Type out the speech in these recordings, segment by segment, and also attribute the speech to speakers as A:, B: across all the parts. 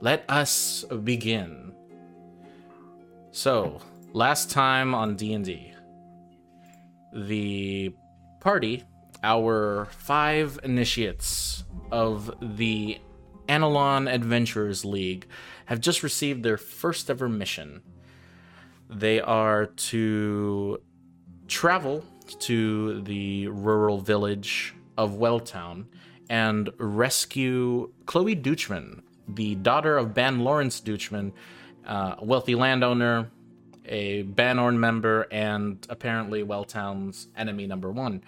A: let us begin. So, last time on D&D, the party, our five initiates of the Analon Adventurers League, have just received their first ever mission. They are to travel to the rural village of Welltown and rescue Chloe Deutschman, the daughter of Ban Lawrence Deutschman, uh, a wealthy landowner, a Banorn member, and apparently Welltown's enemy number one.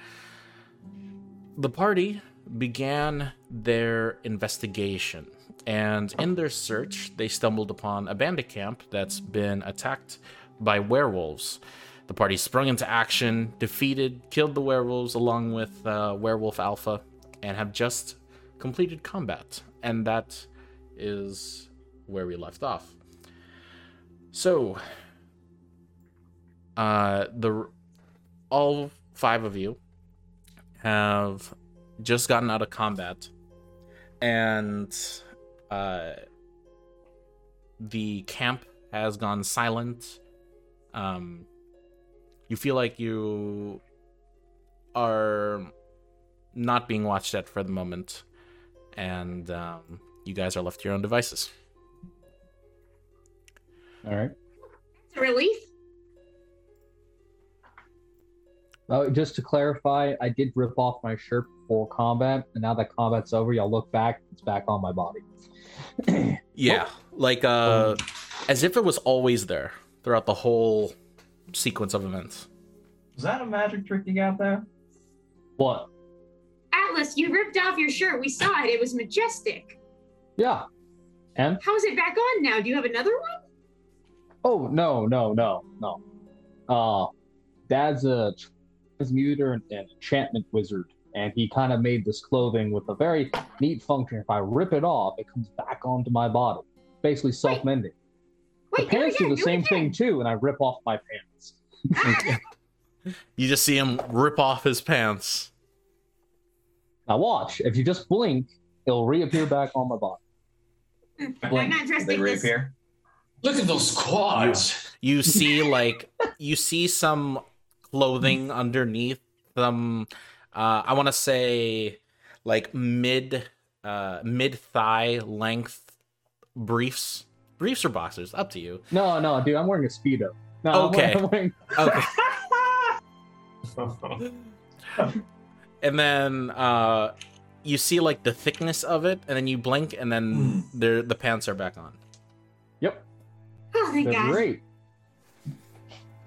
A: The party began their investigation, and in their search, they stumbled upon a bandit camp that's been attacked by werewolves. The party sprung into action, defeated, killed the werewolves along with uh, Werewolf Alpha, and have just completed combat. And that is where we left off. So, uh, the all five of you have just gotten out of combat, and uh, the camp has gone silent. Um, you feel like you are not being watched at for the moment, and um, you guys are left to your own devices.
B: All right.
C: It's a relief.
B: Uh, just to clarify, I did rip off my shirt before combat, and now that combat's over, y'all look back, it's back on my body.
A: Yeah, like uh, as if it was always there throughout the whole sequence of events.
D: Is that a magic trick you got there?
B: What?
C: Atlas, you ripped off your shirt. We saw it. It was majestic.
B: Yeah. And?
C: How is it back on now? Do you have another one?
B: Oh, no, no, no, no. Uh, Dad's a transmuter and an enchantment wizard, and he kind of made this clothing with a very neat function. If I rip it off, it comes back onto my body. Basically self mending. The
C: Wait, do
B: pants do
C: again,
B: the
C: do
B: same thing too, and I rip off my pants.
A: You just see him rip off his pants.
B: Now watch, if you just blink, it'll reappear back on my body.
C: I'm not dressed
D: they
C: like this.
D: reappear?
E: Look at those quads.
A: You see like you see some clothing underneath them. Uh, I want to say like mid uh, mid thigh length briefs, briefs or boxers, up to you.
B: No, no, dude, I'm wearing a speedo. No, I'm
A: Okay.
B: wearing- I'm wearing-
A: Okay. and then uh you see like the thickness of it and then you blink and then there the pants are back on
B: Yep,
C: Oh, thank
B: they're
C: God.
B: great.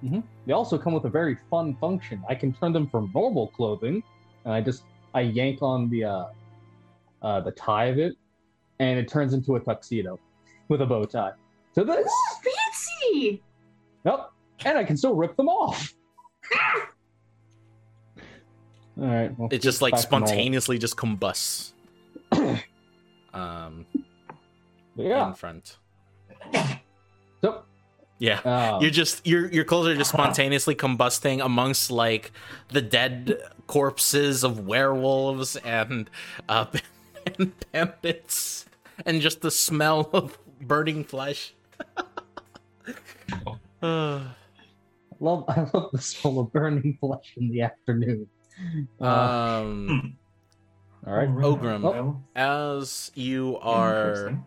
B: hmm They also come with a very fun function. I can turn them from normal clothing, and I just I yank on the uh, uh, the tie of it, and it turns into a tuxedo with a bow tie. So this,
C: Oh, fancy.
B: yep, and I can still rip them off. All right, well,
A: it just like
B: back to normal.
A: spontaneously just combusts um
B: Yeah.
A: in front
B: So,
A: yeah
B: uh,
A: you're just your your clothes are just spontaneously combusting amongst like the dead corpses of werewolves and uh and bandits and just the smell of burning flesh Uh,
B: love I love the smell of burning flesh in the afternoon. Uh,
A: um
B: all right.
A: Ogrim.
D: Oh,
A: as you are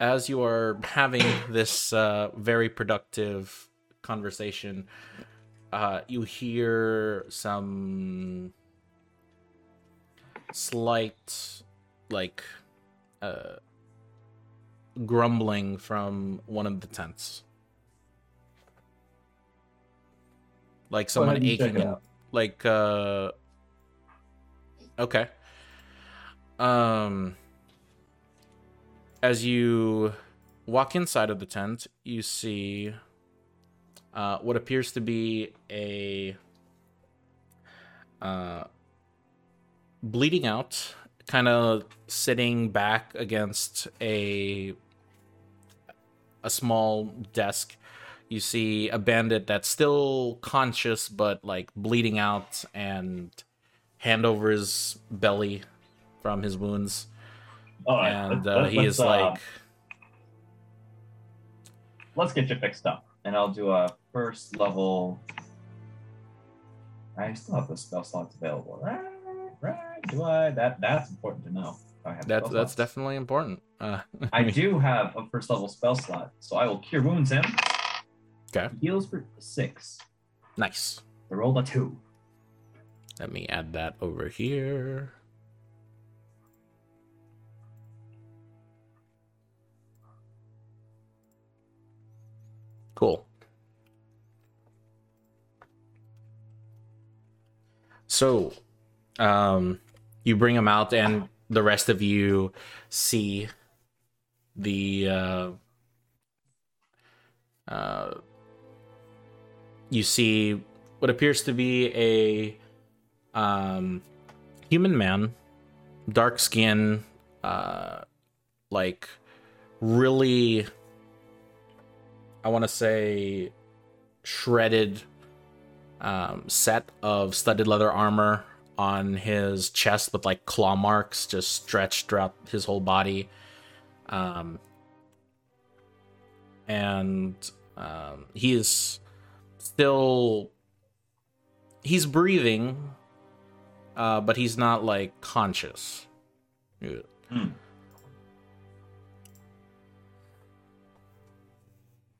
A: as you are having this uh, very productive conversation, uh, you hear some slight, like, uh, grumbling from one of the tents. Like someone
D: ahead and
A: aching,
D: it
A: in,
D: out.
A: like, uh, okay. Um, as you walk inside of the tent, you see uh, what appears to be a uh, bleeding out, kind of sitting back against a a small desk. You see a bandit that's still conscious, but like bleeding out, and hand over his belly from his wounds
D: All right,
A: and
D: let-
A: uh,
D: let-
A: he is
D: uh,
A: like
D: let's get you fixed up, and I'll do a first level. I still have the spell slots available, right? Right? Do I? That that's important to know.
A: That's that's definitely important. Uh,
D: I do have a first level spell slot, so I will cure wounds him.
A: Okay.
D: He heals for six.
A: nice.
D: I rolled a two.
A: Let me add that over here. Cool. So, um, you bring him out, and the rest of you see the uh, uh, you see what appears to be a um, human man, dark skin, uh, like really, I want to say, shredded um, set of studded leather armor on his chest with like claw marks just stretched throughout his whole body. Um, and um, he is still he's breathing uh but he's not like conscious Yeah.
D: Hmm.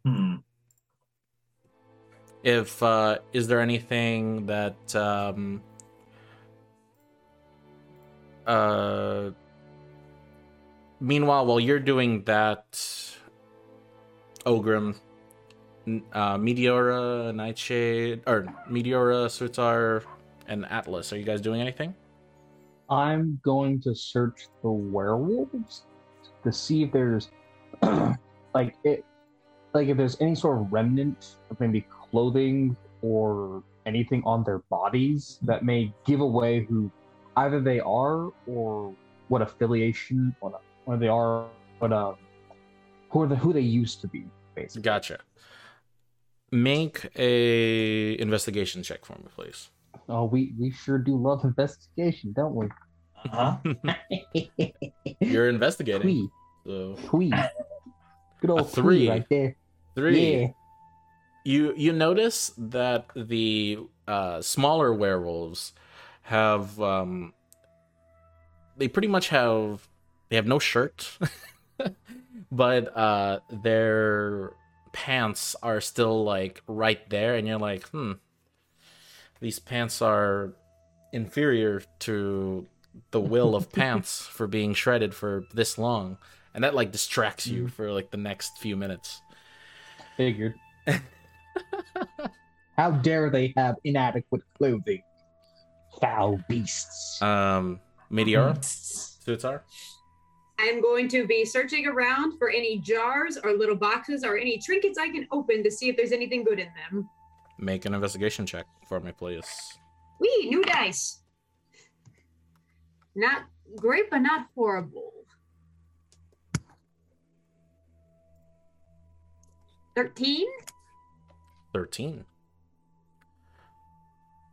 D: Hmm.
A: if uh is there anything that um uh meanwhile while you're doing that ogrim uh meteora nightshade or meteora sutar and atlas. Are you guys doing anything?
B: I'm going to search the werewolves to see if there's like it like if there's any sort of remnant of maybe clothing or anything on their bodies that may give away who either they are or what affiliation or, what they are what uh who are the who they used to be basically.
A: Gotcha. Make a investigation check for me please
B: oh we we sure do love investigation don't we?
D: Uh-huh.
A: you're investigating.
B: Twee,
A: so.
B: Twee. good old
A: three.
B: three. right there.
A: Three.
B: Yeah.
A: You you notice that the uh, smaller werewolves have um, they pretty much have they have no shirt but uh, their pants are still like right there and you're like hmm these pants are inferior to the will of pants for being shredded for this long and that like distracts you for like the next few minutes
B: Figured. How dare they have inadequate clothing? Foul beasts.
A: um meteora Sutar?
C: I'm going to be searching around for any jars or little boxes or any trinkets I can open to see if there's anything good in them.
A: Make an investigation check for me, please.
C: We new dice. Not great, but not horrible. 13?
A: 13.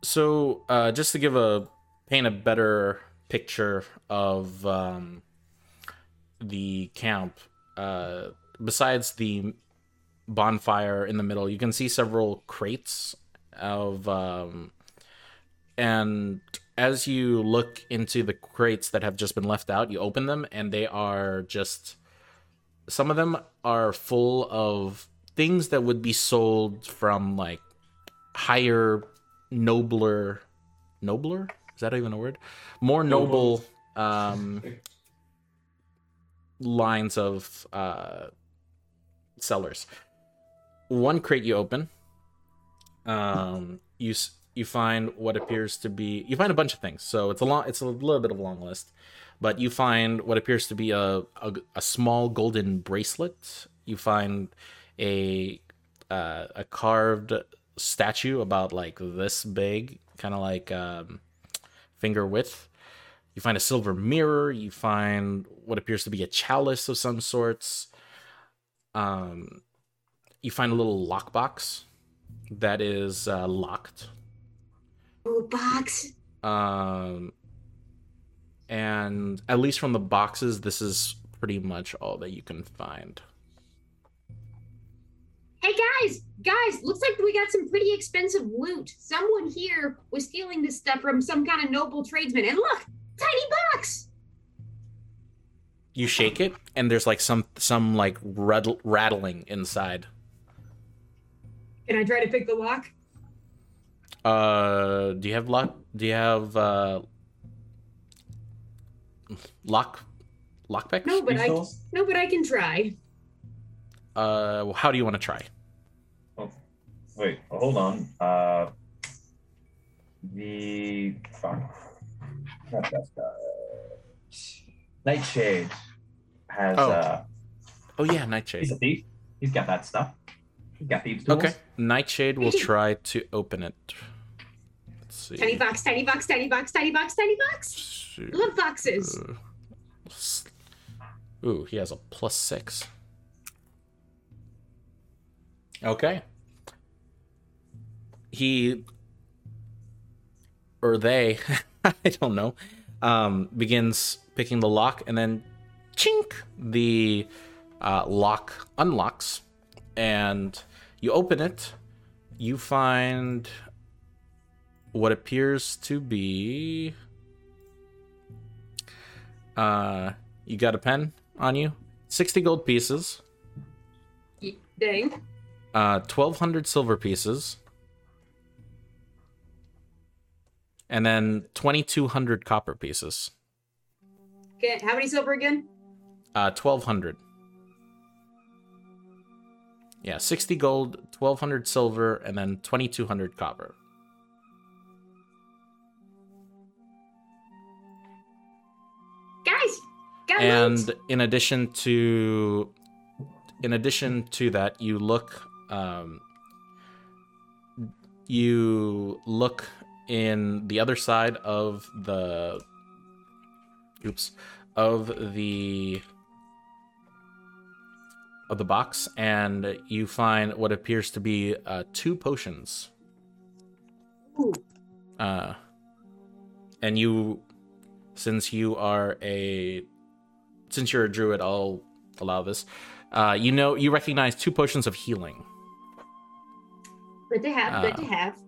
A: So, uh, just to give a paint a better picture of um, the camp, uh, besides the bonfire in the middle, you can see several crates of. Um, and as you look into the crates that have just been left out, you open them and they are just. Some of them are full of things that would be sold from like higher nobler nobler is that even a word more noble um lines of uh sellers one crate you open um you you find what appears to be you find a bunch of things so it's a long it's a little bit of a long list but you find what appears to be a a, a small golden bracelet you find a uh, a carved statue about like this big, kind of like um, finger width. You find a silver mirror. You find what appears to be a chalice of some sorts. Um, you find a little lockbox that is uh, locked.
C: Ooh, box.
A: Um, and at least from the boxes, this is pretty much all that you can find.
C: Hey guys, guys, looks like we got some pretty expensive loot. Someone here was stealing this stuff from some kind of noble tradesman. And look, tiny box.
A: You shake it, and there's like some some like rattle, rattling inside.
C: Can I try to pick the lock?
A: Uh, do you have lock? Do you have uh lock lockpicks?
C: No, but I
D: those?
C: no, but I can try.
A: Uh, well, how do you want to try?
D: Oh, wait, oh, hold on. Uh, the fuck. Not that guy. Nightshade has.
A: Oh.
D: Uh,
A: Oh yeah, Nightshade.
D: he's a thief. He's got that stuff. He's got thieves tools.
A: Okay, Nightshade will try to open it. Let's see.
C: Tiny box, tiny box, tiny box, tiny box, tiny box. Love boxes.
A: Uh, Ooh, he has a plus six. Okay. He or they, I don't know, um, begins picking the lock and then chink, the uh, lock unlocks and you open it. You find what appears to be uh, you got a pen on you? 60 gold pieces,
C: Dang.
A: uh, 1200 silver pieces, and then 2200 copper pieces.
C: Okay, how many silver again?
A: Uh, 1200. Yeah, 60 gold, 1200 silver, and then 2200 copper.
C: Guys, got
A: and in addition to in addition to that you look um you look in the other side of the oops of the of the box and you find what appears to be uh, two potions
C: Ooh,
A: uh, and you, since you are a, since you're a druid, I'll allow this. Uh, you know, you recognize two potions of healing.
C: good to have, good to
A: Uh,
C: have.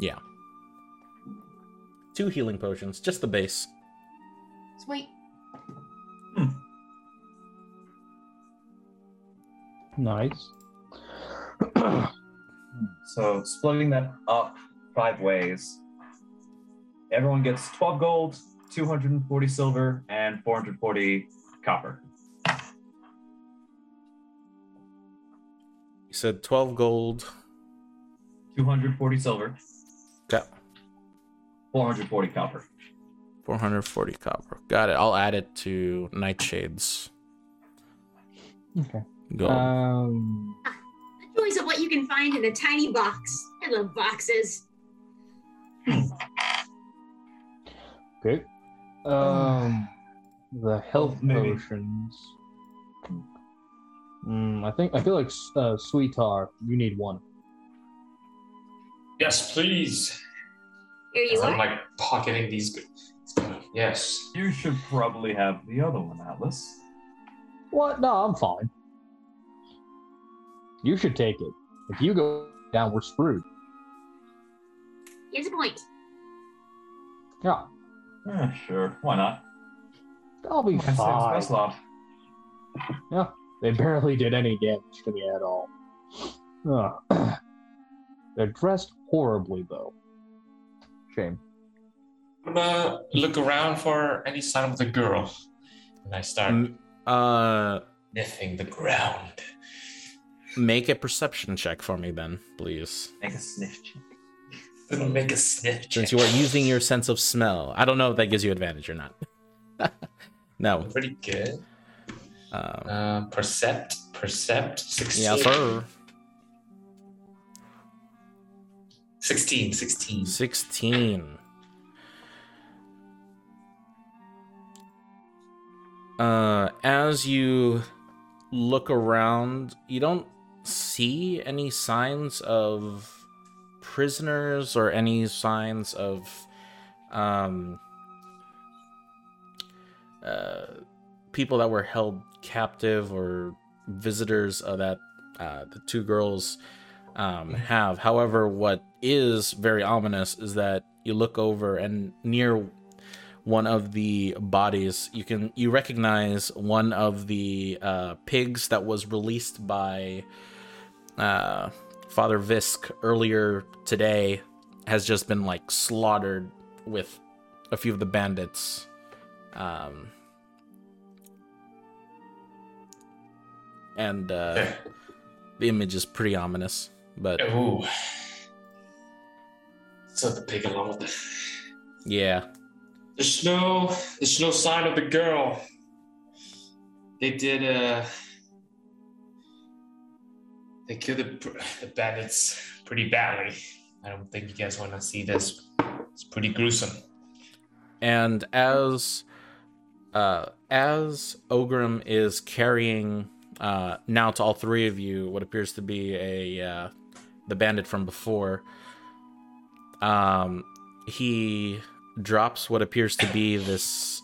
A: Yeah, two healing potions, just the base.
C: Sweet.
B: Nice.
D: So splitting that up five ways, everyone gets 12 gold, 240 silver, and 440 copper.
A: You said twelve gold.
D: 240 silver,
A: Yeah,
D: 440 copper.
A: four hundred forty copper. Got it. I'll add it to Nightshade's
B: Okay.
A: Gold.
B: Um.
C: The joys of what you can find in a tiny box. I love boxes.
B: Okay. Um. The health
D: maybe.
B: potions. Mm, I think I feel like uh, Sweetar, you need one.
E: Yes, please.
C: Here you
E: I'm
C: are.
E: like pocketing these. good- Yes.
D: You should probably have the other one, Atlas.
B: What? No, I'm fine. You should take it. If you go down, we're screwed.
C: Here's a point.
B: Yeah,
D: Eh, sure, why not?
B: I'll be
D: Mine
B: fine.
D: best lot.
B: Yeah, they barely did any damage to me at all. Ugh. They're dressed horribly, though. Shame.
E: I'm gonna look around for any sign of the girl. And I start
A: Mm, uh,
E: sniffing the ground.
A: Make a perception check for me, then, please.
D: Make a sniff check.
E: Make a sniff check.
A: Since you are using your sense of smell, I don't know if that gives you advantage or not. no.
E: Pretty good.
A: Um,
E: Uh, percept, percept, 16.
A: yeah, sir.
E: 16, 16.
A: 16. Uh, as you look around, you don't see any signs of prisoners or any signs of um, uh, people that were held captive or visitors that uh, the two girls um, have. However, what is very ominous is that you look over and near one of the bodies, you can you recognize one of the uh, pigs that was released by uh, Father Visk earlier today has just been like slaughtered with a few of the bandits. Um, and uh, the image is pretty ominous, but
E: Ooh. So the pig along with the.
A: yeah,
E: There's no, there's no sign of the girl. They did. Uh, they killed the, the bandits pretty badly. I don't think you guys want to see this. It's pretty gruesome.
A: and as uh, as Ogrim is carrying uh, now to all three of you what appears to be a uh, the bandit from before, um, he drops what appears to be this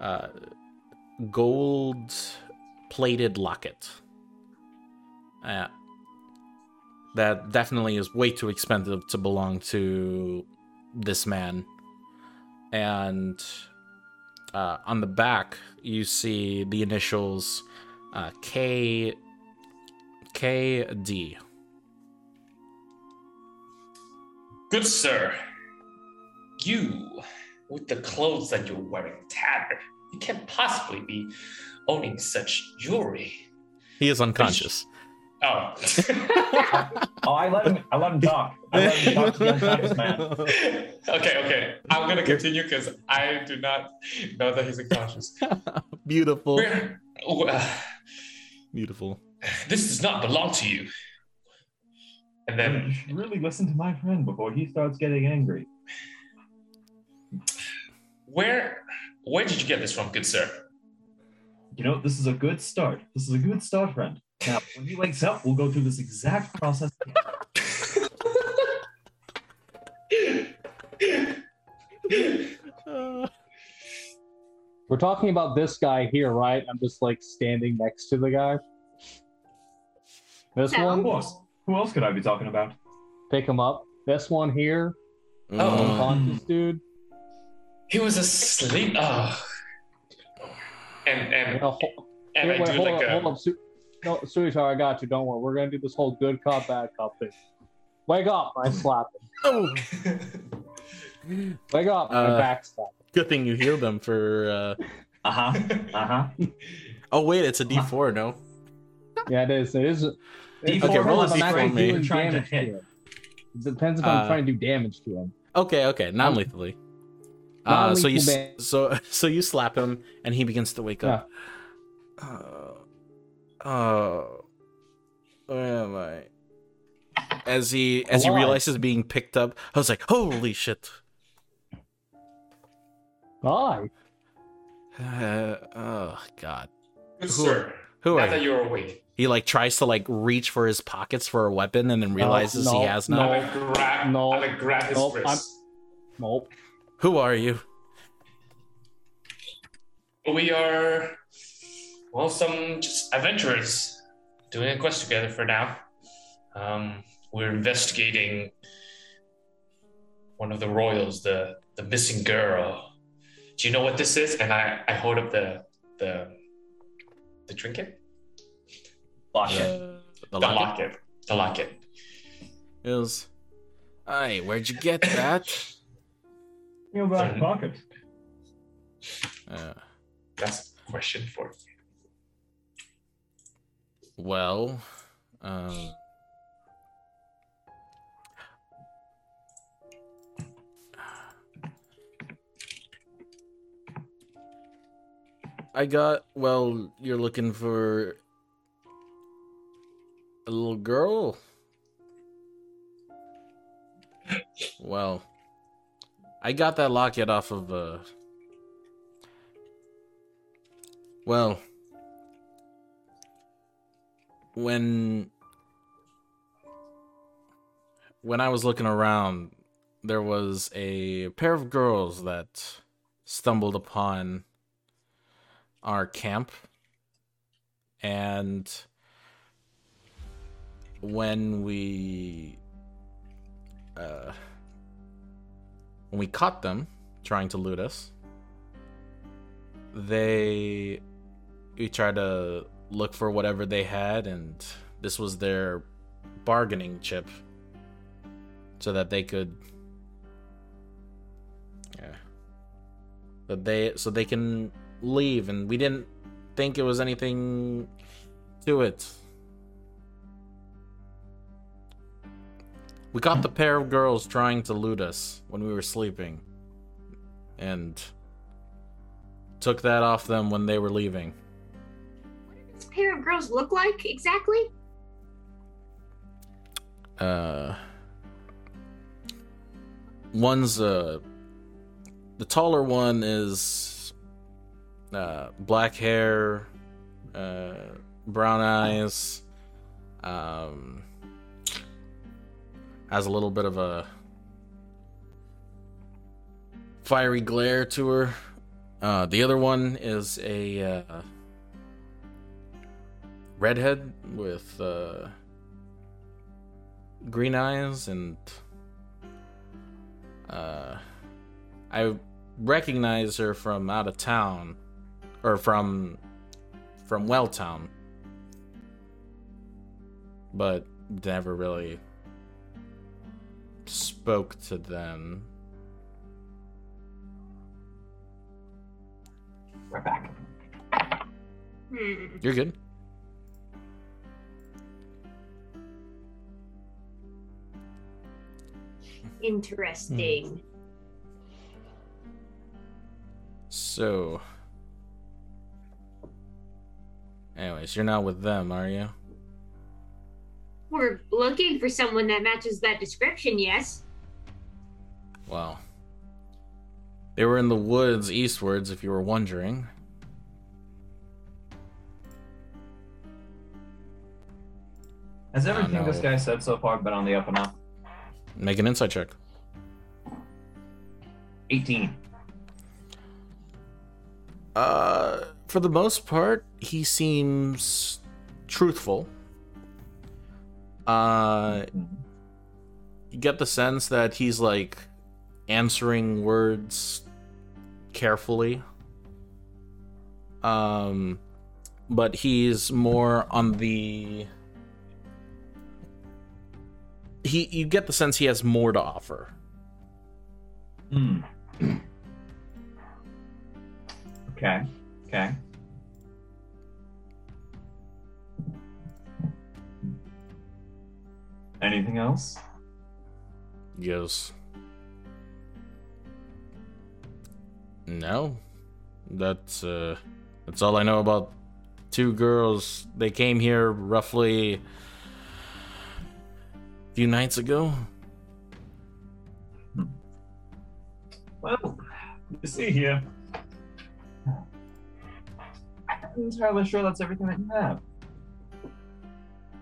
A: uh, gold plated locket. Uh, that definitely is way too expensive to belong to this man. And uh, on the back, you see the initials uh, K K D.
E: Good sir, you, with the clothes that you're wearing tattered, you can't possibly be owning such jewelry.
A: He is unconscious.
E: Oh.
D: Oh, I let him. I let him talk. I let him talk to the unconscious man.
E: okay, okay. I'm gonna continue because I do not know that he's unconscious.
A: Beautiful,
E: Where, uh,
A: beautiful.
E: this does not belong to you. And then You
D: should really listen to my friend before he starts getting angry.
E: where where did you get this from, good sir?
D: You know, this is a good start. This is a good start, friend. Now, when he wakes up, we'll go through this exact process.
B: We're talking about this guy here, right? I'm just like standing next to the guy. This
C: No.
B: one,
D: Who else? Who else could I be talking about?
B: pick him up. This one here,
E: Oh.
B: unconscious dude.
E: He was asleep. Oh. And and
B: No, ho-
E: and
B: wait,
E: I
B: wait,
E: do
B: hold
E: like
B: up,
E: a
B: hold up, Su- no, sweetheart, I got you. Don't worry. We're gonna do this whole good cop, bad cop thing. Wake up! I slap him. Wake up!
A: Uh,
B: I backslap.
A: good thing you healed them for. Uh...
D: Uh huh. Uh huh.
A: Oh wait, it's a D four. No.
B: Yeah, it is. It is. it
D: D4
B: depends
A: roll a
B: if I'm
A: D4
B: actually
A: me.
B: doing
D: Trying to
B: damage to him. It depends if I'm
A: Uh,
B: trying to do damage to him.
A: Okay, okay, non-lethally. Uh, so you
B: Non-lethal
A: so so you slap him and he begins to wake up. Uh, oh, where am I? As he as he realizes being picked up, I was like, "Holy shit!"
B: Hi.
A: Uh, oh god,
E: good
A: Who-
E: sir.
A: who
E: now
A: are
E: that
A: you?
E: you're awake,
A: He like tries to like reach for his pockets for a weapon and then realizes he
B: no,
A: has
B: no.
A: none.
E: I'm gonna grab.
B: no,
E: I'm gonna grab his
B: no,
E: wrist.
B: Nope.
A: Who are you?
E: We are, well, some just adventurers doing a quest together for now. Um, we're investigating one of the royals, the the missing girl. Do you know what this is? And I I hold up the the the trinket,
D: Lock it.
A: The
E: the
A: locket?
E: locket, the locket.
A: It was. Hey, where'd you get that?
D: In your back pocket.
A: Uh,
E: That's a question for you.
A: Well, um, I got. Well, you're looking for a little girl. Well, I got that locket off of uh. Well, when when I was looking around, there was a pair of girls that stumbled upon our camp, and when we uh, when we caught them trying to loot us, they we tried to look for whatever they had, and this was their bargaining chip, so that they could yeah that they so they can leave, and we didn't think it was anything to it. We got the pair of girls trying to loot us when we were sleeping. And took that off them when they were leaving.
C: Pair of girls look like exactly?
A: Uh one's uh the taller one is uh black hair, uh brown eyes, um has a little bit of a fiery glare to her. Uh, the other one is a uh, redhead with uh, green eyes, and uh, I recognize her from out of town, or from from Welltown, but never really spoke to them.
D: Right back.
C: Hmm.
A: You're good.
C: Interesting.
A: So, anyways, you're not with them, are you?
C: We're looking for someone that matches that description, yes.
A: Well, they were in the woods eastwards, if you were wondering.
D: Has everything this guy said so far been on the up and up?
A: Make an insight check.
D: 18.
A: Uh, for the most part, he seems truthful. Uh, you get the sense that he's like answering words carefully. Um, but he's more on the. He, you get the sense he has more to offer.
D: Hmm. okay. Okay. Anything else?
A: Yes. No. That's uh that's all I know about two girls. They came here roughly a few nights ago.
D: Well, you see here. I'm entirely sure that's everything that you have.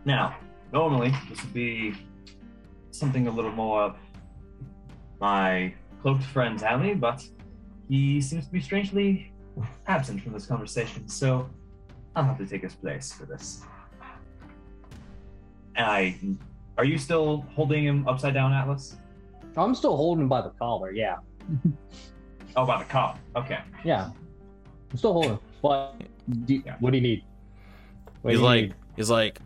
D: Now, normally this would be something a little more up my cloaked friend's alley, but he seems to be strangely absent from this conversation, so I'll have to take his place for this. I, are you still holding him upside down, Atlas?
B: I'm still holding him by the collar. Yeah,
D: Oh, by the cop. Okay.
B: yeah. I'm still holding. him. But do,
D: Yeah.
B: what do you need? What
A: he's
B: you
A: like
B: need?
A: he's like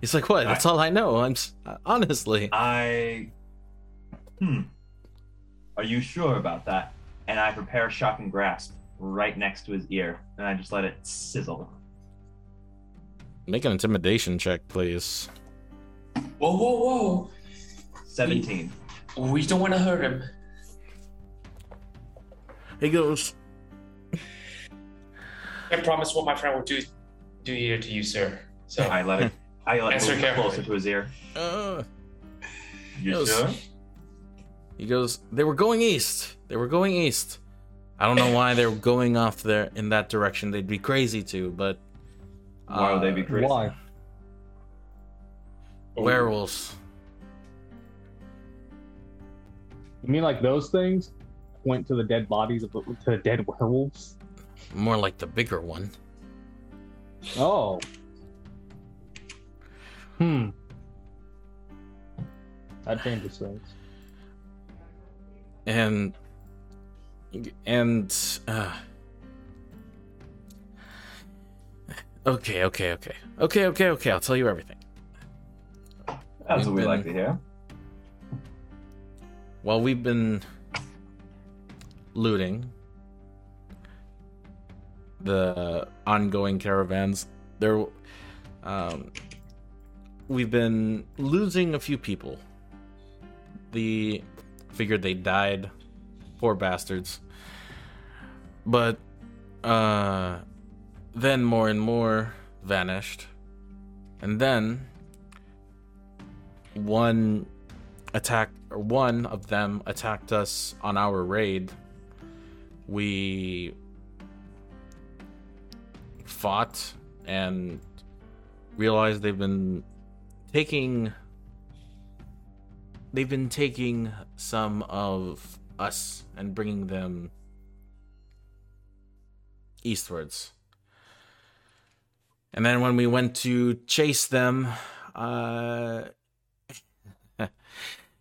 A: he's like what? That's all I know. I'm honestly.
D: I. Hmm. Are you sure about that? And I prepare a shocking grasp right next to his ear, and I just let it sizzle.
A: Make an intimidation check, please.
E: Whoa, whoa, whoa.
D: 17.
E: We don't want to hurt him.
A: He goes,
E: I promise what my friend will do do here to you, sir. So
D: I let it. I let
E: Answer
D: it move
E: carefully.
D: closer to his ear.
A: uh
D: You
A: Yes.
D: sure?
A: He goes, they were going east. They were going east. I don't know why they were going off there in that direction. They'd be crazy to, but
D: Why would they be
A: uh,
D: crazy?
B: Why?
A: Werewolves?
B: You mean like those things? Went to the dead bodies of the, to the dead werewolves?
A: More like the bigger one.
B: Oh, Hmm. That changes things.
A: and and uh okay okay okay okay okay okay i'll tell you everything
D: That's
A: We've
D: what we like to hear.
A: while we've been looting the ongoing caravans. There um we've been losing a few people. The figured they died poor bastards. But uh then more and more vanished. And then one attack or one of them attacked us on our raid. We fought and realized they've been taking they've been taking some of us and bringing them eastwards. And then when we went to chase them uh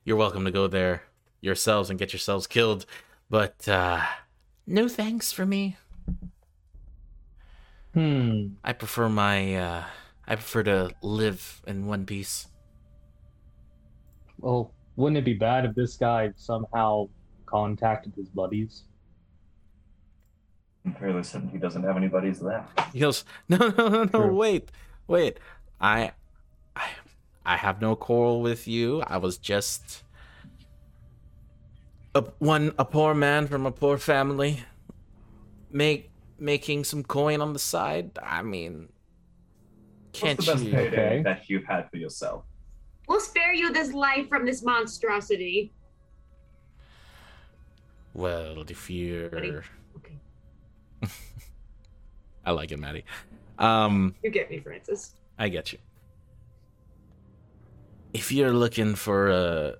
A: you're welcome to go there yourselves and get yourselves killed, but uh no thanks for me.
B: Hmm.
A: I prefer my uh I prefer to live in one piece.
B: Well, wouldn't it be bad if this guy somehow contacted his buddies?
D: I'm fairly certain he doesn't have any buddies left.
A: He goes, "No, no, no, no,
B: True.
A: wait. Wait. I I I have no quarrel with you. I was just a one a poor man from a poor family make making some coin on the side. I mean, can't
D: What's the best
A: you
D: payday
B: Okay.
D: that you've had for yourself?
C: We'll spare you this life from this monstrosity.
A: Well, if you're
C: Okay.
A: I like it, Maddie. Um
C: You get me, Francis.
A: I get you. If you're looking for a,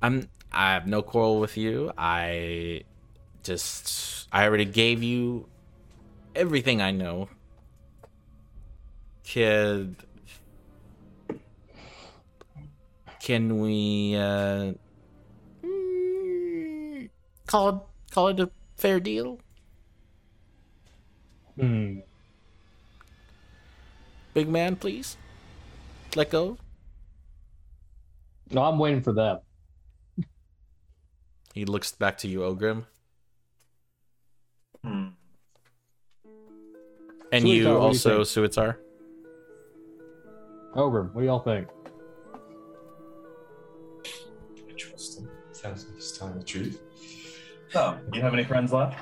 A: I'm. I have no quarrel with you. I just. I already gave you everything I know. Kid. Can we uh, call it call it a fair deal?
B: Hmm.
A: Big man, please. Let go.
B: No, I'm waiting for them.
A: He looks back to you, Ogrim.
D: Hmm.
A: And
B: Suitar,
A: you
B: what do you
A: also, Suitar.
B: Ogre, what do y'all think?
E: I trust him. Sounds like he's telling the truth.
D: So, do you have any friends left?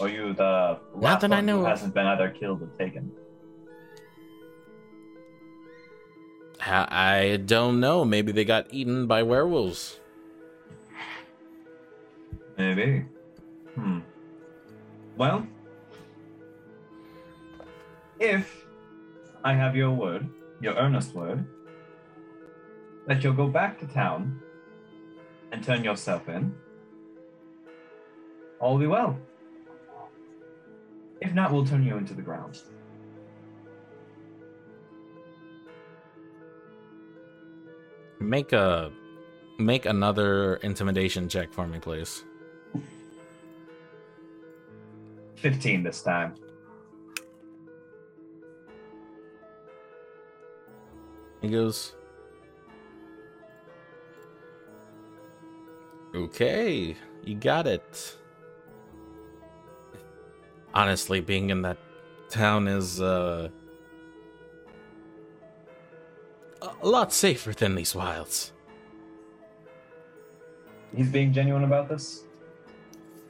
D: Or you the
A: Not
D: last
A: that I
D: one
A: know
D: who
A: of.
D: hasn't been either killed or taken?
A: I don't know. Maybe they got eaten by werewolves.
D: Maybe. Hmm. Well, if I have your word, your earnest word, that you'll go back to town and turn yourself in, all will be well. If not, we'll turn you into the ground.
A: Make a make another intimidation check for me, please.
D: 15 this time.
A: He goes, Okay, you got it. Honestly, being in that town is uh, a a lot safer than these wilds.
D: He's being genuine about this?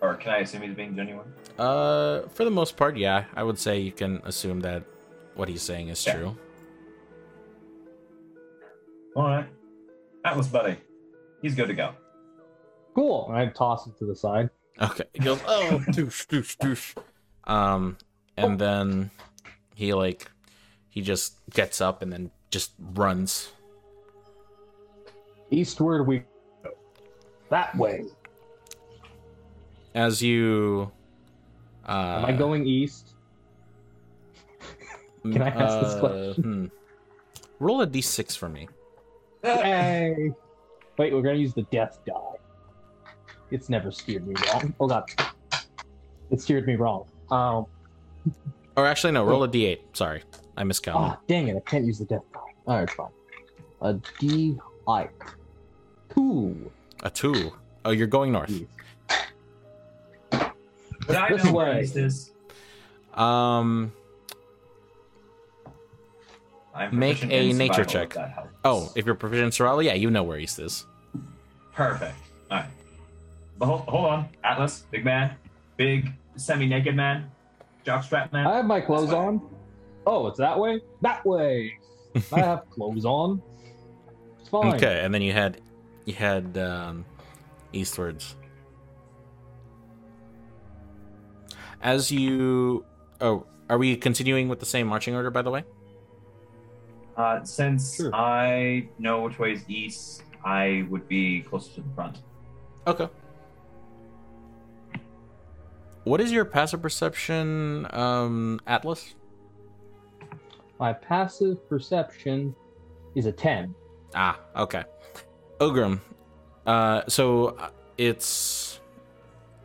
D: Or can I assume he's being genuine?
A: Uh, for the most part, yeah, I would say you can assume that what he's saying is
D: Yeah.
A: true.
D: Alright. Atlas Buddy. He's good to go.
B: Cool. I toss it to the side.
A: Okay. He goes, oh, doosh, doosh, doosh. Um, and then he like, he just gets up and then just runs.
B: Eastward we go. That way.
A: As you, uh,
B: Am I going east? Can I ask this
A: uh,
B: question?
A: hmm. roll a d6 for me.
B: Hey. Wait, we're gonna use the death die. It's never steered me wrong. Oh god. It steered me wrong. Um
A: Or actually, no, roll a d8. Sorry, I miscounted.
B: ah dang it, I can't use the death die. Alright, fine. A D I two.
A: A two. Oh, you're going north.
D: Would I
B: This
D: know where
B: way.
D: east is?
A: Um.
D: I'm
A: Make a nature check.
D: if
A: Oh, if you're proficient in survival, yeah, you know where east is.
D: Perfect. All right. But hold, hold on, Atlas, big man, big semi-naked man, jockstrap man.
B: I have my clothes on. Oh, it's that way? That way. I have clothes on. It's fine.
A: Okay, and then you had, you had um, eastwards. As you, oh, are we continuing with the same marching order? By the way.
D: Uh, since
B: Sure.
D: I know which way is east, I would be closer to the front.
A: Okay. What is your passive perception, um, Atlas?
B: My passive perception is a 10.
A: Ah, okay. Ogrim. Uh, so uh, it's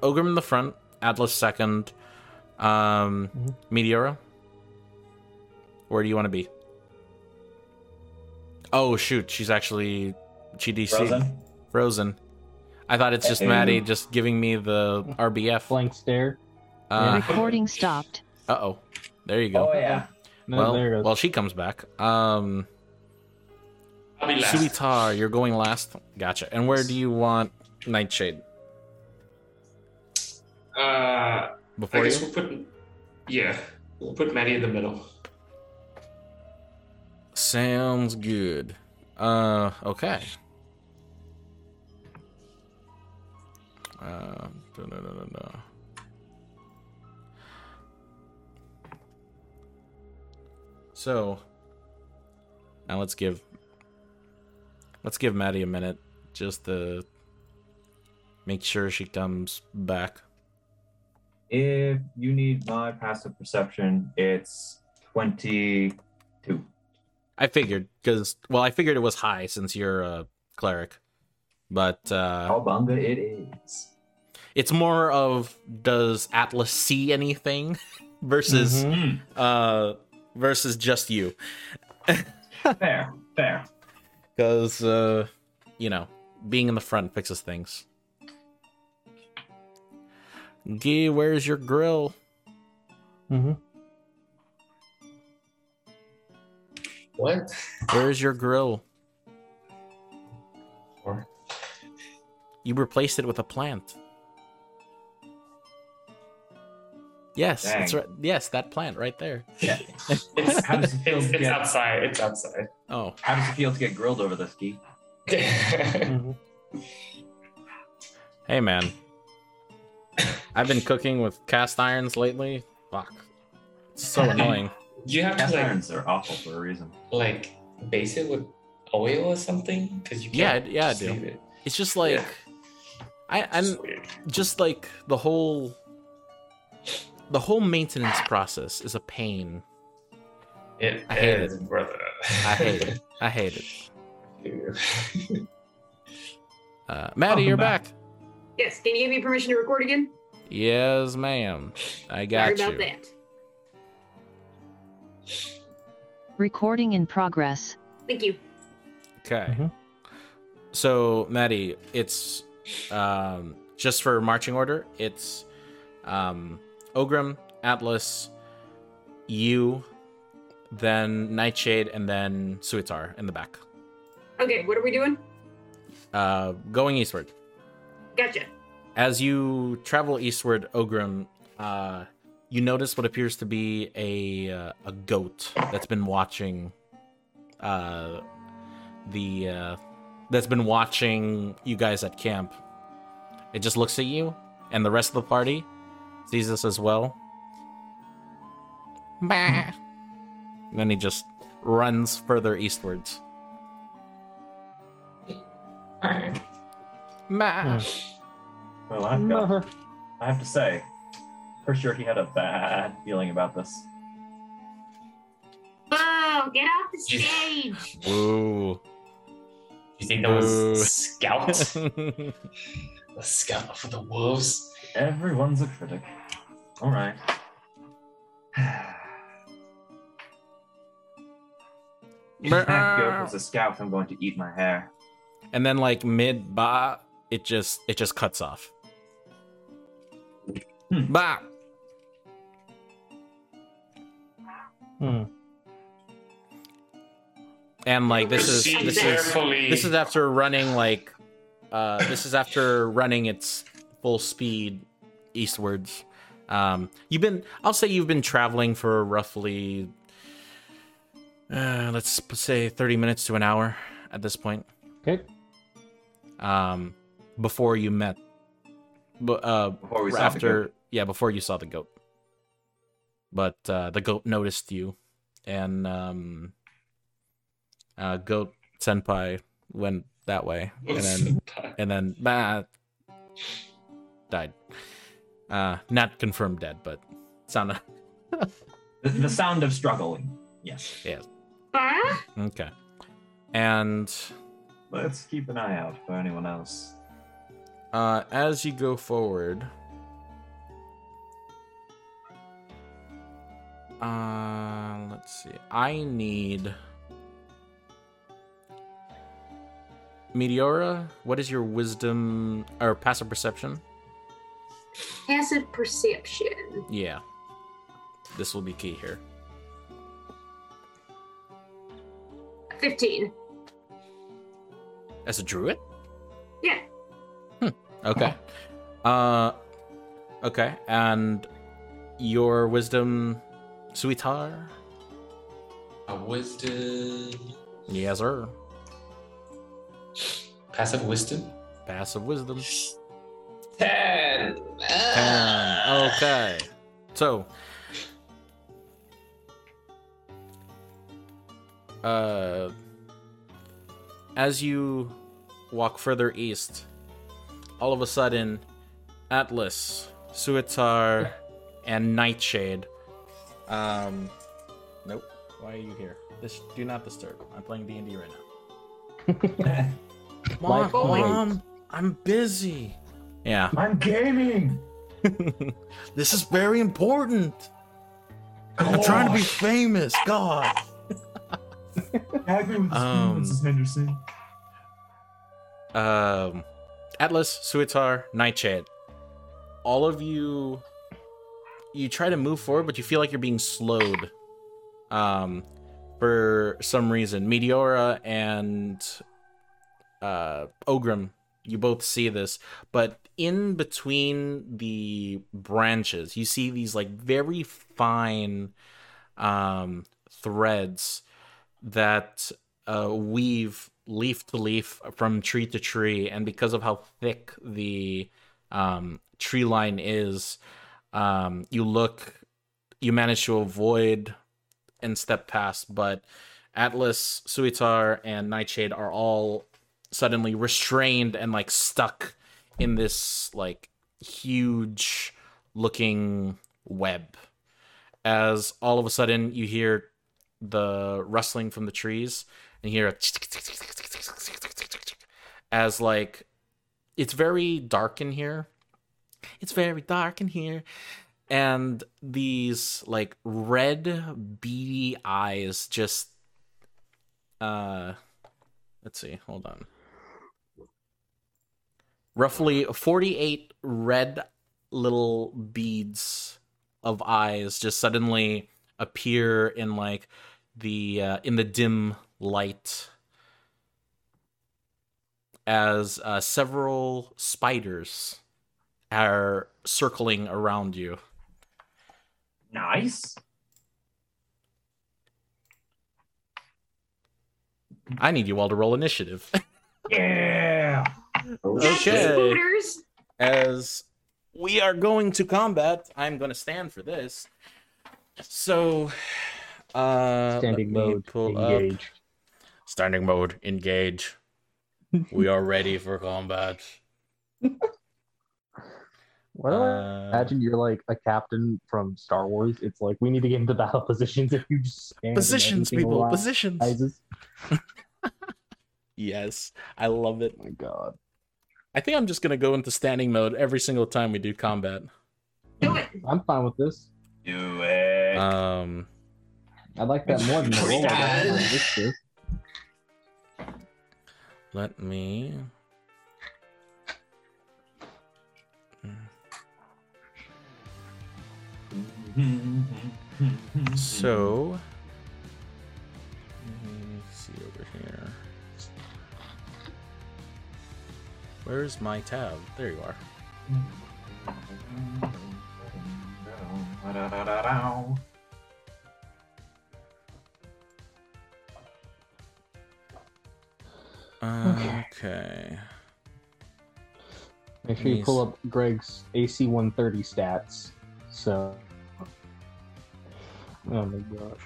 A: Ogrim in the front, Atlas second, um,
B: Mhm.
A: Meteora. Where do you want to be? Oh shoot, she's actually GDC
D: Frozen.
A: Frozen. I thought it's just
D: Uh-oh.
A: Maddie just giving me the RBF.
B: Blank stare.
A: Uh
F: Recording stopped.
A: Uh oh. There you go.
D: Oh yeah.
B: No,
A: well,
B: there it goes.
A: well, she comes back. Um,
E: I'll be last.
A: Suitar, you're going last. Gotcha. And where do you want Nightshade?
E: Uh,
A: Before I
E: guess
A: you?
E: we'll put. Yeah, we'll put Maddie in the middle.
A: Sounds good. Uh, okay. Uh, da, da, da, So, now let's give let's give Maddie a minute just to make sure she comes back.
D: If you need my passive perception, it's twenty-two.
A: I figured because well, I figured it was high since you're a cleric, but uh,
D: Cowabunga it is.
A: it's more of does Atlas see anything versus
B: Mhm.
A: uh versus just you
D: Fair, fair.
A: because uh you know being in the front fixes things. Gee, where's your grill?
B: Mm-hmm.
E: What?
A: Where's your grill?
E: Or
A: You replaced it with a plant. Yes,
D: Dang.
A: that's right. Yes, that plant right there.
D: Yeah.
E: it's,
D: How does it feel
E: it's,
D: to
E: it's
D: get-
E: outside. It's outside.
A: Oh,
D: How does it feel to get grilled over this key?
B: Mhm.
A: hey man. I've been cooking with cast irons lately. Fuck. It's so annoying.
E: You have
D: Cast
E: to like
D: irons are awful for a reason.
E: like base it with oil or something? Because you can't.
A: yeah, yeah
E: I
A: do.
E: it.
A: It's just like
E: Yeah.
A: I, I'm just like the whole the whole maintenance process is a pain.
E: It
A: I hate
E: is, brother.
A: I hate it. I hate it.
E: it.
A: Uh, Maddie,
D: Welcome
A: you're
D: back.
A: back.
C: Yes, can you give me permission to record again?
A: Yes, ma'am. I got
C: Sorry
A: you.
C: about that.
F: Recording in progress.
C: Thank you.
A: Okay.
B: Mhm.
A: So, Maddie, it's um, just for marching order. It's um, Ogrim, Atlas, you, then Nightshade, and then Suitar in the back.
C: Okay, what are we doing?
A: Uh, going eastward.
C: Gotcha.
A: As you travel eastward, Ogrim, uh, you notice what appears to be a uh, a goat that's been watching uh, the uh, that's been watching you guys at camp. It just looks at you, and the rest of the party sees this as well. Bah. And then he just runs further eastwards.
E: Alright.
A: Bah.
D: Well, I've got. I have to say, for sure he had a bad feeling about this.
C: Oh, get off the
E: You-
C: stage.
A: Ooh.
E: You think that was
A: Boo.
E: scout? a scout for the wolves?
D: Everyone's a critic. All right. if that goat was a scout, I'm going to eat my hair.
A: and then like mid ba, it just it just cuts off.
D: Hmm.
A: Ba.
B: Hmm.
A: And like this is this is this is after running like uh this is after running its full speed eastwards. Um you've been I'll say you've been traveling for roughly uh let's say 30 minutes to an hour at this point.
B: Okay.
A: Um before you met but uh
D: Before we saw the
A: after
D: goat.
A: yeah before you saw the goat but uh the goat noticed you and um uh goat senpai went that way and then and then bah, died uh not confirmed dead but sound
D: The, the sound of struggling. Yes.
C: Huh?
A: okay and
D: Let's keep an eye out for anyone else.
A: uh as you go forward uh let's see i need meteora what is your wisdom or passive perception
C: Passive perception.
A: yeah this will be key here
C: 15.
A: as a druid
C: Yeah.
A: okay uh okay and your wisdom sweetheart?
E: A wisdom.
A: yes sir
E: Passive wisdom?
A: passive wisdom
E: Ten.
A: Ten. Okay. So, uh, as you walk further east, all of a sudden, Atlas, Suitar, and Nightshade. Um, nope. Why are you here? This do not disturb. I'm playing D and D right now. Mom, mom, I'm busy. Yeah.
D: I'm gaming.
A: this is very important. I'm trying to be famous. God.
D: I agree with
A: Um,
D: Mrs. Henderson.
A: Um, Atlas, Suitar, Nightshade. All of you, you try to move forward, but you feel like you're being slowed. Um, for some reason, Meteora and uh, Ogrim, you both see this, but in between the branches, you see these like very fine um, threads that uh, weave leaf to leaf from tree to tree, and because of how thick the um, tree line is, um, you look, you manage to avoid and step past, but Atlas, Suitar, and Nightshade are all suddenly restrained and like stuck in this like huge looking web. As all of a sudden you hear the rustling from the trees and you hear a as like it's very dark in here. It's very dark in here. And these like red beady eyes just uh let's see hold on roughly 48 red little beads of eyes just suddenly appear in like the uh, in the dim light as uh, several spiders are circling around you
D: Nice.
A: i need you all to roll initiative
D: Yeah.
A: Okay. As we are going to combat i'm going to stand for this so uh
B: Standing mode.
A: pull up-
B: Engage.
A: Standing mode, engage. we are ready for combat.
B: Well,
A: Uh,
B: imagine you're like a captain from Star Wars. It's like we need to get into battle positions if you just stand
A: positions, people. Positions. Yes, I love it.
B: Oh my god.
A: I think I'm just gonna go into standing mode every single time we do combat.
C: Do it.
B: I'm fine with this.
D: Do it.
A: Um,
B: I like that more than the roll. I got for this shit.
A: let me. So, let me see over here. Where's my tab? There you are. Okay.
B: Make sure you pull up Greg's AC 130 stats. So. Oh my gosh.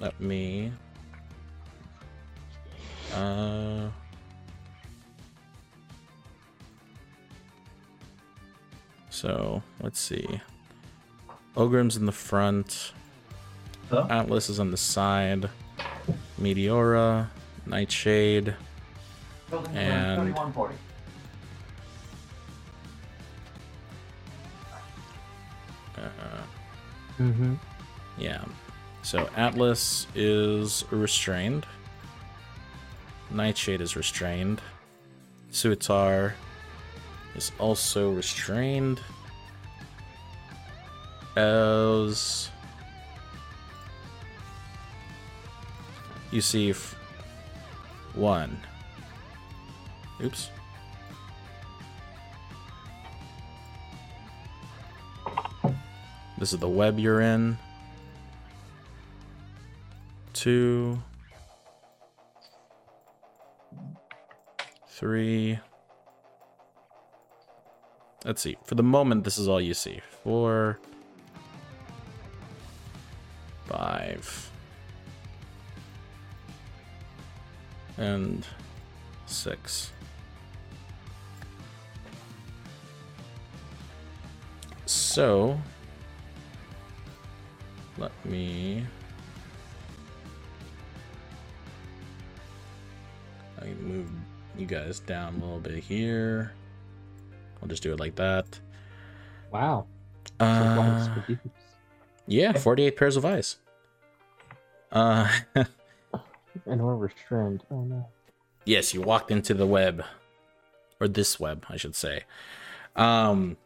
A: Let me. Uh. So let's see. Ogrim's in the front.
D: Huh?
A: Atlas is on the side. Meteora, Nightshade. And- Uh,
B: Mm-hmm.
A: yeah. So Atlas is restrained. Nightshade is restrained. Suitar is also restrained. As you see, one. Oops. This is the web you're in. Two. Three. Let's see. For the moment, this is all you see. Four. Five. And six. So, let me. I move you guys down a little bit here. I'll just do it like that.
B: Wow.
A: Uh,
B: Surprise for you.
A: yeah, 48 pairs of eyes. Uh,
B: And we're restrained. Oh no.
A: yes, you walked into the web. Or this web, I should say. Um,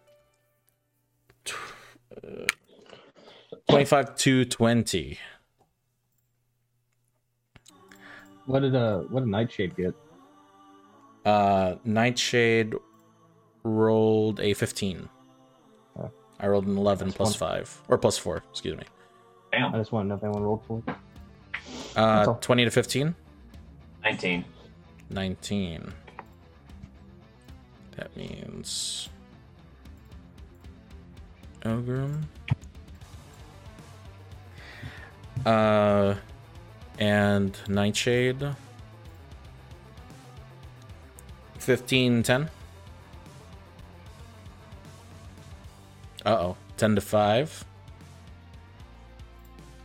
A: uh, 25 to 20.
B: What did uh what did Nightshade get?
A: Uh, Nightshade rolled a 15.
B: Oh.
A: I rolled an 11 plus
B: one.
A: 5. Or plus 4, excuse me.
D: Damn.
B: I just want to know if anyone rolled for it.
A: Uh, 20 to 15?
D: 19.
A: 19. That means. Ogrim. Uh, and Nightshade. 15, 10. Uh oh. 10 to 5.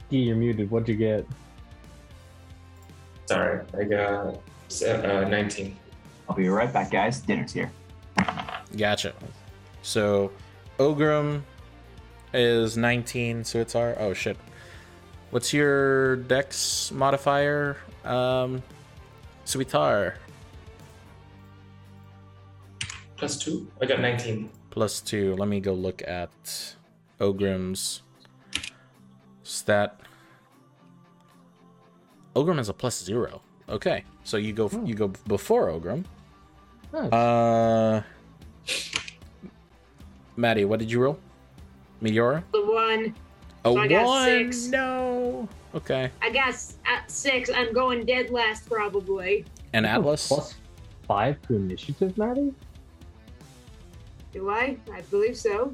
B: Gee, you're muted. What'd you get?
E: Sorry, I got uh, 19.
D: I'll be right back, guys. Dinner's here.
A: Gotcha. So, Ogrim is 19, so it's our. Oh, shit. What's your dex modifier? Um, Suitar.
E: Plus two? I got 19.
A: Plus two. Let me go look at Ogrim's stat. Ogrim has a plus zero. Okay, so you go you go before Ogrim.
B: Nice.
A: Uh, Maddie, what did you roll? Meteora.
C: The one.
A: A
C: So I got
A: one.
C: six.
A: No. Okay.
C: I guess at six, I'm going dead last probably.
A: And Atlas.
B: Plus five to initiative, Maddie?
C: Do I? I believe so.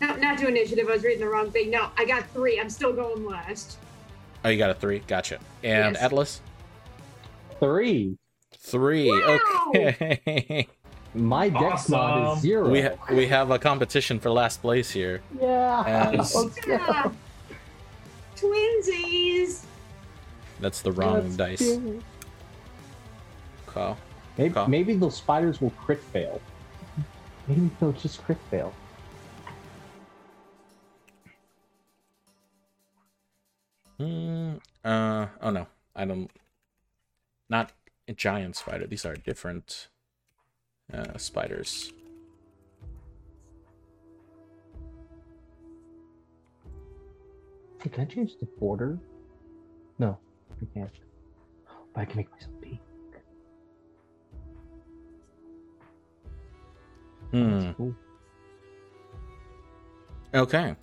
C: No, not to initiative. I was reading the wrong thing. No, I got three. I'm still going last.
A: Oh, you got a three. Gotcha. And
C: Yes.
A: Atlas.
B: Three.
A: Three.
C: Wow.
A: Okay.
B: My dex mod is zero.
A: We ha- we have a competition for last place here.
B: yeah.
A: As-
C: Yeah. Twinsies.
A: That's the wrong
B: Let's
A: dice.
B: do it.
A: Okay.
B: Maybe,
A: Okay.
B: maybe those spiders will crit fail. Maybe they'll just crit fail.
A: Hmm. Uh. Oh no. I don't. Not a giant spider. These are different uh, spiders.
B: Hey, can I change the border? No, I can't. But I can make myself
A: Hmm.
B: Cool.
A: Okay.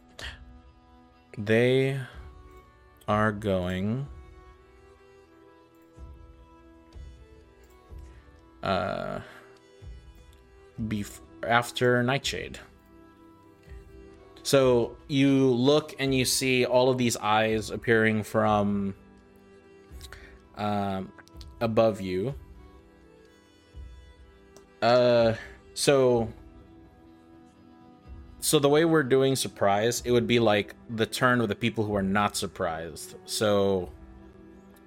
A: They are going. Uh. Bef- after Nightshade. So you look and you see all of these eyes appearing from um, above you. Uh, so so the way we're doing surprise, it would be like the turn of the people who are not surprised. So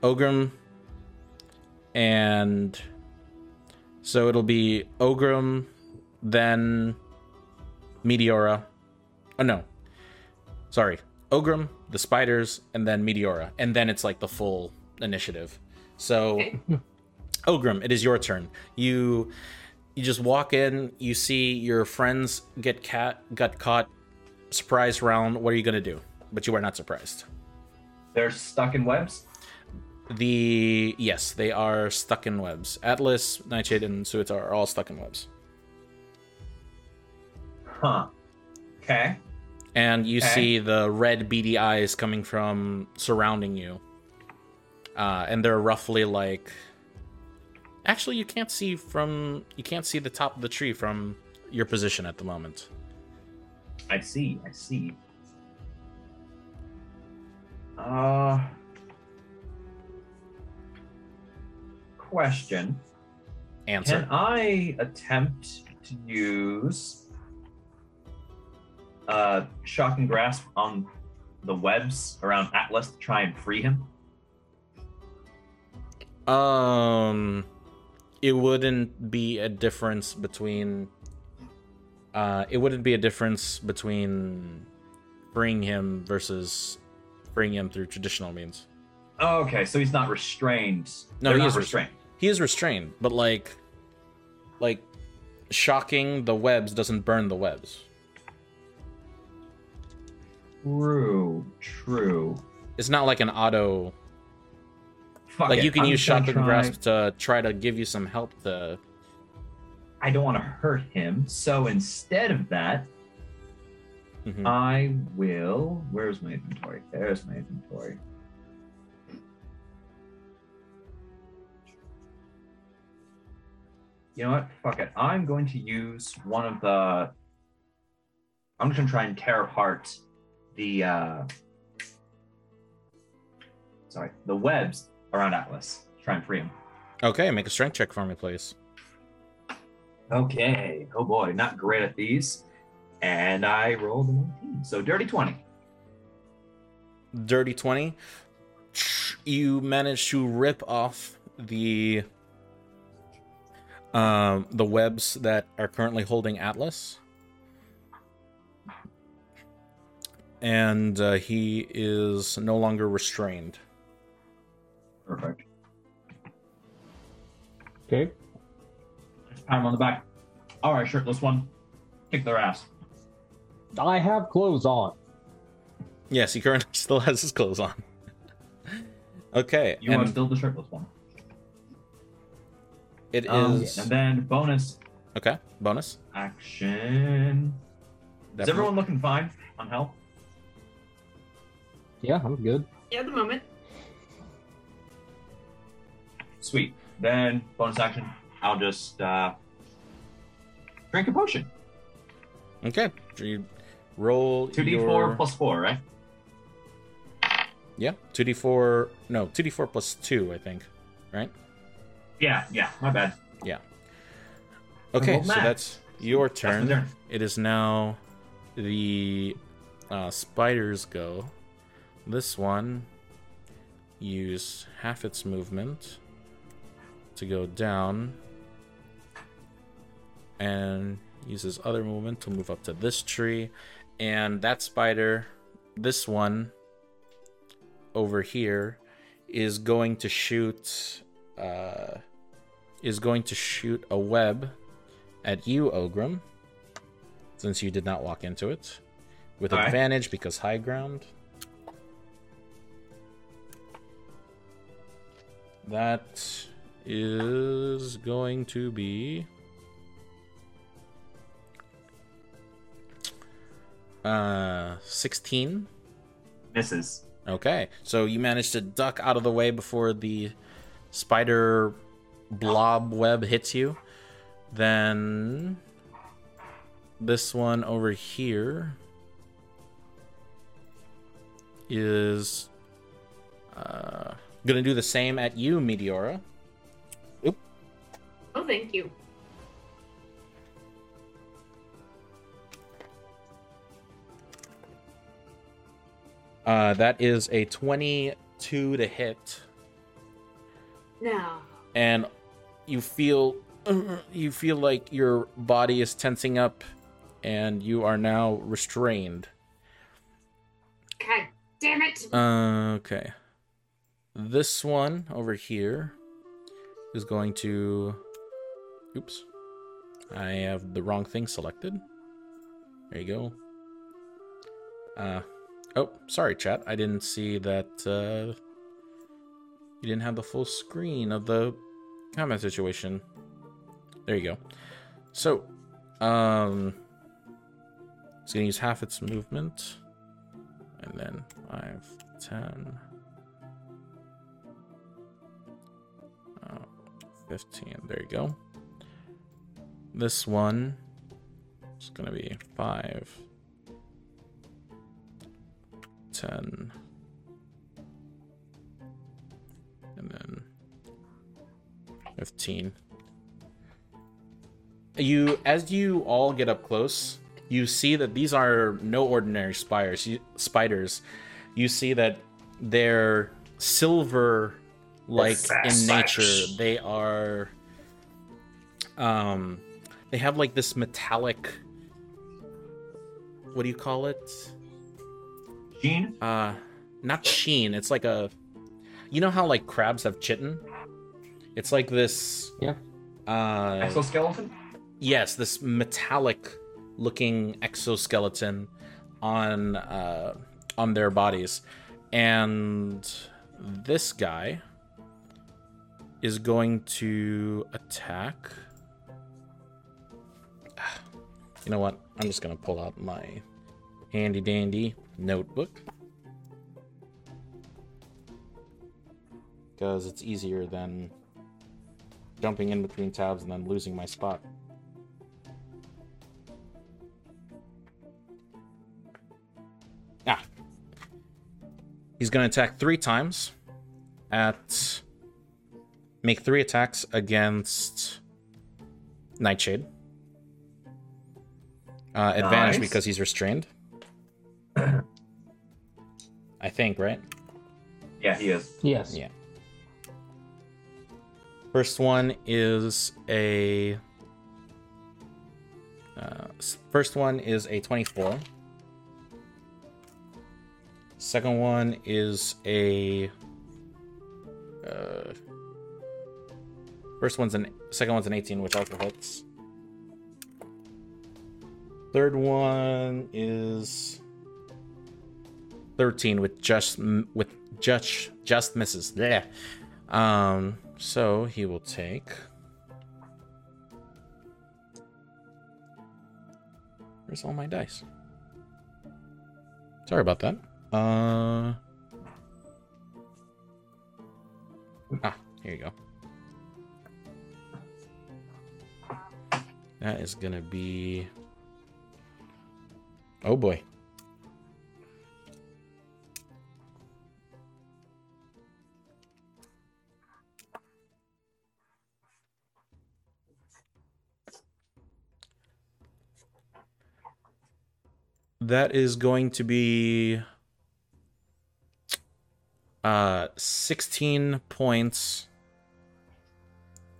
A: Ogrim and so it'll be Ogrim, then Meteora. Oh no. Sorry. Ogrim, the spiders, and then Meteora. And then it's like the full initiative. So
C: Okay.
A: Ogrim, it is your turn. You you just walk in, you see your friends get cat got caught, surprise round. What are you gonna do? But you are not surprised.
D: They're stuck in webs.
A: The yes, they are stuck in webs. Atlas, Nightshade, and Suitar all stuck in webs.
D: Huh. Okay.
A: And you
D: Okay.
A: see the red beady eyes coming from surrounding you. Uh, and they're roughly like actually you can't see from you can't see the top of the tree from your position at the moment.
D: I see. I see. Uh. Question.
A: Answer.
D: Can I attempt to use uh, shock and grasp on the webs around Atlas to try and free him?
A: Um, it wouldn't be a difference between. Uh, it wouldn't be a difference between freeing him versus freeing him through traditional means.
D: Okay, so he's not restrained.
A: No,
D: They're
A: he is
D: restrained.
A: He is restrained, but like, like, shocking the webs doesn't burn the webs.
D: True, true.
A: It's not like an auto.
D: Fuck
A: like
D: it,
A: you can
D: I'm
A: use shock and
D: try-
A: grasp to try to give you some help to.
D: I don't want to hurt him, so instead of that,
A: Mhm.
D: I will. Where's my inventory? There's my inventory. You know what? Fuck it. I'm going to use one of the. I'm just gonna try and tear apart the. uh Sorry, the webs around Atlas. Try and free him.
A: Okay, make a strength check for me, please.
D: Okay. Oh boy, not great at these. And I rolled a 19. So dirty 20.
A: dirty 20 you manage to rip off the um the webs that are currently holding atlas and uh, he is no longer restrained
D: Perfect.
B: Okay.
D: Just pat him on the back. All right, shirtless one. Kick their ass.
B: I have clothes on.
A: yes he currently still has his clothes on okay
D: You are
A: and
D: still the shirtless one.
A: it is
D: Um, and then bonus
A: okay bonus
D: action. Is everyone looking fine on health?
B: Yeah, I'm good.
C: Yeah, at the moment.
D: Sweet. Then bonus action. I'll just uh, drink a potion.
A: okay you roll
D: 2d4 plus 4, right?
A: yeah 2d4 no 2d4 plus 2 i think right
D: Yeah, yeah. My bad.
A: Yeah.
D: Okay,
A: so
D: max.
A: that's your
D: That's
A: turn.
D: turn.
A: It is now the uh, spiders go. This one use half its movement to go down and use uses other movement to move up to this tree and that spider this one over here is going to shoot uh is going to shoot a web at you Ogrim since you did not walk into it with
D: Alright.
A: advantage because high ground that is going to be uh 16
D: Misses.
A: Okay, so you managed to duck out of the way before the spider blob web hits you. Then this one over here is uh, gonna do the same at you, Meteora.
C: Oh, thank you.
A: Uh, that is a 22 to hit.
C: No.
A: and you feel you feel like your body is tensing up and you are now restrained
C: God damn it.
A: uh, okay this one over here is going to oops i have the wrong thing selected there you go uh oh sorry chat i didn't see that uh you didn't have the full screen of the combat situation. There you go. So, um, it's gonna use half its movement, and then 5, 10, uh, 15. There you go. This one is gonna be 5, 10, and then 15 you as you all get up close you see that these are no ordinary spiders you, spiders. You see that they're silver like in nature. they are um they have like this metallic what do you call it
D: Gene?
A: uh not sheen it's like a you know how like crabs have chitin it's like this
B: Yeah.
A: uh
D: Exoskeleton?
A: yes this metallic looking exoskeleton on uh on their bodies and this guy is going to attack you know what i'm just gonna pull out my handy dandy notebook because it's easier than jumping in between tabs and then losing my spot Ah. He's going to attack three times at. Make three attacks against Nightshade. Uh, advantage
D: Nice.
A: because he's restrained. I think, right?
D: Yeah, he is.
B: Yes.
A: Yeah. First one is a. Uh, first one is a 24. Second one is a. Uh, first one's an. Second one's an 18, which also hits. Third one is 13 with just with just just misses. Yeah. Um so he will take Where's all my dice? Sorry about that. Uh Ah, here you go. That is gonna be Oh boy. That is going to be uh 16 points.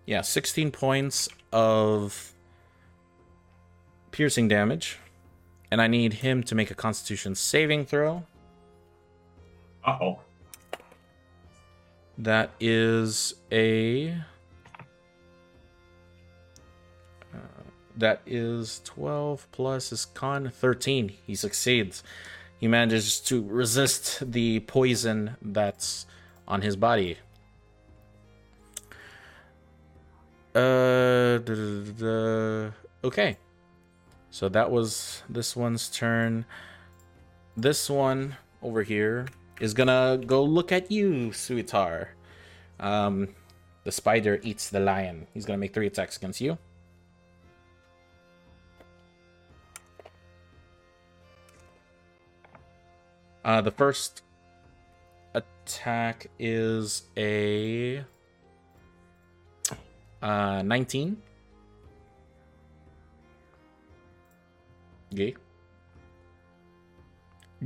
A: Yeah, 16 points of piercing damage. And I need him to make a constitution saving throw.
D: Uh oh.
A: That is a. uh, that is 12 plus his con 13. He succeeds. He manages to resist the poison that's on his body. Uh, da- da- da- okay. So that was this one's turn. This one over here is gonna go look at you, Suitar. Um, the spider eats the lion. He's gonna make three attacks against you. Uh, the first attack is a uh, 19. Gay.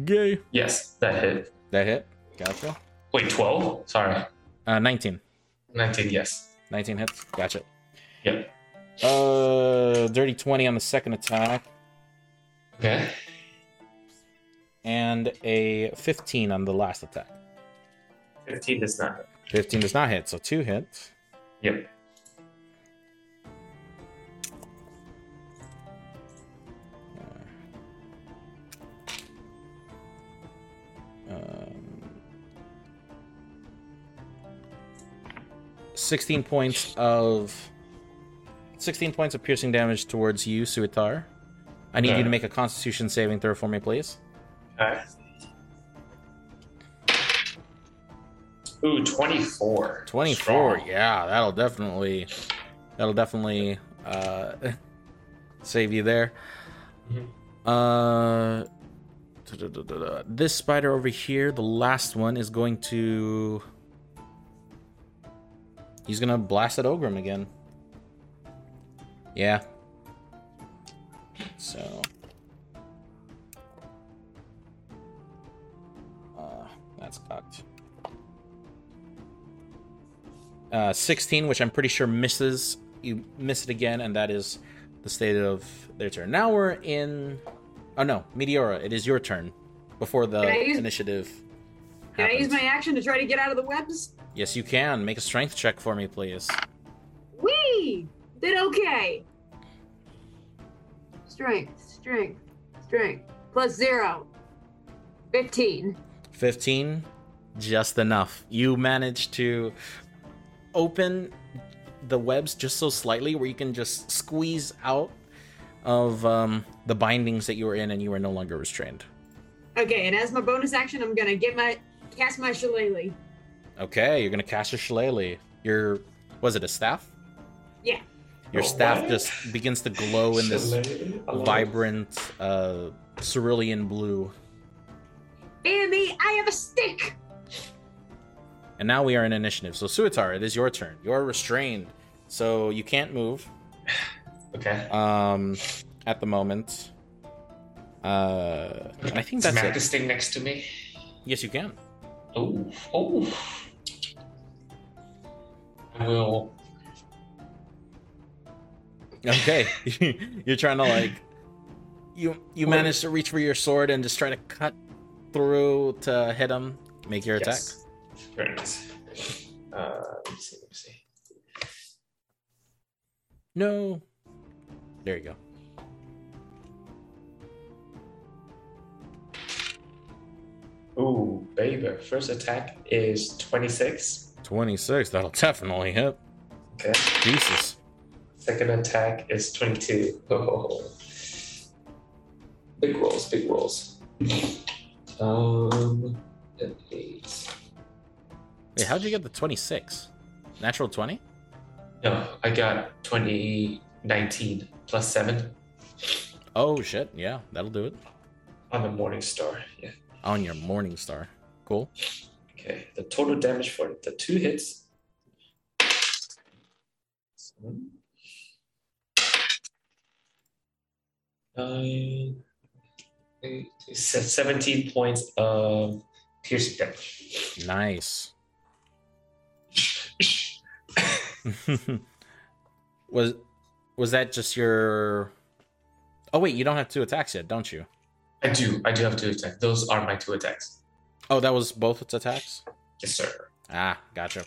A: Gay.
E: Yes, that hit.
A: That hit. Gotcha.
E: Wait, 12? Sorry.
A: Uh, 19.
E: 19, yes.
A: 19 hits. Gotcha.
E: Yep.
A: Uh, dirty 20 on the second attack,
E: Okay.
A: and a 15 on the last attack.
E: 15 does not hit.
A: 15 does not hit, so two hits.
E: Yep.
A: 16 points of 16 points of piercing damage towards you, Suitar. I need you to make a constitution saving throw for me, please.
E: Alright. Ooh, 24.
A: 24.
E: Strong.
A: Yeah, that'll definitely that'll definitely uh save you there.
E: Mhm.
A: Uh this spider over here, the last one is going to He's to blast at Ogrim again. Yeah. So uh that's cocked. uh, 16, which I'm pretty sure misses. You miss it again, and that is the state of their turn. Now we're in. Oh no, Meteora, it is your turn before the
C: use-
A: initiative.
C: Can I use my action to try to get out of the webs?
A: Yes, you can. Make a strength check for me, please.
C: Whee! Did okay. Strength, strength, strength. Plus zero. 15.
A: 15, just enough. You manage to open the webs just so slightly where you can just squeeze out of um, the bindings that you were in and you are no longer restrained.
C: Okay, and as my bonus action, I'm gonna get my cast my shillelagh.
A: Okay, you're gonna cast a shillelagh. Your was it a staff?
C: Yeah.
A: Your
E: A
A: staff
E: what?
A: just begins to glow in this
E: Shillelagh? I love it.
A: vibrant uh, cerulean blue.
C: Andy, I have a stick.
A: And now we are in initiative. So Suitar, it is your turn. You're restrained, so you can't move
E: Okay.
A: um, at the moment. Uh, I think
E: Is
A: that's
E: Magus
A: it.
E: staying next to me?
A: Yes, you can.
E: Oh, oh. I will.
A: Okay, you're trying to like you you manage to reach for your sword and just try to cut through to hit him. Make your attack.
E: Yes. Very nice. Uh, let me see. Let me see.
A: No. There you go.
E: Ooh, baby. First attack is 26.
A: 26. That'll definitely hit.
E: Okay.
A: Jesus.
E: Second attack is 22. Oh. Big rolls, big rolls. Um, an eight.
A: Wait, how'd you get the 26? Natural 20?
E: No, I got 20, 19 plus seven
A: Oh shit. Yeah, that'll do it.
E: on the Morning Star. Yeah.
A: On your morning star. Cool.
E: Okay. The total damage for the two hits. Seven. Nine. 17 points of piercing damage.
A: Nice. was was that just your? Oh wait, you don't have two attacks yet, don't you?
E: I do. I do have two attacks. Those are my two attacks.
A: Oh, that was both its attacks.
E: Yes, sir.
A: Ah, gotcha.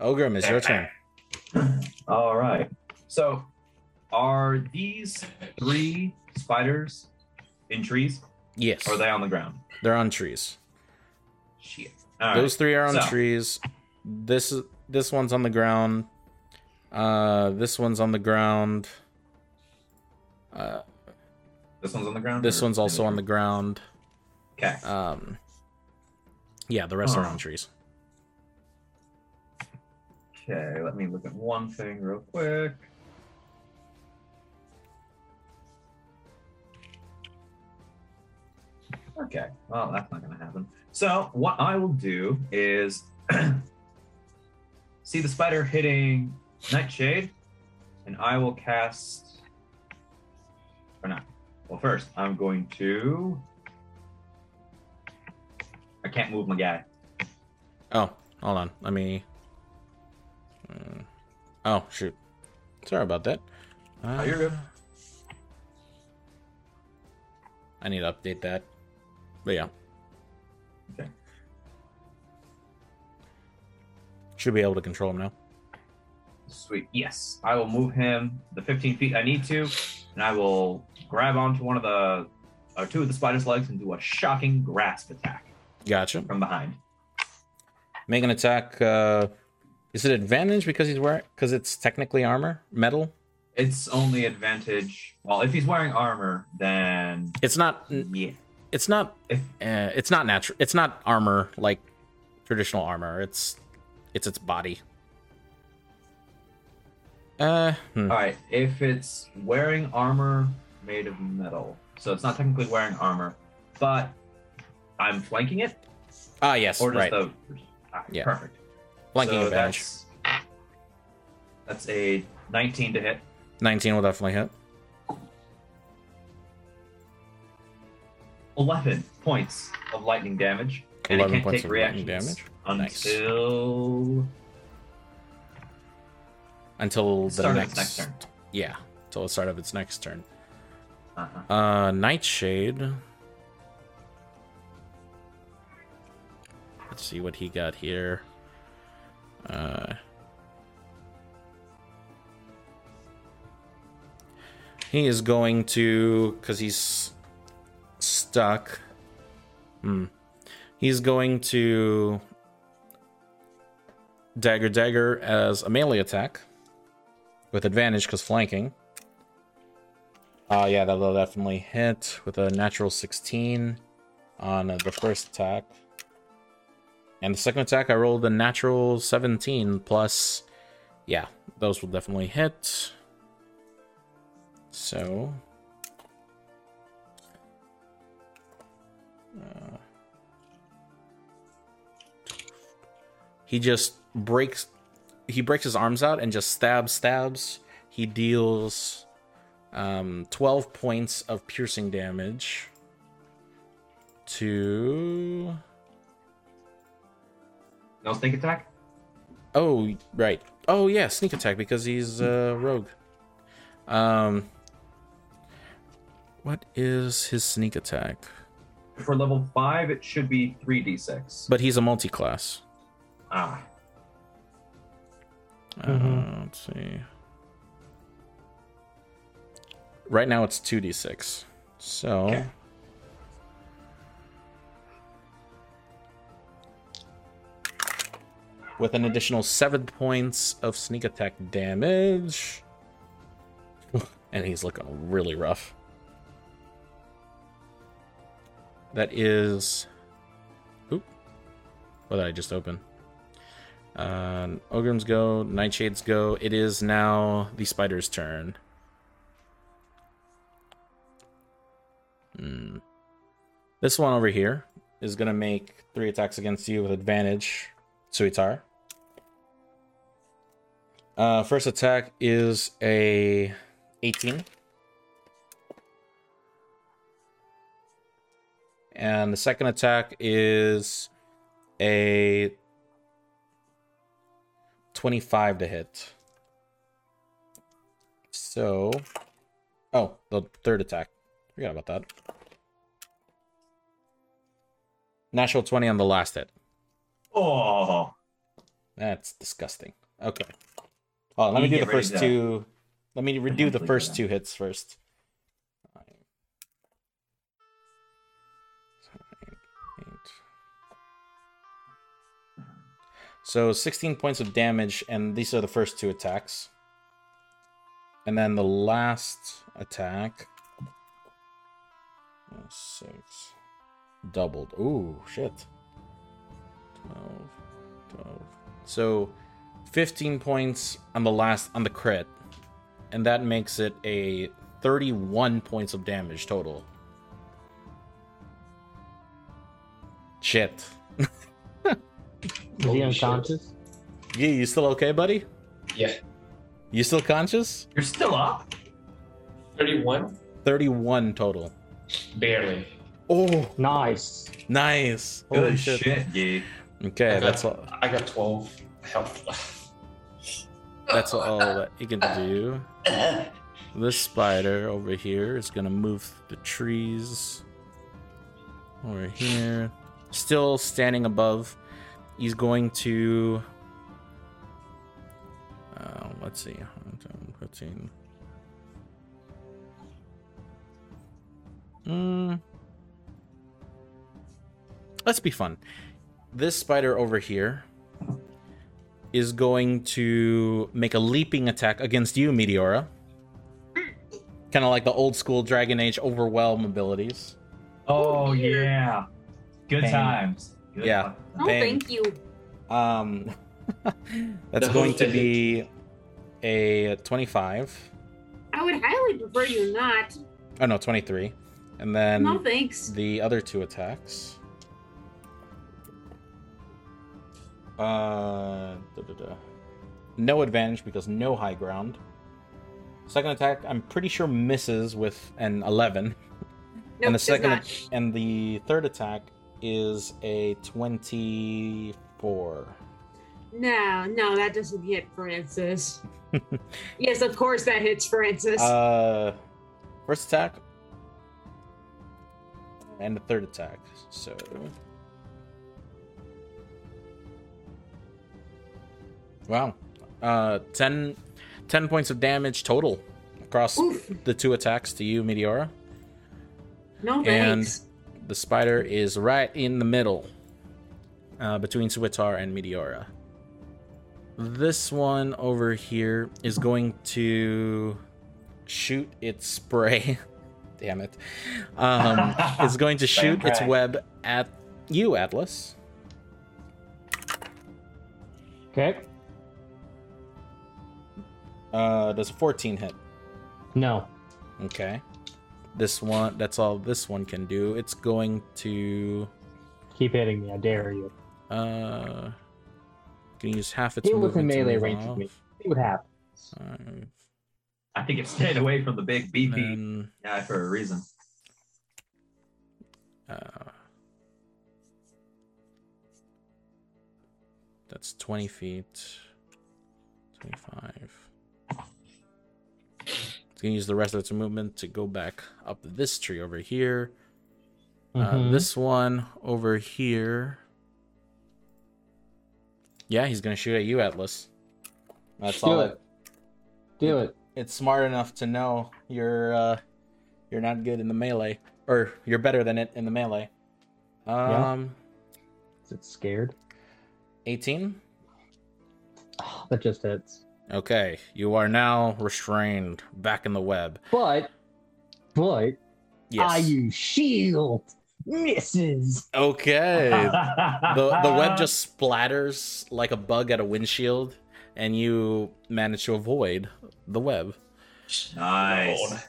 A: Ogrim, it's your turn.
D: All right. So, are these three spiders in trees,
A: Yes,
D: or are they on the ground?
A: they're on trees.
D: Shit. All right.
A: Those three are on
D: So-
A: trees. This is this one's on the ground. Uh, this one's on the ground. Uh,
D: This one's on the ground.
A: this one's also on the ground.
D: Okay.
A: Um, yeah, the rest are on trees.
D: Okay. Let me look at one thing real quick. Okay. Well, that's not going to happen. So what I will do is see the spider hitting Nightshade, and I will cast. Well, first I'm going to. I can't move my guy.
A: Oh, hold on. Let me. Uh, oh shoot. Sorry about that. Uh,
D: Oh, you're good.
A: I need to update that. But yeah.
D: Okay.
A: Should be able to control him now.
D: Sweet. Yes, I will move him the 15 feet I need to, and I will grab onto one of the, or two of the spider's legs and do a shocking grasp attack
A: Gotcha.
D: from behind.
A: Make an attack. Uh, is it advantage because he's wearing? Because it's technically armor, metal.
D: It's only advantage. Well, if he's wearing armor, then
A: It's not.
D: yeah.
A: It's not.
D: If
A: Uh, it's not natural. It's not armor like traditional armor. It's it's its body. Uh, hmm.
D: all right, if it's wearing armor made of metal, so it's not technically wearing armor, but I'm flanking it,
A: ah yes,
D: or just
A: right.
D: the ah,
A: Yeah.
D: perfect.
A: Flanking
D: so
A: advantage.
D: That's, that's a 19 to hit.
A: Nineteen will definitely hit.
D: 11 points of lightning damage. And it
A: 11
D: can't
A: points
D: take reactions
A: damage. Nice.
D: until
A: Until the
D: start of
A: next,
D: next turn.
A: Yeah, until the start of its next turn.
D: Uh-huh.
A: Uh, Nightshade. Let's see what he got here. Uh, he is going to, because he's stuck. Hmm. He's going to dagger dagger as a melee attack with advantage because flanking. Uh, yeah, that'll definitely hit with a natural 16 on uh, the first attack. And the second attack, I rolled a natural 17 plus. Yeah, those will definitely hit. So. Uh, he just breaks. He breaks his arms out and just stabs, stabs. He deals um, 12 points of piercing damage to.
D: No sneak attack?
A: Oh, right. Oh, yeah, sneak attack because he's uh, rogue. Um, what is his sneak attack?
D: For level 5, it should be 3d6.
A: But he's a multi-class.
D: ah,
A: Uh,
B: Mhm.
A: let's see. Right now it's 2d6. So.
D: Okay.
A: With an additional 7 points of sneak attack damage. and he's looking really rough. That is. Oop. What did I just open? Uh, Ogrim's go, Nightshade's go. It is now the spider's turn. Hmm. This one over here is gonna make three attacks against you with advantage, Suitar. Uh, first attack is a 18. And the second attack is a 25 to hit. So, oh, the third attack. Forgot about that. Natural 20 on the last hit.
D: Oh,
A: That's disgusting. Okay. Oh, let me do the first
D: to-
A: two. Let me redo the first two hits first. So 16 points of damage, and these are the first two attacks. And then the last attack. Oh, Six. Doubled. Ooh, shit. 12. 12. So 15 points on the last on the crit. And that makes it a 31 points of damage total. Shit.
B: Is he unconscious?
A: Yeah, you still okay, buddy?
E: Yeah.
A: You still conscious?
D: you're still up.
E: 31?
A: 31 total.
E: Barely.
A: Oh,
B: Nice.
A: nice. Holy
D: Good
A: shit.
D: shit, Gee.
A: Okay,
E: I got,
A: that's all.
E: I got 12 health.
A: That's all that you can do. This spider over here is gonna move the trees over here. Still standing above. He's going to. Uh, let's see. 15. Mm. Let's be fun. This spider over here is going to make a leaping attack against you, Meteora. Kind of like the old school Dragon Age overwhelm abilities.
D: Oh yeah, good
B: Bang.
D: times. Good
A: Yeah.
D: fucking
C: Oh, thank you.
A: Um, that's
E: The
A: going to be a 25.
C: I would highly prefer you not.
A: Oh no, 23. And then
C: no thanks.
A: the other two attacks. Uh, da-da-da. no advantage because no high ground. Second attack, I'm pretty sure misses with an 11.
C: No,
A: and the second
C: not.
A: and the third attack is a 24.
C: No, no, that doesn't hit Francis. yes, of course that hits Francis.
A: Uh, first attack and the third attack. So wow, uh, 10, 10 points of damage total across
C: Oof.
A: the two attacks to you, Meteora.
C: no
A: and-
C: thanks.
A: The spider is right in the middle, uh, between Suitar and Meteora. This one over here is going to shoot its spray. Damn it! Um, it's going to shoot its web at you, Atlas.
B: Okay.
A: Uh, does a 14 hit?
B: No.
A: Okay. This one, that's all this one can do. It's going to
B: Keep hitting me. I dare you.
A: uh, can use half its
B: Deal with the
A: movement to
B: melee range with
A: off.
B: me. See what happens.
A: Five,
D: I think it stayed away from the big BP
A: then,
D: guy for a reason.
A: uh, that's 20 feet. 25. It's going to use the rest of its movement to go back up this tree over here. Uh,
B: Mhm.
A: this one over here. Yeah, he's going to shoot at you, Atlas. That's
B: Do
A: all
B: it. Do it.
A: It's smart enough to know you're uh you're not good in the melee or you're better than it in the melee um
B: Is it scared?
A: 18
B: Oh, that just hits.
A: okay you are now restrained back in the web
B: But, but
A: yes
B: I use shield. Misses.
A: okay the the web just splatters like a bug at a windshield and you manage to avoid the web
D: nice.
E: Lord.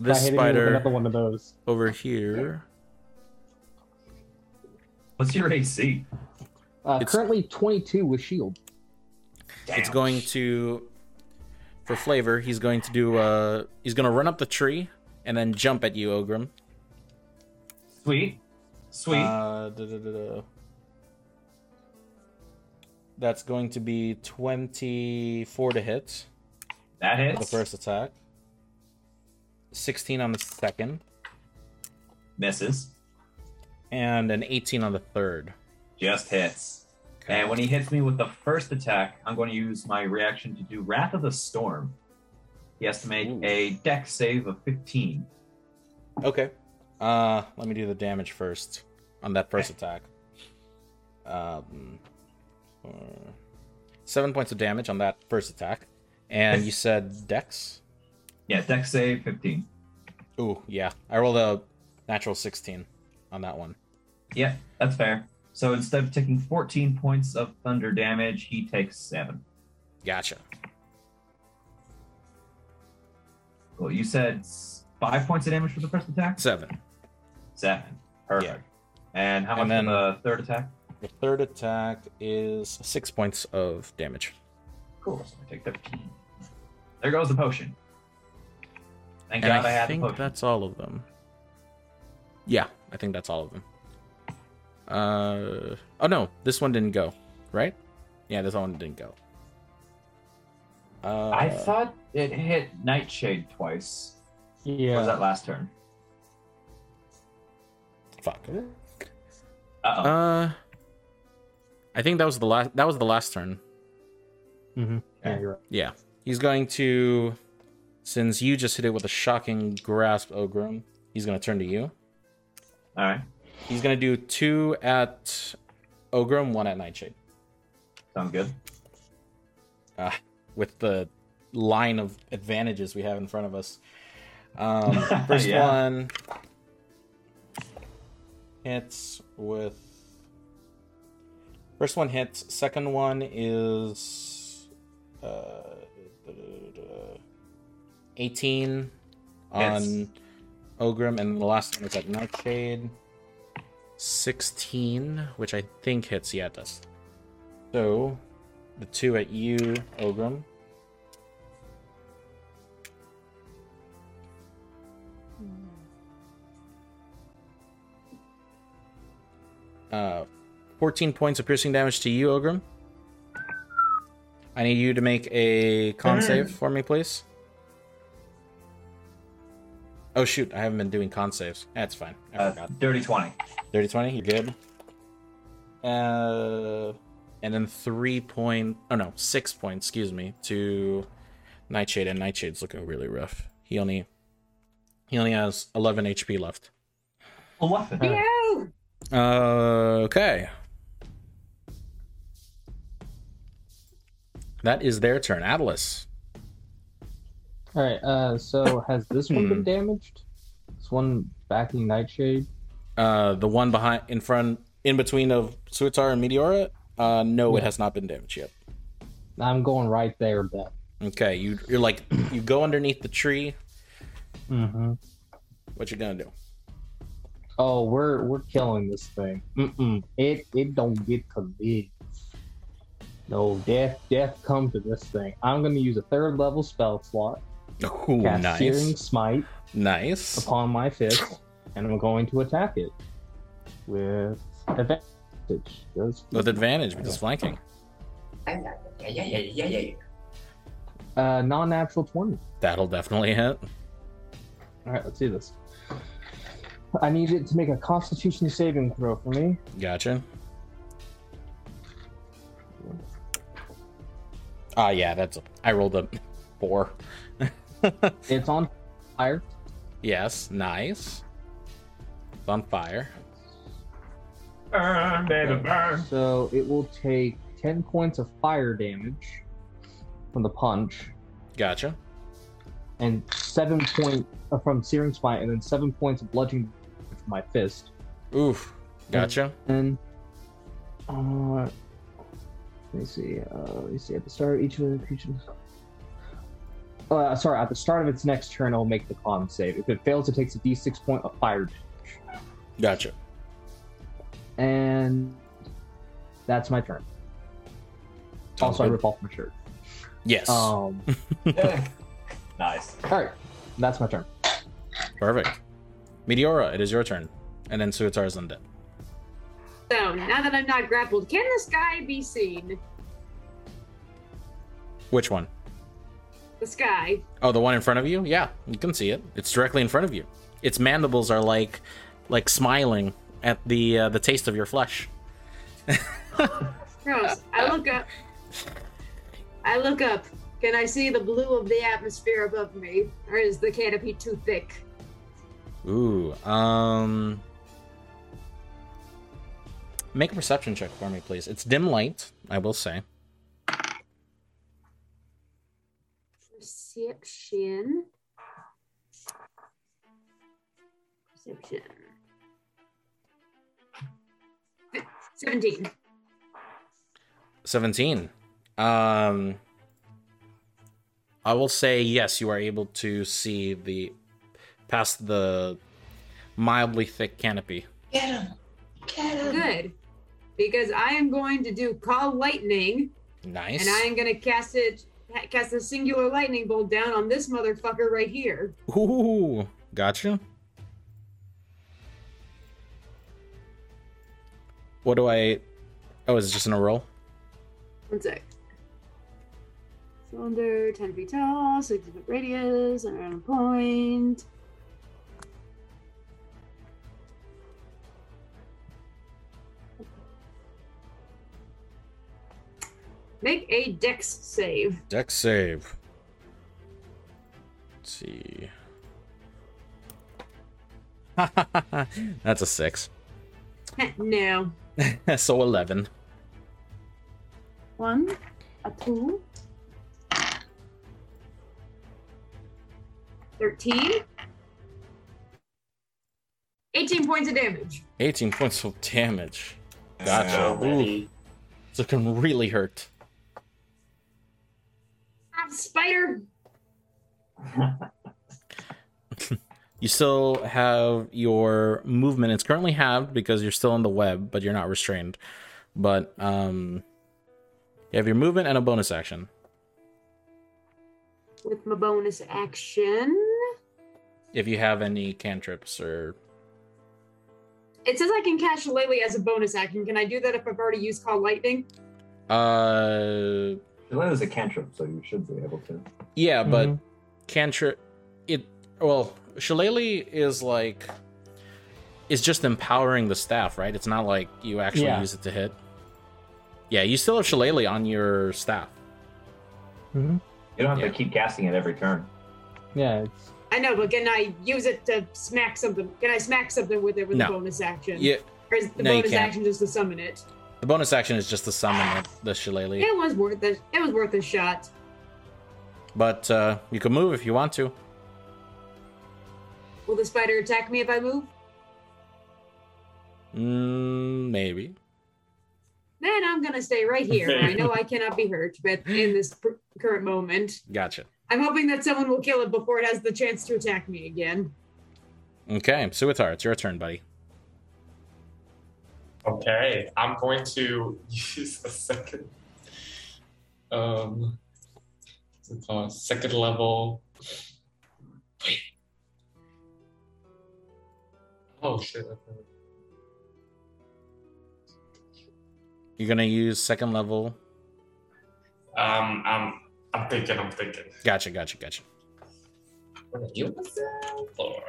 A: This
B: hit him with
A: spider
B: another one of those.
A: over here
D: What's your AC?
B: Uh,
A: It's-
B: currently 22 with shield.
A: it's
D: Damn.
A: going to for flavor he's going to do uh he's going to run up the tree and then jump at you ogrim
D: sweet. Sweet.
A: Uh, da, da, da, da. That's going to be 24 to hit
D: that hits.
A: the first attack. 16 on the second,
D: Misses.
A: and an 18 on the third.
D: Just hits. And when he hits me with the first attack, I'm going to use my reaction to do Wrath of the Storm. He has to make
A: Ooh.
D: a Dex save of 15.
A: Okay. Uh, let me do the damage first on that first attack. Um, uh, seven points of damage on that first attack, and you said Dex.
D: Yeah, Dex save 15.
A: Ooh, yeah. I rolled a natural 16 on that one.
D: Yeah, that's fair. So instead of taking 14 points of thunder damage, he takes 7.
A: Gotcha.
D: Well, you said 5 points of damage for the first attack?
A: Seven.
D: 7. Perfect. And how much
A: And then-
D: for the third attack?
A: The third attack is six points of damage.
D: Cool. So I take 13. There goes the potion. Thank
A: And
D: God I,
A: I
D: had
A: think
D: the potion.
A: that's all of them. Yeah, I think that's all of them. Uh oh no, this one didn't go, right? Yeah, this one didn't go. Uh,
D: I thought it hit Nightshade twice. Or was that last turn?
A: fuck.
D: Uh-oh.
A: Uh, I think that was the last. That was the last turn.
B: hmm Yeah, you're right.
A: Yeah, he's going to, since you just hit it with a shocking grasp, Ogrim. He's going to turn to you.
D: All right.
A: He's going to do two at Ogrim, one at Nightshade.
D: Sounds good.
A: uh, with the line of advantages we have in front of us. Um, first
D: Yeah.
A: one hits with. First one hits. Second one is. Uh, 18 on
D: Hits.
A: Ogrim, and the last one is at Nightshade. 16, which I think hits. Yeah, it does. So, the two at you, Ogrim. Uh, 14 points of piercing damage to you, Ogrim. I need you to make a con
D: Mm.
A: save for me, please. Oh shoot, I haven't been doing con saves. That's fine. I
D: Uh,
A: forgot.
D: dirty 20.
A: 30 20, you're good. Uh, and then three point, oh no, six points, excuse me, to Nightshade, and Nightshade's looking really rough. He only, he only has 11 HP left.
D: 11.
C: Yo!
A: Uh, okay. That is their turn. Atlas.
B: All right. Uh, so has this one been damaged? This one backing Nightshade.
A: Uh, the one behind, in front, in between of Suitar and Meteora. Uh, no, it has not been damaged yet.
B: I'm going right there, then.
A: Okay, you you're like you go underneath the tree.
B: Mm-hmm.
A: What you gonna do?
B: Oh, we're we're killing this thing. Mm-mm. It it don't get to live. No death death come to this thing. I'm gonna use a third level spell slot,
A: Oh,
B: cast Searing
A: nice,
B: Smite
A: nice.
B: upon my fist, and I'm going to attack it with advantage. Does-
A: With advantage because flanking. Yeah, yeah, yeah, yeah, yeah.
B: Uh, non-natural twenty.
A: That'll definitely hit.
B: All right, let's do this. I need it to make a Constitution saving throw for me.
A: Gotcha. Ah, yeah, that's. A, I rolled a four.
B: It's on fire.
A: yes, nice. It's on fire.
D: Burn, baby, burn.
B: So it will take 10 points of fire damage from the punch,
A: Gotcha.
B: and 7 point uh, from Searing Smite, and then 7 points of bludgeoning from my fist.
A: Oof. Gotcha.
B: And, uh, let me see, uh, let me see, at the start of each of the creatures. Uh, sorry, at the start of its next turn, it'll make the con save. If it fails, it takes a d6 point of fire damage.
A: Gotcha.
B: And that's my turn. Also, I rip off my shirt.
A: Yes.
B: Um,
D: nice.
B: all right, that's my turn.
A: Perfect. Meteora, it is your turn. And then Suitar is undead.
C: So now that I'm not grappled, can the sky be seen?
A: Which one?
C: The sky.
A: Oh, the one in front of you? Yeah, you can see it. It's directly in front of you. Its mandibles are like like smiling at the uh, the taste of your flesh.
C: Gross. I look up. I look up. Can I see the blue of the atmosphere above me, or is the canopy too thick?
A: Ooh, um Make a perception check for me, please. It's dim light, I will say.
C: Perception. Perception. Seventeen.
A: 17. Um I will say yes, you are able to see the past the mildly thick canopy.
E: Get him. Get him.
C: Good. Because I am going to do call lightning,
A: Nice.
C: and I am going to cast it, cast a singular lightning bolt down on this motherfucker right here.
A: Ooh, gotcha. What do I? Oh, is it just in a roll?
C: One sec. Cylinder, 10 feet tall, 60 foot radius, and around a point. Make a dex save.
A: Dex save. Let's see. That's a six.
C: no.
A: so eleven.
C: One, a two, 13, 18 points of damage.
A: Eighteen points of damage. Gotcha. Ooh,
E: Already.
A: it's looking really hurt.
C: Spider.
A: You still have your movement. It's currently halved because you're still in the web, but you're not restrained. But um, you have your movement and a bonus action.
C: With my bonus action.
A: If you have any cantrips or
C: It says I can cast Shillelagh as a bonus action. Can I do that if I've already used Call Lightning?
A: uh,
D: Shillelagh is a cantrip, so you should be able to.
A: yeah, but
B: Mhm.
A: cantrip it well, Shillelagh is like is just empowering the staff, right? It's not like you actually
B: Yeah.
A: use it to hit. Yeah, you still have Shillelagh on your staff.
B: Mhm.
D: You don't have
A: Yeah.
D: to keep casting it every turn.
B: Yeah, it's
C: I know, but can I use it to smack something? Can I smack something with it with
A: No.
C: a bonus action?
A: Yeah,
C: Or is the
A: No,
C: bonus action just to summon it?
A: The bonus action is just to summon the, the Shillelagh.
C: It was worth it. It was worth a shot.
A: But uh, you can move if you want to.
C: Will the spider attack me if I move?
A: Mm, maybe.
C: Then I'm gonna stay right here. I know I cannot be hurt, but in this pr- current moment,
A: Gotcha.
C: I'm hoping that someone will kill it before it has the chance to attack me again.
A: Okay, Suitar, it's your turn, buddy.
E: Okay, I'm going to use a second, um, what's it called? Second level. Wait. Oh shit! okay.
A: You're gonna use second level.
E: Um, I'm, I'm thinking, I'm thinking.
A: Gotcha, gotcha, gotcha.
E: I'm gonna heal myself, or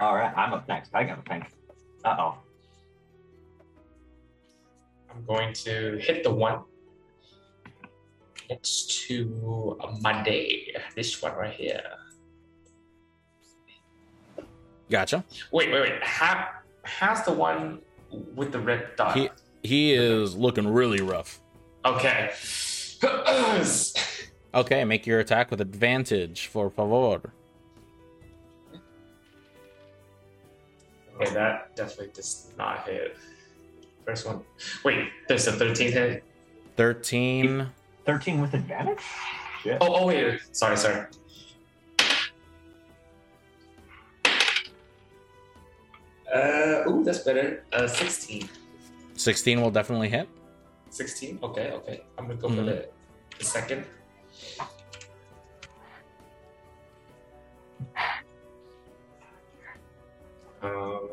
D: All right, I'm up next. I got a tank. Uh oh.
E: I'm going to hit the one next to Monday. This one right here.
A: Gotcha.
E: Wait, wait, wait. How's the one with the red dot?
A: He he is looking really rough.
E: Okay.
A: Okay, make your attack with advantage, for favor.
E: okay, that definitely does not hit. First one. Wait, there's a 13 hit.
A: 13.
D: 13 with advantage? Shit.
E: Oh, oh, wait. Sorry, sorry. Uh, ooh, that's better. Uh, 16.
A: 16 will definitely hit.
E: 16? Okay, okay. I'm gonna go for
A: Mhm.
E: the, the second. Um,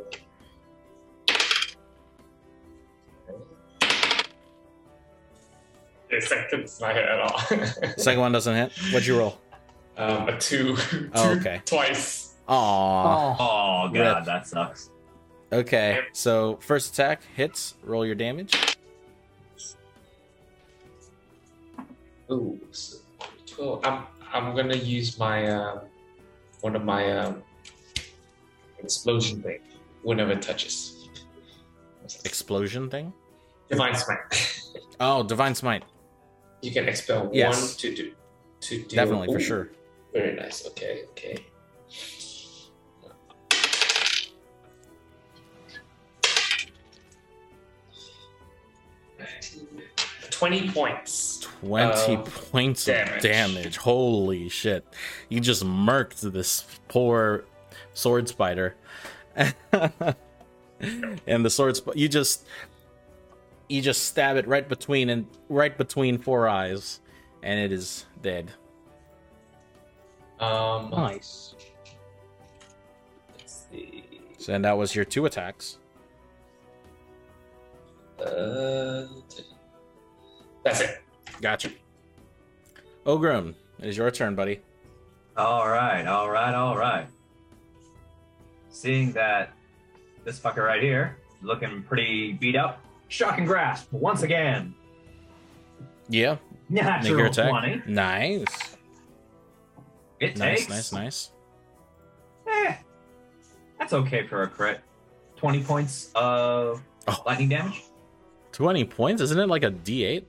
E: The second does not hit at all.
A: Second one doesn't hit. What'd you roll?
E: um, a two.
A: Oh,
E: two
A: okay.
E: Twice.
A: Aw.
B: Oh,
D: Oh god,
A: Rip.
D: that sucks.
A: Okay, so first attack hits. Roll your damage.
E: Oh, so 12. I'm I'm gonna use my um, one of my um, explosion thing whenever it touches.
A: Explosion thing.
E: Divine smite.
A: Oh, divine smite.
E: You can expel
A: Yes.
E: one to do to deal.
A: Definitely for sure.
E: Very nice. Okay. Okay. Twenty points.
A: 20
E: Uh,
A: points of
E: damage.
A: damage. Holy shit. You just murked this poor sword spider. and the sword sp- you just you just stab it right between and right between four eyes and it is dead.
E: Um,
B: nice.
E: let's see.
A: So and that was your two attacks.
E: Uh, that's it.
A: Gotcha. Ogrim, it is your turn, buddy.
D: All right, all right, all right. Seeing that this fucker right here looking pretty beat up, shocking grasp once again.
A: Yeah, make your attack.
D: twenty.
A: Nice.
D: It
A: Nice,
D: takes.
A: nice, nice.
D: Eh, that's okay for a crit. Twenty points of
A: Oh.
D: lightning damage.
A: 20 points? Isn't it like a D8?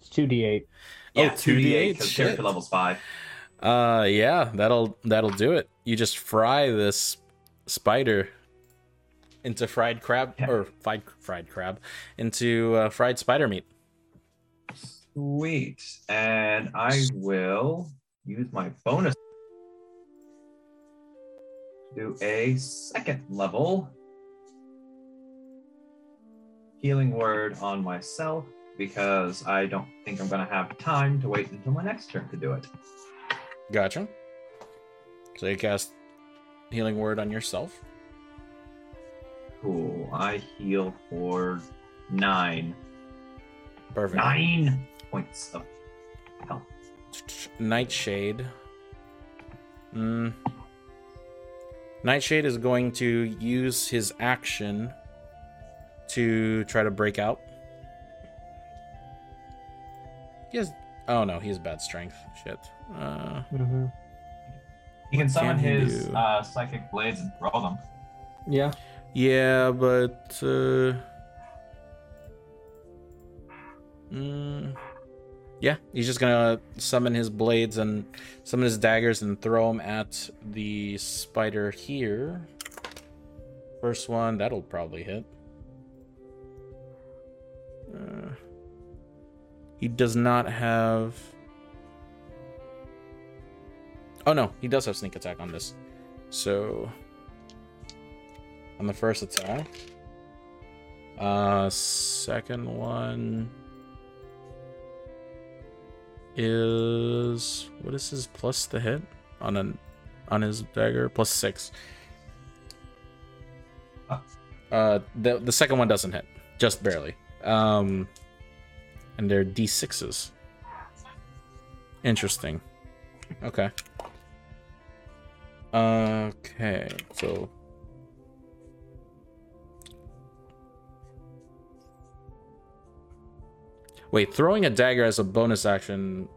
B: It's 2d8.
A: Oh,
D: Yeah,
A: 2d8,
D: because
A: shit.
D: character level's five.
A: Uh yeah, that'll that'll do it. You just fry this spider into fried crab
D: Yeah.
A: or fried fried crab into uh, fried spider meat.
D: Sweet. And I will use my bonus do a second level healing word on myself because I don't think I'm going to have time to wait until my next turn to do it.
A: Gotcha. So you cast healing word on yourself.
D: Cool. I heal for nine.
A: Perfect.
D: Nine points of health.
A: Nightshade. Mm. Nightshade is going to use his action to try to break out. He has. Oh no, he has bad strength. Shit. Uh,
B: Mm-hmm.
D: He can summon
A: can he
D: his
A: do?
D: uh, psychic blades and throw them.
B: Yeah.
A: Yeah, but. Uh, mm, yeah, he's just gonna summon his blades and summon his daggers and throw them at the spider here. First one, that'll probably hit. Uh, he does not have. Oh no, he does have sneak attack on this. So on the first attack. Uh second one is what is his plus the hit on an on his dagger plus 6. Uh the the second one doesn't hit, just barely. Um and they're d6s. Interesting. Okay. Okay, so Wait, throwing a dagger as a bonus action.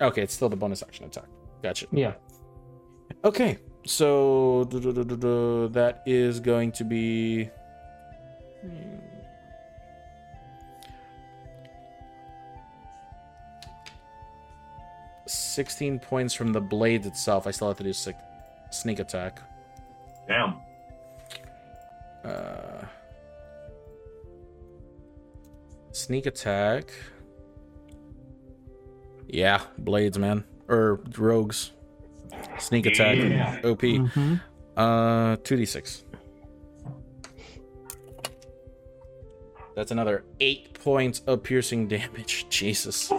A: Okay, it's still the bonus action attack. Gotcha.
B: Yeah.
A: Okay, so that is going to be. Sixteen points from the blade itself. I still have to do sick, sneak attack.
D: Damn.
A: Uh, sneak attack. Yeah, blades, man, or rogues. Sneak attack,
D: Yeah.
A: OP.
B: Mm-hmm.
A: Uh, two d six. That's another eight points of piercing damage. Jesus,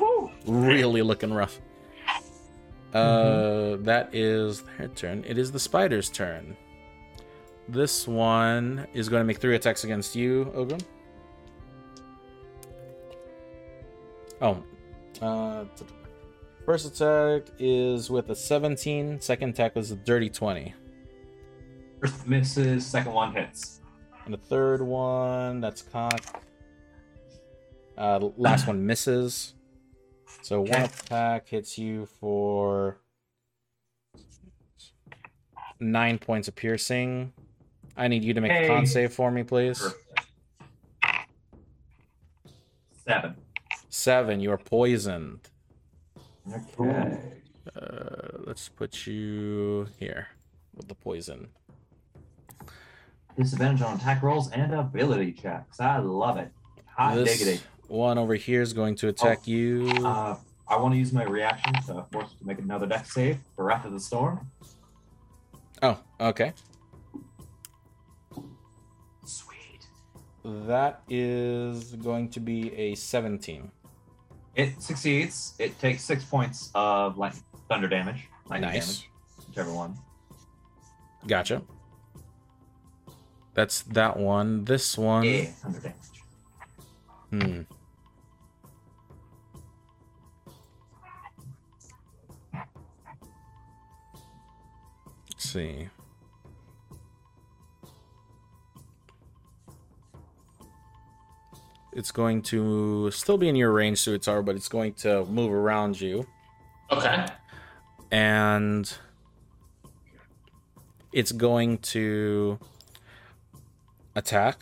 A: really looking rough. Uh, that is their turn. It is the spider's turn. This one is going to make three attacks against you, Ogrim. Oh, uh, first attack is with a 17. Second attack was a dirty 20.
D: First misses, second one hits.
A: And the third one, that's cock. Uh, last one misses. So one
D: Okay.
A: attack hits you for nine points of piercing. I need you to make a con save for me, please.
D: Perfect. Seven.
A: Seven. You are poisoned.
D: Okay.
A: Uh, let's put you here with the poison.
D: Disadvantage on attack rolls and ability checks. I love it. Hot
A: this
D: diggity.
A: one over here is going to attack you.
D: Uh, I want to use my reaction to force to make another Dex save for Wrath of the Storm.
A: oh, okay.
D: Sweet.
A: That is going to be a 17.
D: It succeeds. It takes six points of lightning, thunder damage. Lightning
A: Nice.
D: damage. Whichever one.
A: Gotcha. That's that one. This one.
D: Yeah, thunder damage.
A: Hmm. Let's see. It's going to still be in your range, Suitar, but it's going to move around you.
E: Okay.
A: and it's going to attack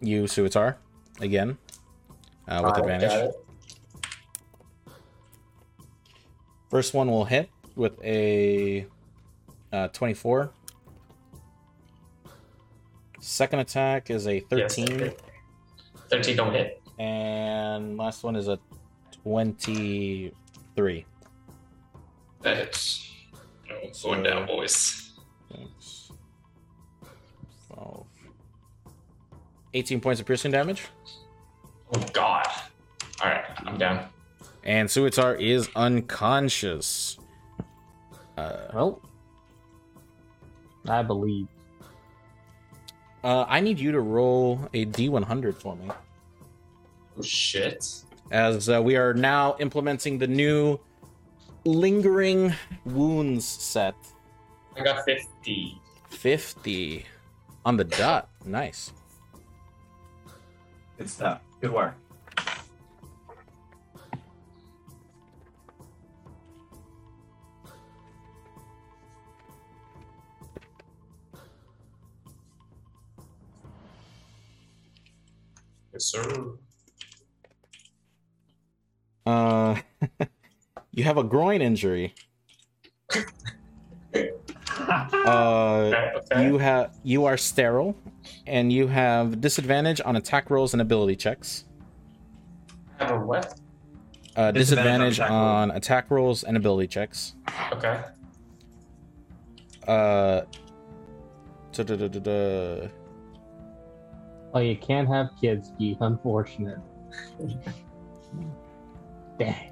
A: you, Suitar, again uh, with
E: Alright,
A: advantage. First one will hit with a uh, 24. Second attack is a
E: Yes,
A: 13,
E: okay. 13 don't hit.
A: and last one is a 23.
E: That hits. Oh, going down, boys.
A: Six, 12, 18 points of piercing damage.
E: Oh, God. All right, I'm down.
A: And Suitar is unconscious. Uh,
B: Well, I believe.
A: Uh, I need you to roll a D100 for me.
E: Oh, shit.
A: As uh, we are now implementing the new lingering wounds set.
E: I got 50.
A: 50 on the dot. Nice.
D: Good stuff. Good work.
E: Yes, sir.
A: Uh, you have a groin injury. Uh,
E: Okay, okay.
A: you have you are sterile, and you have disadvantage on attack rolls and ability checks.
E: have a what?
A: Uh, disadvantage
D: Disadvantage on attack
A: on attack rolls and ability checks.
E: Okay.
A: Uh, da-da-da-da-da.
B: Oh, you can't have kids, Keith. Unfortunate. Dang.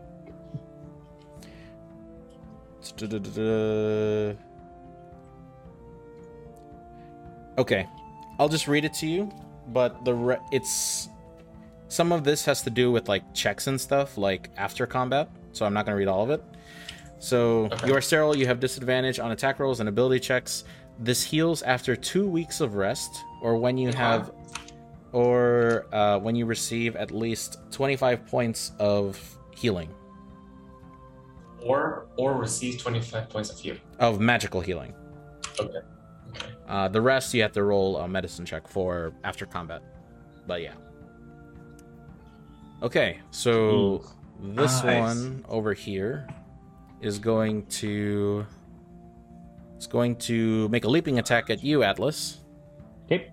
A: Okay, I'll just read it to you, but the re- it's some of this has to do with like checks and stuff, like after combat. So I'm not gonna read all of it. So
E: Okay.
A: you are sterile. You have disadvantage on attack rolls and ability checks. This heals after two weeks of rest, or when you have, or uh, when you receive at least 25 points of healing
E: Or or receive 25 points of healing.
A: of magical healing.
E: Okay. Okay.
A: Uh, the rest you have to roll a medicine check for after combat. But yeah. Okay, so this
D: Nice.
A: one over here is going to it's going to make a leaping attack at you, Atlas,
B: Okay.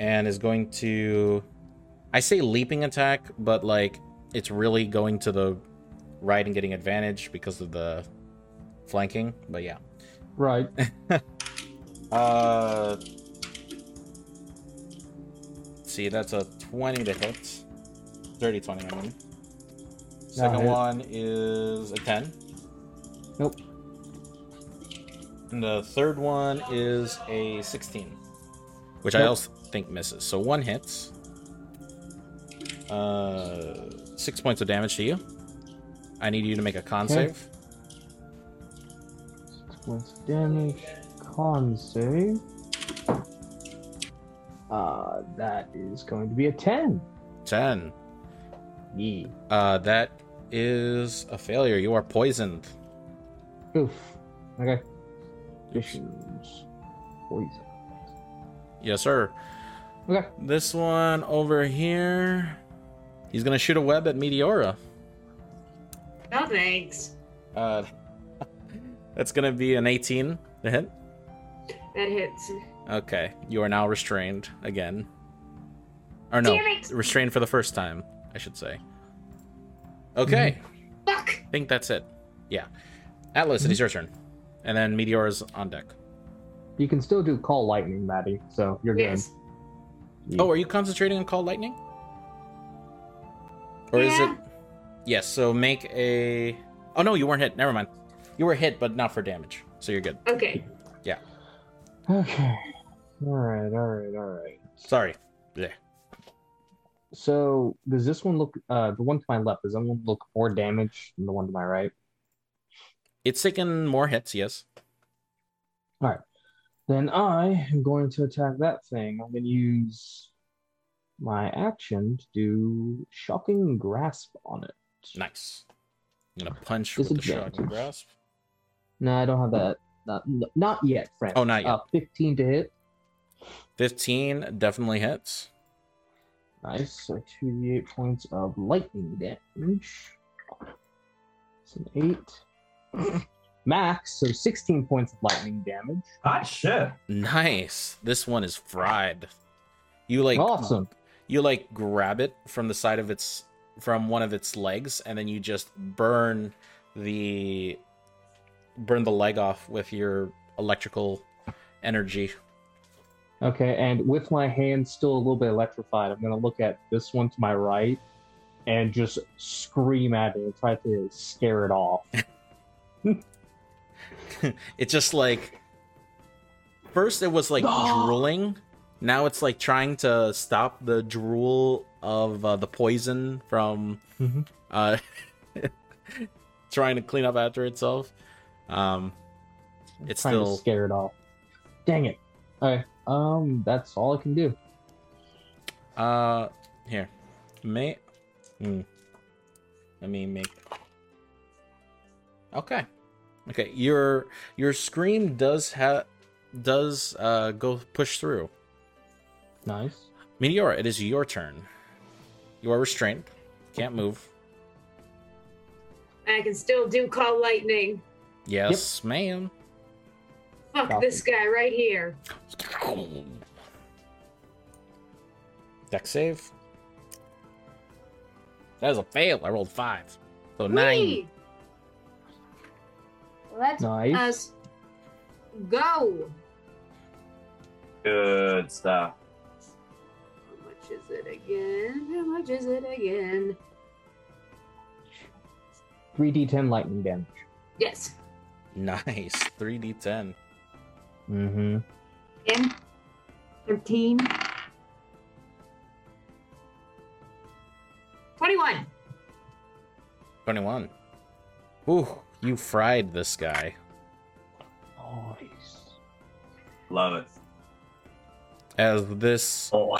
A: And is going to I say leaping attack, but like it's really going to the right and getting advantage because of the flanking. But yeah.
B: Right.
A: Uh, see, that's a 20 to hit. Dirty 20, I mean. Second one is a 10.
B: Nope.
A: And the third one is a 16, which I also think misses. So one hits. Uh, six points of damage to you. I need you to make a con
B: Okay.
A: save.
B: Six points of damage. Con save. Uh, that is going to be a 10.
A: 10.
B: Yeah.
A: Uh, that is a failure. You are poisoned.
B: Oof. Okay. Conditions. Poison.
A: Yes, sir.
B: Okay.
A: This one over here. He's gonna shoot a web at Meteora.
C: No thanks.
A: Uh, that's gonna be an 18 to hit.
C: That hits.
A: Okay, you are now restrained again. Or no,
C: Damn it!
A: restrained for the first time, I should say. Okay,
C: Fuck.
A: I think that's it. Yeah, Atlas, it is your turn, and then Meteora's on deck.
B: You can still do call lightning, Maddie, so you're
C: Yes.
B: good.
A: Oh, are you concentrating on call lightning? Or is
C: Yeah.
A: it? Yes. So make a. Oh no, you weren't hit. Never mind. You were hit, but not for damage, so you're good.
C: Okay. Yeah.
B: Okay. Alright, alright, alright.
A: Sorry. Yeah.
B: So, does this one look, uh, the one to my left, does that one look more damage than the one to my right?
A: It's taken more hits. Yes.
B: Then I am going to attack that thing. I'm going to use my action to do shocking grasp on it.
A: Nice. I'm gonna punch with the shocking grasp.
B: No, I don't have that. Not, not yet, friend.
A: Oh, not yet.
B: Uh, 15 to hit.
A: 15 definitely hits.
B: Nice. So 2d8 points of lightning damage. It's an 8. Max, so 16 points of lightning damage.
D: Hot shit.
A: Nice. This one is fried. You like
B: awesome.
A: you like grab it from the side of its from one of its legs and then you just burn the burn the leg off with your electrical energy.
B: Okay, and with my hand still a little bit electrified, I'm gonna look at this one to my right and just scream at it and try to scare it off.
A: It's just like first it was like
B: No.
A: drooling. Now it's like trying to stop the drool of uh, the poison from
B: Mhm.
A: uh, trying to clean up after itself. Um, it's
B: trying
A: still
B: to scare it off. Dang it. All right, um, that's all I can do.
A: uh here. May hmm. let me make Okay. Okay, your your scream does have does uh go push through.
B: Nice.
A: Meteora, it is your turn. You are restrained. Can't move.
C: I can still do call lightning.
A: Yes, ma'am.
C: Fuck
B: Copy.
C: this guy right here.
A: Dex save. That was a fail. I rolled five. So nine.
C: Whee! Let's
B: Nice.
C: us go.
D: Good stuff.
C: How much is it again? How much is it again?
B: 3d10 lightning damage.
C: Yes.
A: Nice. 3d10.
B: Mm-hmm.
C: 10, 13, 21.
A: 21. Ooh, you fried this guy.
B: Nice.
D: Love it.
A: As this
D: Oh,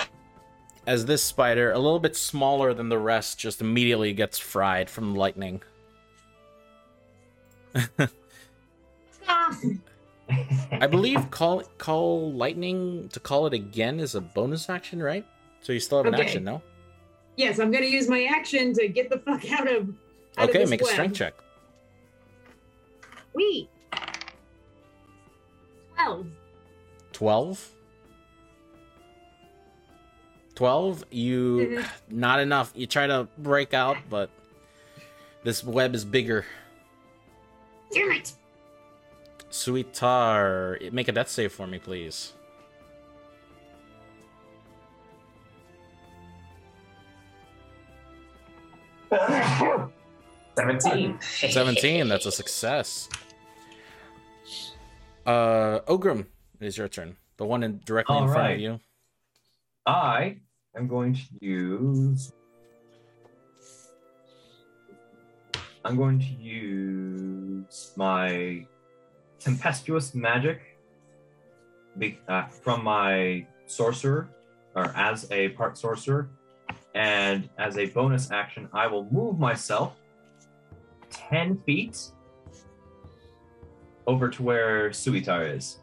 A: as this spider, a little bit smaller than the rest, just immediately gets fried from lightning. I believe call call lightning to call it again is a bonus action, right? So you still have an
C: Okay.
A: action, no?
C: yes, I'm gonna use my action to get the fuck out of. Out
A: Okay,
C: of this
A: make a strength check.
C: Wee. 12.
A: 12 12 you not enough you try to break out but this web is bigger
C: Damn it.
A: Suitar make a death save for me please
E: Seventeen.
A: 17 that's a success. Uh ogrim it is your turn. The one in directly in
D: All
A: front of you.
D: I am going to use I'm going to use my tempestuous magic be, uh, from my sorcerer, or as a part sorcerer, and as a bonus action, I will move myself ten feet over to where Suitar is,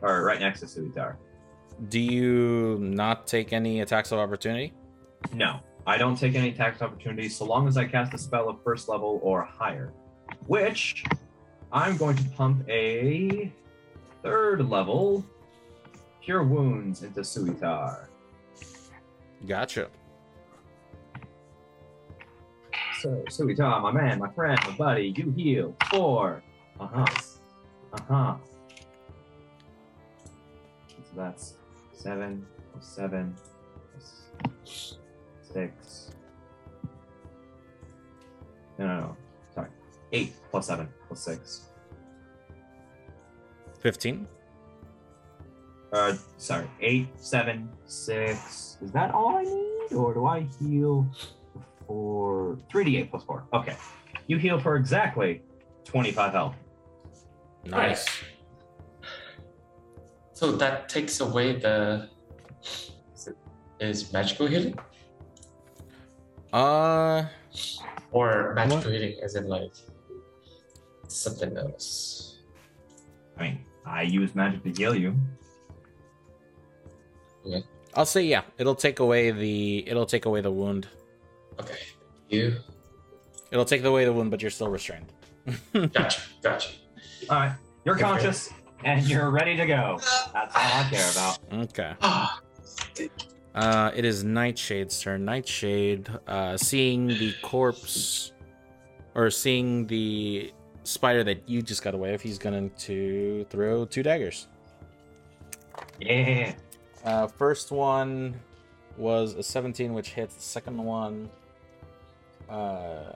D: or right next to Suitar.
A: Do you not take any attacks of opportunity?
D: No, I don't take any attacks of opportunity so long as I cast a spell of first level or higher. Which I'm going to pump a third level Cure Wounds into Suitar.
A: Gotcha.
D: So, Suitar, my man, my friend, my buddy, you heal four. Uh huh. Uh huh. So that's seven, seven, six. plus seven plus six. No, no, no. Sorry. Eight plus seven plus six.
A: 15.
D: Uh, sorry. Eight, seven, six. Is that all I need, or do I heal for three d eight plus four? Okay. You heal for exactly twenty-five health.
A: Nice.
E: So that takes away the. Is, magical healing
A: Uh,
E: or magical healing as in like something else?
D: I mean, I use magic to heal you.
A: I'll say yeah. It'll take away the it'll take away the wound.
E: Okay, you
A: It'll take away the wound, but you're still restrained.
E: gotcha, gotcha.
D: All right. You're
E: Okay.
D: conscious and you're ready to go. That's all I care about.
A: Okay.
E: Ah,
A: Uh, it is Nightshade's turn. Nightshade, uh, seeing the corpse, or seeing the spider that you just got away of, he's going to throw two daggers.
D: Yeah.
A: Uh, first one was a 17, which hits. The second one, uh,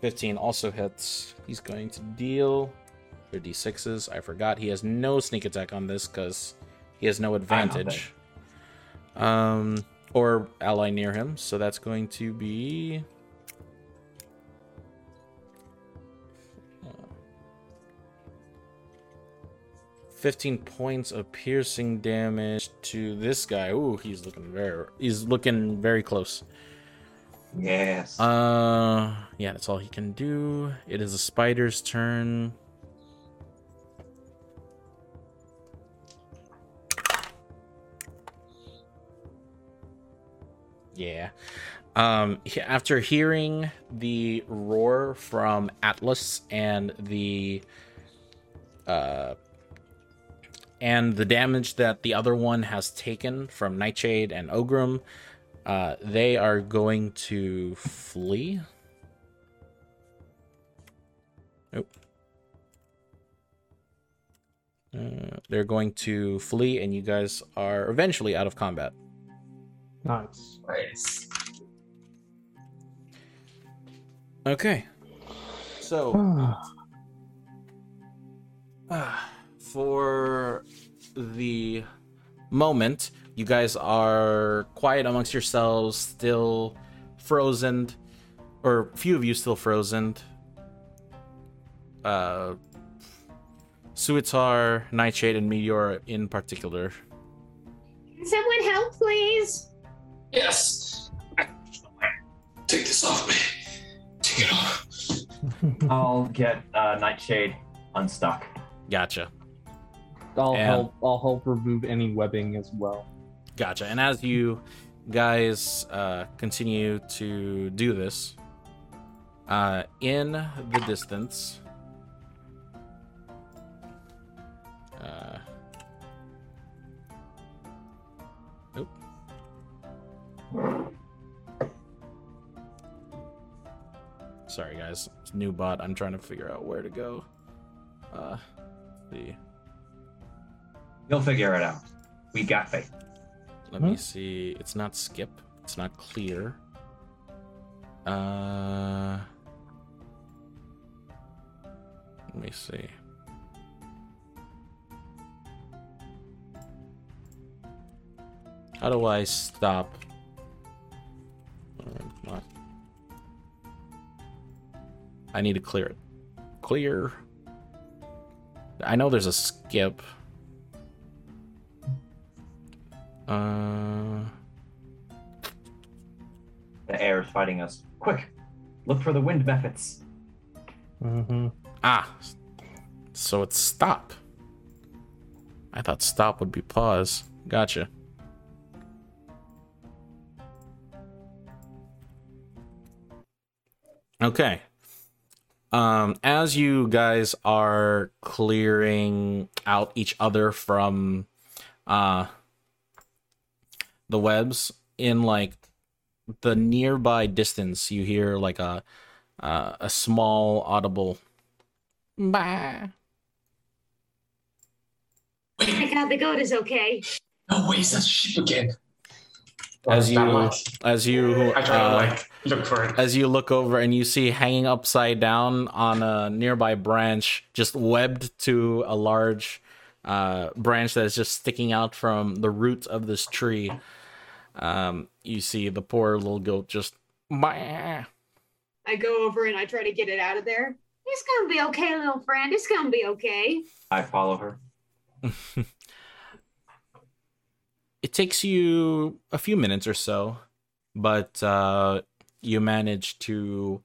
A: 15, also hits. He's going to deal for d6s. I forgot he has no sneak attack on this because he has no advantage. Um, or ally near him. So that's going to be. Fifteen points of piercing damage to this guy. Ooh, he's looking very, he's looking very close.
D: Yes.
A: Uh, yeah, that's all he can do. It is a spider's turn. Yeah. Um, after hearing the roar from Atlas and the uh and the damage that the other one has taken from Nightshade and Ogrim, uh, they are going to flee. Nope. Uh, they're going to flee, and you guys are eventually out of combat.
B: Nice.
E: Nice.
A: Okay. So, for the moment, you guys are quiet amongst yourselves, still frozen, or few of you still frozen. Uh, Suitar, Nightshade, and Meteor in particular.
C: Can someone help, please?
E: Yes. Take this off me. Take it off.
D: I'll get uh, Nightshade unstuck.
A: Gotcha.
B: I'll
A: And-
B: help. I'll help remove any webbing as well.
A: Gotcha. And as you guys uh, continue to do this, uh, in the distance, uh, nope. Sorry, guys. It's new bot. I'm trying to figure out where to go. Uh,
D: You'll figure it out. We got faith.
A: Let me see. It's not skip. It's not clear. Uh Let me see. How do I stop? I need to clear it. Clear. I know there's a skip. Uh,
D: The air is fighting us. Quick, look for the wind methods.
B: Mm-hmm.
A: ah, so it's stop. I thought stop would be pause. Gotcha. Okay. Um, as you guys are clearing out each other from uh the webs in like the nearby distance, you hear like a uh, a small audible bah.
C: Thank God the goat is okay.
E: No way, is that sheep again?
A: as you as you
E: I try to
A: uh,
E: like look for it.
A: as you look over and you see hanging upside down on a nearby branch, just webbed to a large uh, branch that is just sticking out from the roots of this tree. Um, you see the poor little goat just. "Bah."
C: I go over and I try to get it out of there. It's gonna be okay, little friend. It's gonna be okay.
D: I follow her.
A: It takes you a few minutes or so, but uh, you manage to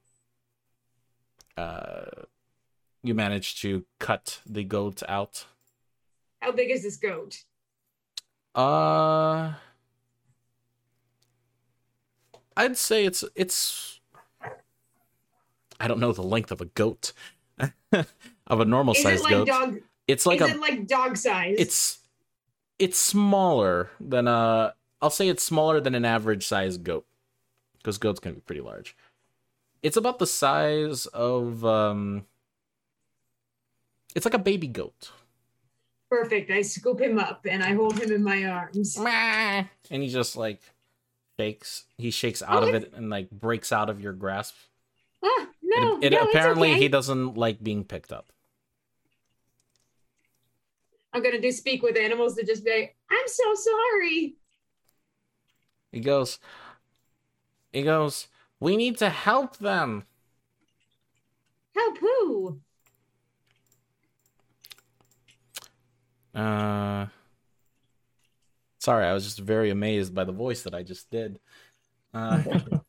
A: uh, you manage to cut the goat out.
C: How big is this goat?
A: Uh, I'd say it's it's. I don't know the length of a goat, of a normal
C: Is
A: sized
C: it like
A: goat.
C: dog?
A: it's like a
C: it like dog size?
A: it's it's smaller than a I'll say it's smaller than an average sized goat because goats can be pretty large. It's about the size of um it's like a baby goat.
C: perfect. I scoop him up and I hold him in my arms.
A: And he just like shakes. He shakes out
C: Oh,
A: of it and like breaks out of your grasp.
C: Ah, no,
A: it, it
C: no,
A: apparently
C: it's okay.
A: he doesn't like being picked up.
C: I'm gonna do speak with animals to just be like, I'm so sorry.
A: He goes He goes, "We need to help them."
C: Help who?
A: Uh, sorry, I was just very amazed by the voice that I just did. Uh,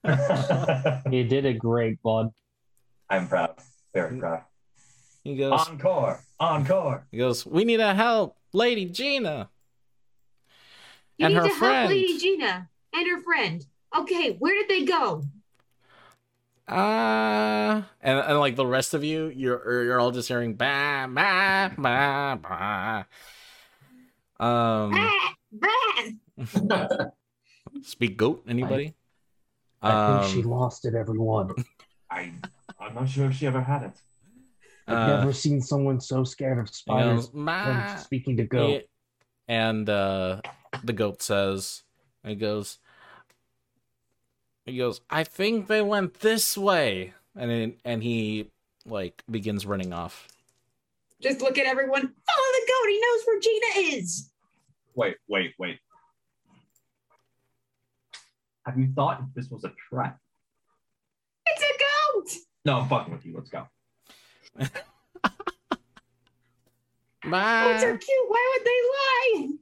B: You did a great, bud.
D: I'm proud. Very proud.
A: he goes,
D: Encore! Encore!
A: he goes, "We need to help Lady Gina
C: You
A: and
C: need
A: her
C: to
A: friend."
C: help Lady Gina and her friend. Okay, where did they go?
A: Uh, and, and like the rest of you, you're you're all just hearing ba ba ba ba. Um,
C: Ah, bah.
A: speak goat. Anybody?
B: I think she
A: Um,
B: lost it, everyone.
D: I, I'm not sure if she ever had it.
B: I've
A: uh,
B: never seen someone so scared of
A: he
B: spiders
A: goes,
B: when
A: "Ma."
B: speaking to goat.
A: And uh, the goat says, he goes, he goes, I think they went this way, and then, and he like begins running off.
C: Just look at everyone. Follow the goat. He knows where Gina is.
D: Wait, wait, wait. Have you thought if this was a trap?
C: It's a goat.
D: No, I'm fucking with you. Let's go.
C: Goats are
A: Bye.
C: cute. Why would they lie?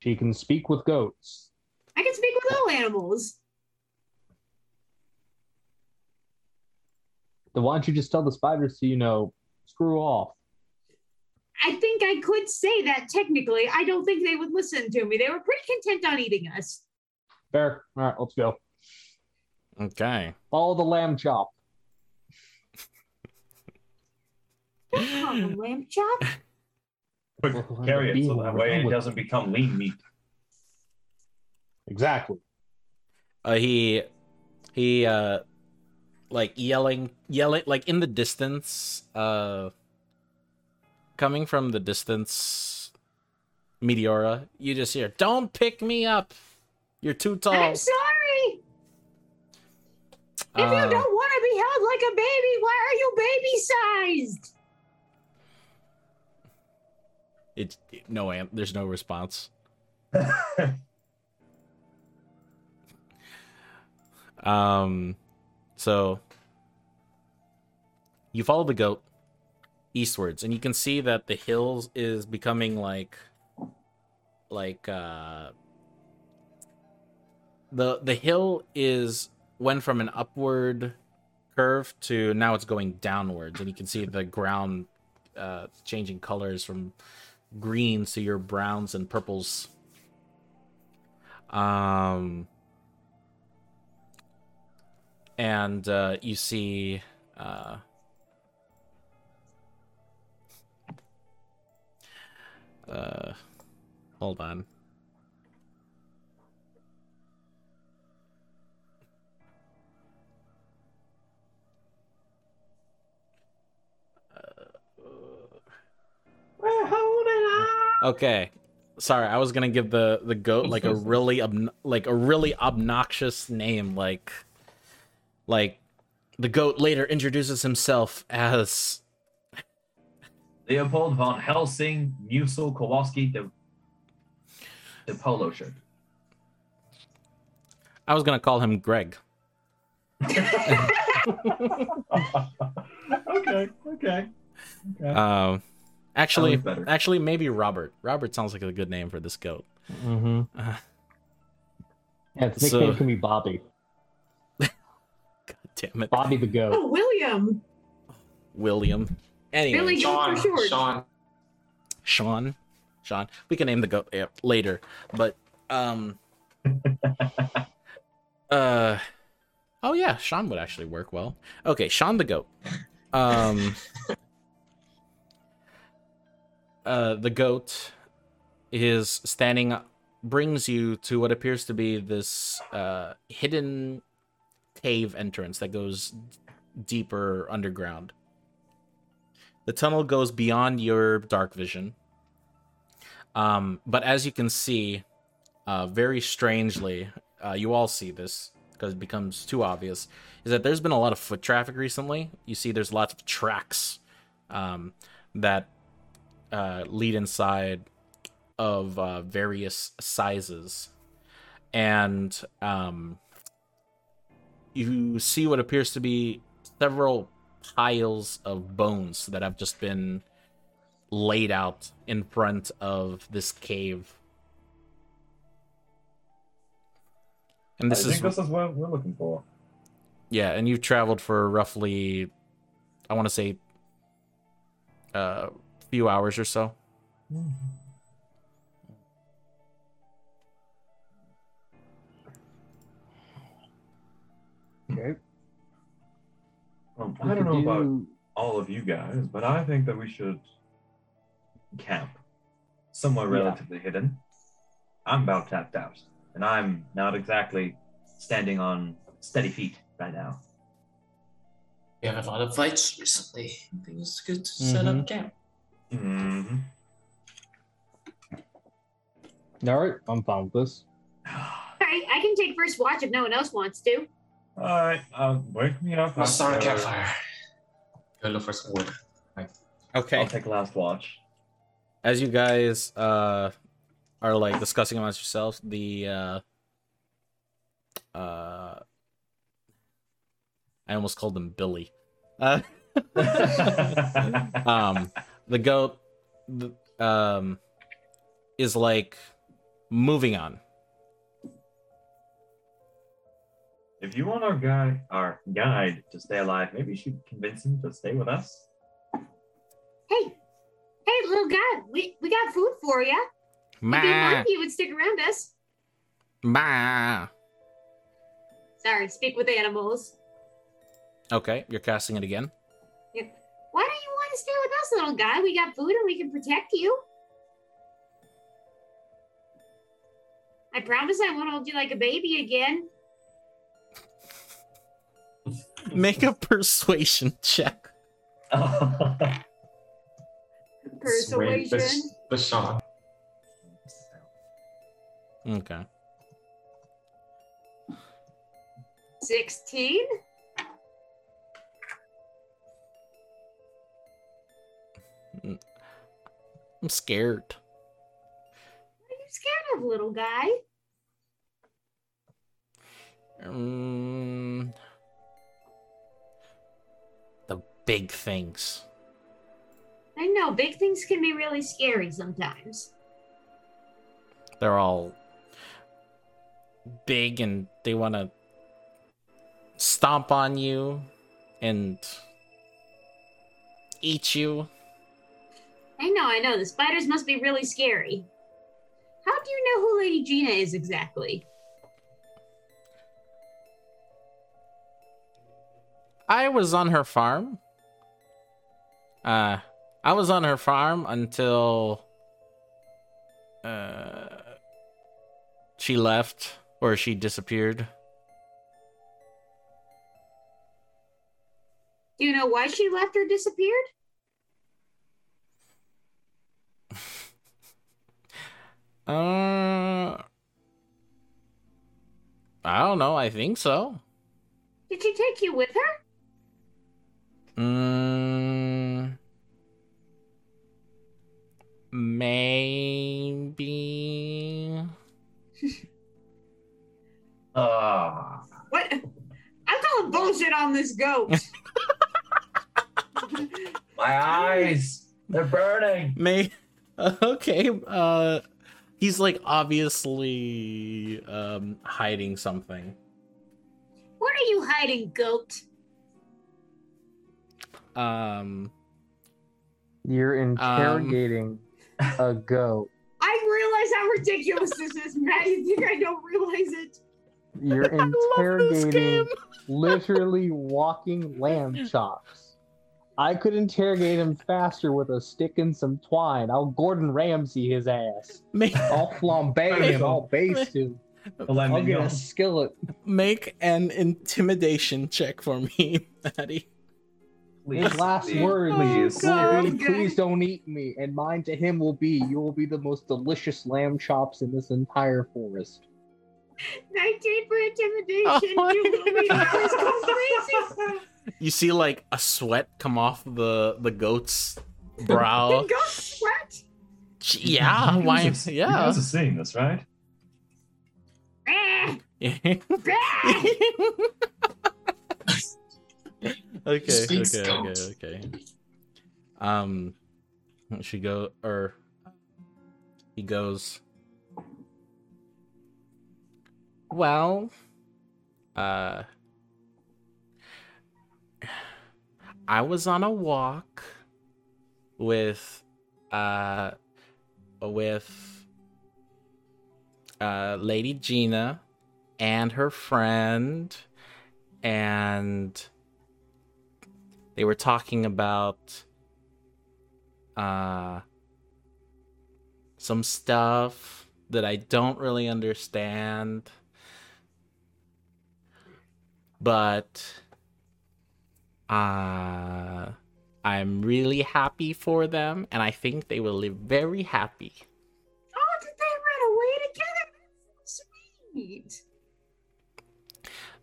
B: She can speak with goats.
C: I can speak with all animals.
B: Then why don't you just tell the spiders to, you know, screw off?
C: I think I could say that technically. I don't think they would listen to me. They were pretty content on eating us.
B: Fair. All right, let's go.
A: Okay.
B: Follow the lamb chop.
C: Oh, the lamb chop.
D: Quick, carry it so
B: being
D: that way it doesn't become lean meat.
B: Exactly.
A: Uh, he he uh like yelling yelling like in the distance uh coming from the distance meteora you just hear don't pick me up you're too tall
C: I'm sorry. If
A: Uh,
C: you don't want to be held like a baby, why are you baby sized?
A: It's it- no there's no response um so you follow the goat eastwards, and you can see that the hills is becoming like, like uh, the the hill is went from an upward curve to now it's going downwards, and you can see the ground uh, changing colors from greens to your browns and purples. Um, and uh, you see uh, uh, hold on. Okay. Sorry, I was gonna give the the goat like a really obn- like a really obnoxious name, like like the goat later introduces himself as
D: Leopold von Helsing Musel Kowalski the the polo shirt.
A: I was gonna call him Greg.
D: okay, okay. okay.
A: Um, actually, actually, maybe Robert. Robert sounds like a good name for this goat.
B: Mm-hmm.
A: Uh,
B: Yeah, its
A: So-
B: nickname can be Bobby.
A: God damn it,
B: Bobby the goat.
C: Oh, William.
A: William. Anyway,
C: Billy Goat
E: Sean,
C: for short.
E: Sean.
A: Sean. Sean. We can name the goat yeah, later, but um. uh. Oh yeah, Sean would actually work well. Okay, Sean the goat. Um. uh, the goat is standing. Brings you to what appears to be this uh hidden cave entrance that goes deeper underground. The tunnel goes beyond your dark vision. Um, but as you can see, uh, very strangely, uh, you all see this because it becomes too obvious, is that there's been a lot of foot traffic recently. You see, there's lots of tracks um, that uh, lead inside of uh, various sizes. And um, you see what appears to be several piles of bones that have just been laid out in front of this cave. And this
D: I
A: is
D: think this is what we're looking for.
A: yeah, and you've traveled for roughly I want to say a uh, few hours or so.
B: Okay.
D: Um,
B: We
D: I don't
B: could
D: know about all of you guys, but I think that we should camp somewhere
B: Yeah.
D: relatively hidden. I'm about tapped out, and I'm not exactly standing on steady feet right now.
E: We have a lot of fights recently. I think it's good to set up camp.
D: Mm-hmm.
B: All right, I'm fine with this.
C: All right, I can take first watch if no one else wants to.
D: All right, um, wake me up.
E: Let's start a
D: after-
E: campfire. Go look for some wood.
A: Okay.
D: I'll take last watch.
A: As you guys uh are like discussing amongst yourselves, the uh uh I almost called him Billy. Uh um the goat the, um is like moving on
D: if you want our guy, our guide, to stay alive, maybe you should convince him to stay with us.
C: Hey, hey, little guy, we, we got food for you. If you
A: ma
C: mind, you would stick around us.
A: ma
C: Sorry, speak with animals.
A: okay you're casting it again
C: Why don't you want to stay with us, little guy? We got food and we can protect you. I promise I won't hold you like a baby again.
A: Make a persuasion check
C: Persuasion.
E: The, the Sean.
A: okay
C: 16?
A: i'm scared
C: What are you scared of, little guy?
A: Mm, big things.
C: I know, big things can be really scary sometimes.
A: They're all big and they want to stomp on you and eat you.
C: I know, I know. The spiders must be really scary. How do you know who Lady Gina is exactly?
A: I was on her farm. Uh, I was on her farm until uh, she left or she disappeared.
C: Do you know why she left or disappeared?
A: Uh, I don't know. I think so.
C: Did she take you with her?
A: Mm, maybe.
D: Ah.
C: What? I'm calling bullshit on this goat.
D: my eyes. They're burning.
A: May. Okay. Uh, he's like obviously um hiding something.
C: what are you hiding, goat?
A: Um.
B: You're interrogating a goat.
C: I realize how ridiculous this is, Matt. You think I don't realize it?
B: You're
A: I love this
B: interrogating
A: game.
B: literally walking lamb chops. I could interrogate him faster with a stick and some twine. I'll Gordon Ramsay his ass.
A: Make
B: I'll flambe him. I'll baste him. I'll get a skillet.
A: make an intimidation check for me, Maddie.
B: His last
D: please,
B: words
D: please.
A: God.
B: will be, "Please don't eat me," and mine to him will be, "You will be the most delicious lamb chops in this entire forest."
C: 19 for intimidation.
A: Oh
C: you will be
A: God.
C: always crazy.
A: You see like a sweat come off the the goat's
C: The
A: brow.
C: goat sweat.
A: yeah,
D: You
A: why?
D: guys are- You
A: Yeah.
D: guys are seeing this, right?
C: Ah,
A: okay, okay, okay, okay. Um, she go or he goes. Well, uh, I was on a walk with, uh, with, uh, Lady Gina and her friend, and they were talking about, uh, some stuff that I don't really understand. But uh I'm really happy for them and I think they will live very happy.
C: Oh, did they run away together? That's so sweet.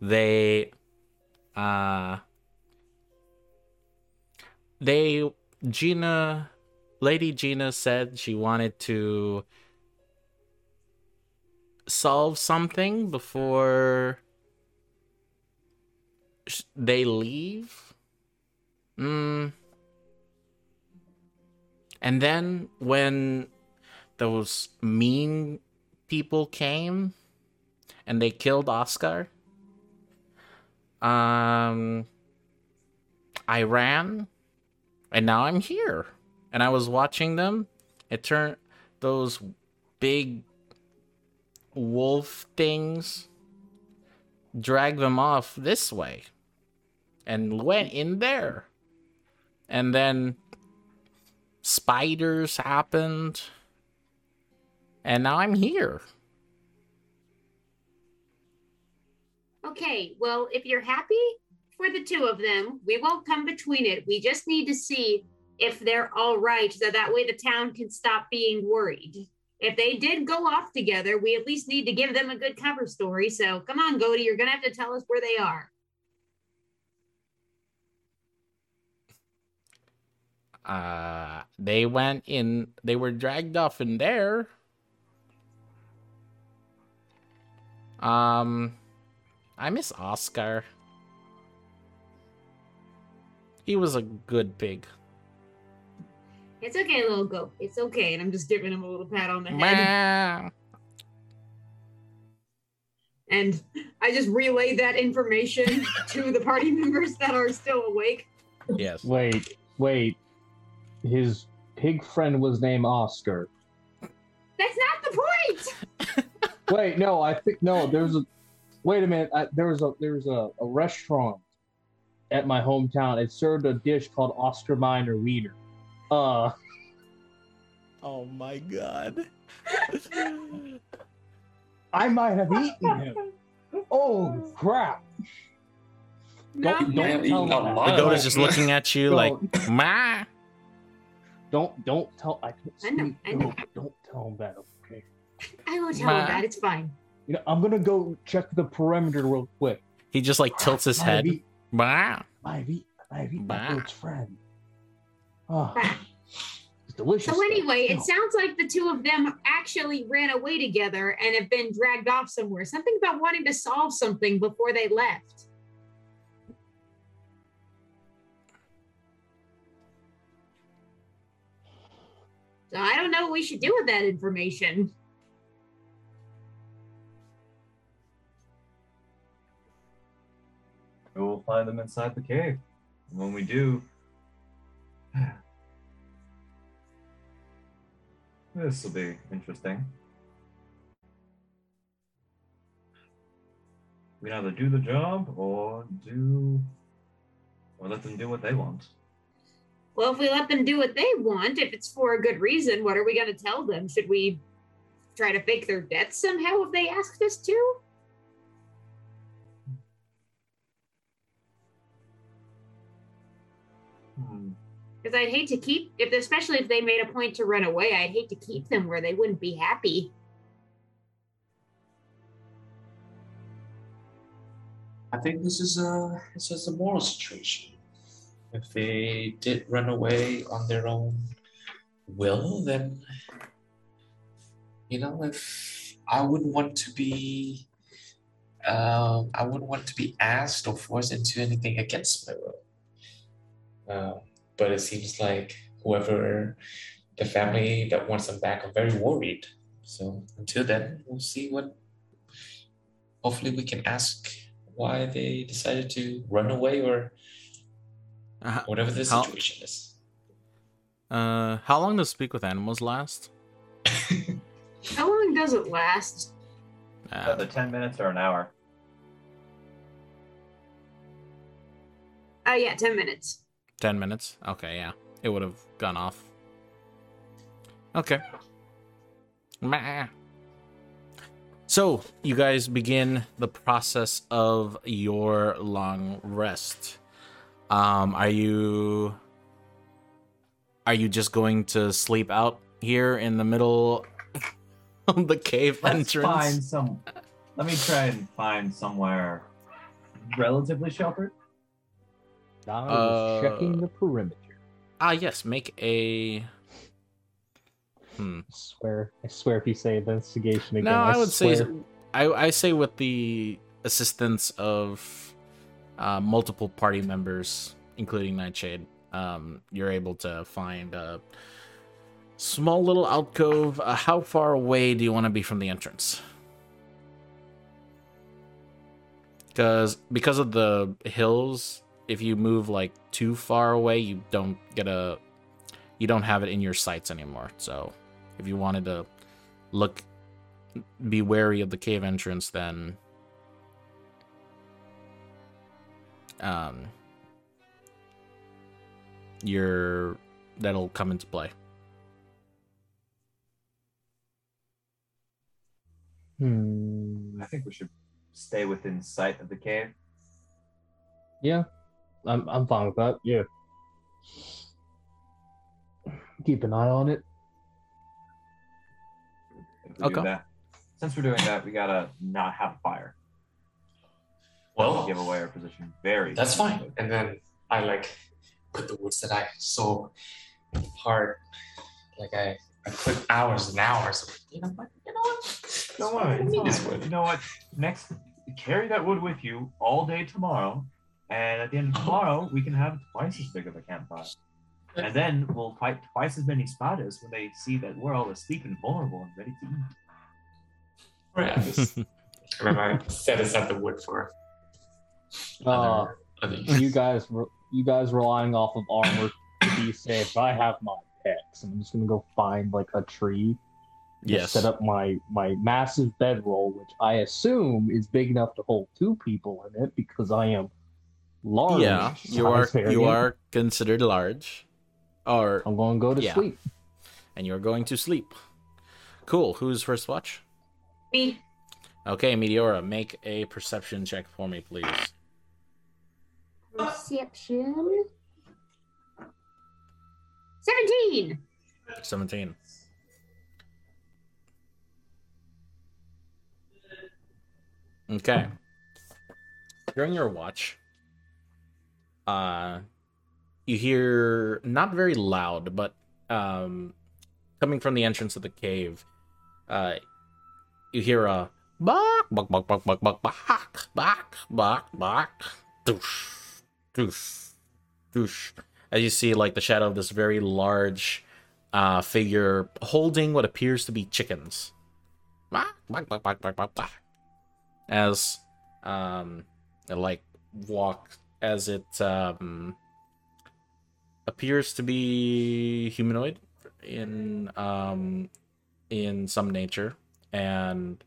A: They uh they Gina Lady Gina said she wanted to solve something before they leave. Mm. And then when those mean people came and they killed Oscar, um, I ran, and now I'm here. And I was watching them. It turned those big wolf things drag them off this way and went in there. And then spiders happened. And now I'm here.
C: Okay, well, if you're happy for the two of them, we won't come between it. We just need to see if they're all right, so that way the town can stop being worried. If they did go off together, we at least need to give them a good cover story. So come on, Goldie, you're gonna have to tell us where they are.
A: Uh they went in they were dragged off in there. Um I miss Oscar. He was a good pig.
C: It's okay, little goat. It's okay. And I'm just giving him a little pat on the head.
A: Meow.
C: And I just relay that information to the party members that are still awake.
A: Yes.
B: Wait, wait. His pig friend was named Oscar.
C: That's not the point.
B: Wait, no, I think no. There's a. Wait a minute. I, there was a there was a, a restaurant at my hometown. It served a dish called Oscar Mayer Wiener. Uh,
A: Oh my god.
B: I might have eaten him. Oh crap!
C: No.
B: Don't,
E: You
B: don't tell him
E: lot.
A: The goat is just looking at you like, ma.
B: Don't don't tell. I can't
C: I know. I know.
B: Don't, don't tell him that. Okay.
C: I won't tell him that. It's fine.
B: You know, I'm gonna go check the perimeter real quick.
A: He just like tilts his head.
B: eat-
A: Ma.
B: might have eat- might have eaten my
A: Bah.
B: goat's friend. Oh, it's delicious.
C: So anyway, it sounds like the two of them actually ran away together and have been dragged off somewhere. Something about wanting to solve something before they left. So I don't know what we should do with that information.
D: We will find them inside the cave. And when we do, this will be interesting. We can either do the job or do, or let them do what they want.
C: Well, if we let them do what they want, if it's for a good reason, what are we going to tell them? Should we try to fake their death somehow if they asked us to? Because I'd hate to keep, if especially if they made a point to run away, I'd hate to keep them where they wouldn't be happy.
E: I think this is a this is a moral situation. If they did run away on their own will, then you know, if I wouldn't want to be, um, I wouldn't want to be asked or forced into anything against my will. Um, but it seems like whoever the family that wants them back are very worried. So until then, we'll see what. Hopefully, we can ask why they decided to run away or
A: Uh,
E: whatever the
A: How-
E: situation is.
A: uh, how long does speak with animals last?
C: How long does it last?
A: Uh,
D: Either 10 minutes or an hour.
C: Oh, yeah, 10 minutes.
A: Ten minutes. Okay, yeah, it would have gone off. Okay. Meh. So you guys begin the process of your long rest. Um, are you are you just going to sleep out here in the middle of the cave
D: Let's
A: entrance?
D: find some. Let me try and find somewhere relatively sheltered.
B: I was
A: Uh,
B: checking the perimeter.
A: Ah, yes. Make a. Hmm.
B: I swear, I swear, if you say investigation again,
A: No, I would say. I, I say with the assistance of uh, multiple party members, including Nightshade, um, you're able to find a small little alcove. Uh, how far away do you want to be from the entrance? Because because of the hills, if you move like too far away, you don't get a you don't have it in your sights anymore. So if you wanted to look be wary of the cave entrance then um you're that'll come into play
B: Hmm.
D: I think we should stay within sight of the cave.
B: Yeah, I'm I'm fine with that. Yeah. Keep an eye on it.
D: We do
A: Okay.
D: that. Since we're doing that, we gotta not have a fire.
E: Well,
D: Give away our position very.
E: that's fine.
D: easily.
E: And then I like put the words that I so hard, like I, I put hours and hours. Of, you know what? You know what?
D: Don't worry.
E: I need this wood.
D: You know what? Next, carry that wood with you all day tomorrow, and at the end of tomorrow, we can have twice as big of a campfire. And then we'll fight twice as many spiders when they see that we're all asleep and vulnerable and ready to eat.
E: Perhaps. Remember, set aside the wood for
B: Uh,
E: other, other
B: you guys, re- you guys relying off of armor to be safe. I have my picks. I'm just gonna go find like a tree. to
A: Yes.
B: Set up my my massive bedroll, which I assume is big enough to hold two people in it because I am large.
A: Yeah, you are
B: size
A: you are considered large, or
B: I'm going to go to
A: Yeah.
B: sleep.
A: and you're going to sleep. Cool. Who's first watch?
C: Me.
A: Okay, Meteora, make a perception check for me, please.
C: Perception. 17.
A: Seventeen. Okay. During your watch, uh, you hear not very loud, but um, coming from the entrance of the cave, uh, you hear a bak bak bak bak bak bak bak bak bak bak doosh doosh doosh. As you see, like the shadow of this very large uh, figure holding what appears to be chickens. Bak, bak, bak, bak, bak, bak, bak. As um, it like walk as it um, appears to be humanoid in um, in some nature, and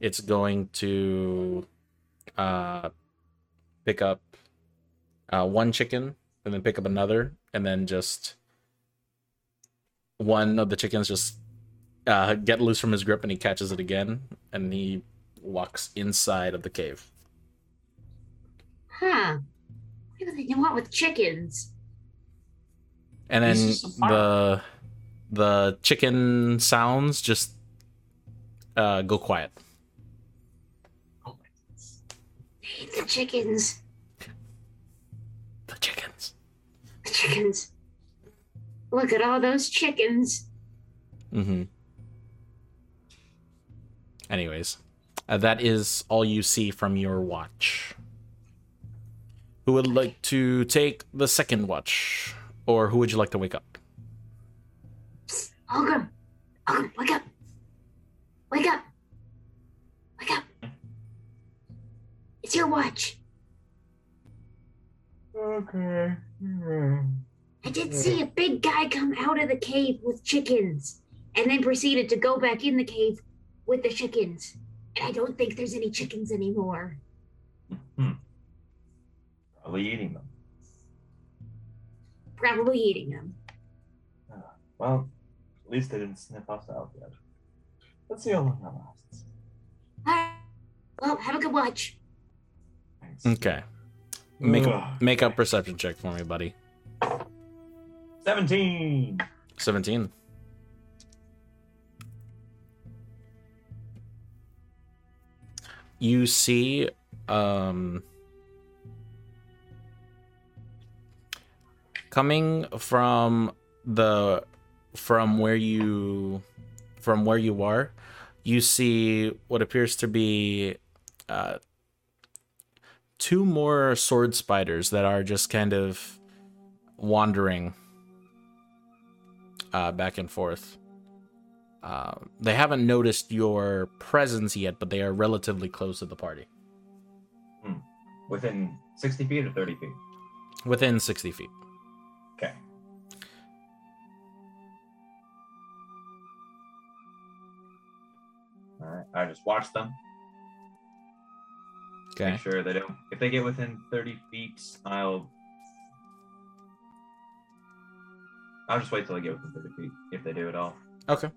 A: it's going to uh, pick up uh, one chicken and then pick up another and then just one of the chickens just uh, get loose from his grip and he catches it again and he walks inside of the cave.
C: Huh. Do want with chickens?
A: And then
E: This is a farm.
A: the the chicken sounds just uh, go quiet.
E: Oh my goodness.
C: Hate the chickens.
A: The chickens.
C: The chickens. Look at all those chickens.
A: Mm-hmm. Anyways, uh, that is all you see from your watch. Who would like to take the second watch, or who would you like to wake up?
C: Psst, Holgrim. Holgrim, wake up. Wake up. Wake up. It's your watch.
D: Okay.
C: I did see a big guy come out of the cave with chickens and then proceeded to go back in the cave with the chickens. And I don't think there's any chickens anymore. Hmm.
D: Probably eating them.
C: Probably eating them.
D: Well, at least they didn't sniff us out yet. Let's see how long that lasts.
C: Alright. Well, have a good watch.
D: Thanks.
A: Okay. Make a,
D: Ugh.
A: make a perception check for me, buddy.
D: 17!
A: 17. You see um coming from the from where you from where you are, you see what appears to be uh two more sword spiders that are just kind of wandering uh, back and forth. Uh, they haven't noticed your presence yet, but they are relatively close to the party,
D: Within 60 feet or 30 feet?
A: within 60 feet.
D: I just watch them.
A: Okay.
D: Make sure they don't. If they get within 30 feet, I'll. I'll just wait till they get within 30 feet, if they do at all.
A: Okay.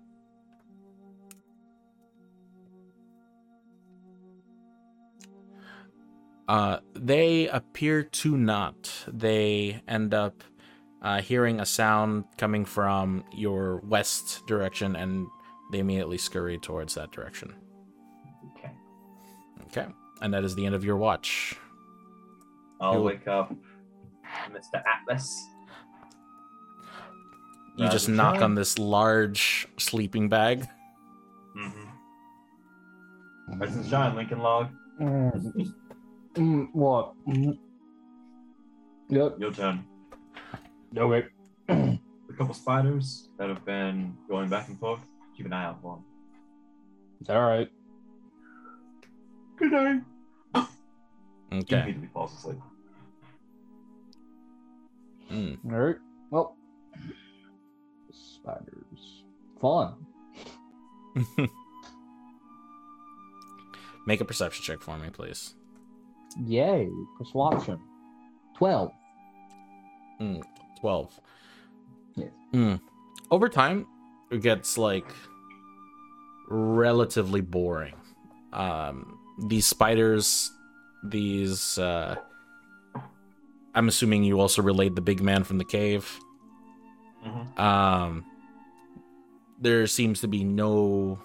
A: Uh, they appear to not. They end up uh, hearing a sound coming from your west direction, and they immediately scurry towards that direction.
D: Okay.
A: Okay. And that is the end of your watch.
D: I'll
A: You-
D: wake up Mr. Atlas.
A: You
D: Rise
A: just
D: and
A: knock
D: shine.
A: on this large sleeping bag.
D: Mm-hmm. Rise and shine, Lincoln Log.
B: Mm, mm, what? Mm, Yep.
D: Your turn.
B: Okay.
D: A couple spiders that have been going back and forth. Keep an eye out for them.
B: It's all right.
D: Good night.
A: Okay.
D: Immediately falls asleep.
A: Mm.
B: All right. Well, spiders. Fun.
A: Make a perception check for me, please.
B: Yay. Persuasion. 12.
A: 12.
B: Yes.
A: Mm. Over time, it gets like relatively boring. Um, these spiders, these. Uh, I'm assuming you also relayed the big man from the cave.
D: Mhm.
A: Um, there seems to be no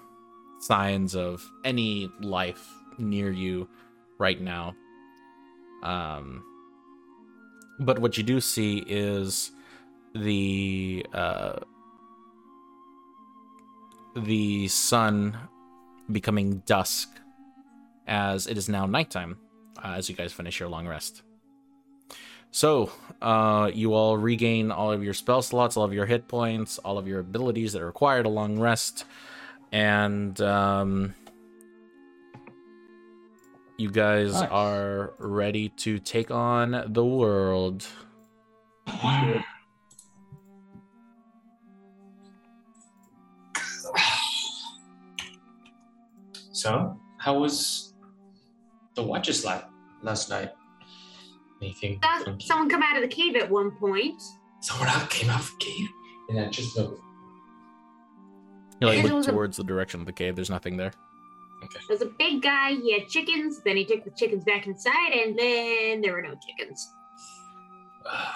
A: signs of any life near you right now. Um, but what you do see is the uh, the sun becoming dusk as it is now nighttime uh, as you guys finish your long rest. So, uh, you all regain all of your spell slots, all of your hit points, all of your abilities that are required a long rest, and um, you guys
B: Nice.
A: are ready to take on the world.
E: So, how was the watches la- last night? Anything?
C: Saw someone come out of the cave at one point.
E: Someone out came out of the cave, and I just looked.
A: You like
C: It
A: look
C: was a-
A: towards the direction of the cave. There's nothing there.
C: There was a big guy. He had chickens. Then he took the chickens back inside, and then there were no chickens.
E: Uh,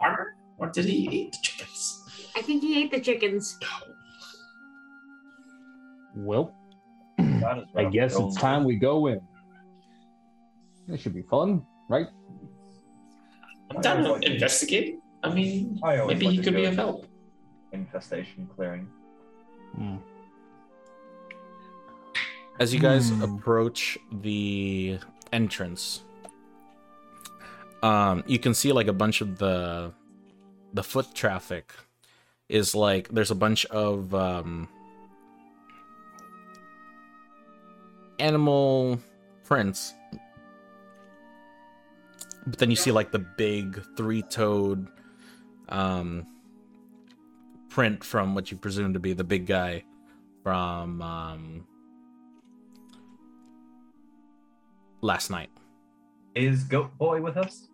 E: armor? Or did he eat the chickens?
C: I think he ate the chickens.
E: No.
B: Well,
D: That is
B: I guess it's time we go in. This should be fun, right?
E: I'm
D: I
E: down to
D: like to-
E: investigate. I mean,
D: I
E: maybe
D: like
E: he could be
D: go
E: of help.
D: Infestation clearing.
A: As you guys
B: Hmm.
A: approach the entrance, um, you can see like a bunch of the the foot traffic is like there's a bunch of um, animal prints, but then you see like the big three-toed um, print from what you presume to be the big guy from um, last night.
D: Is Goat Boy with us?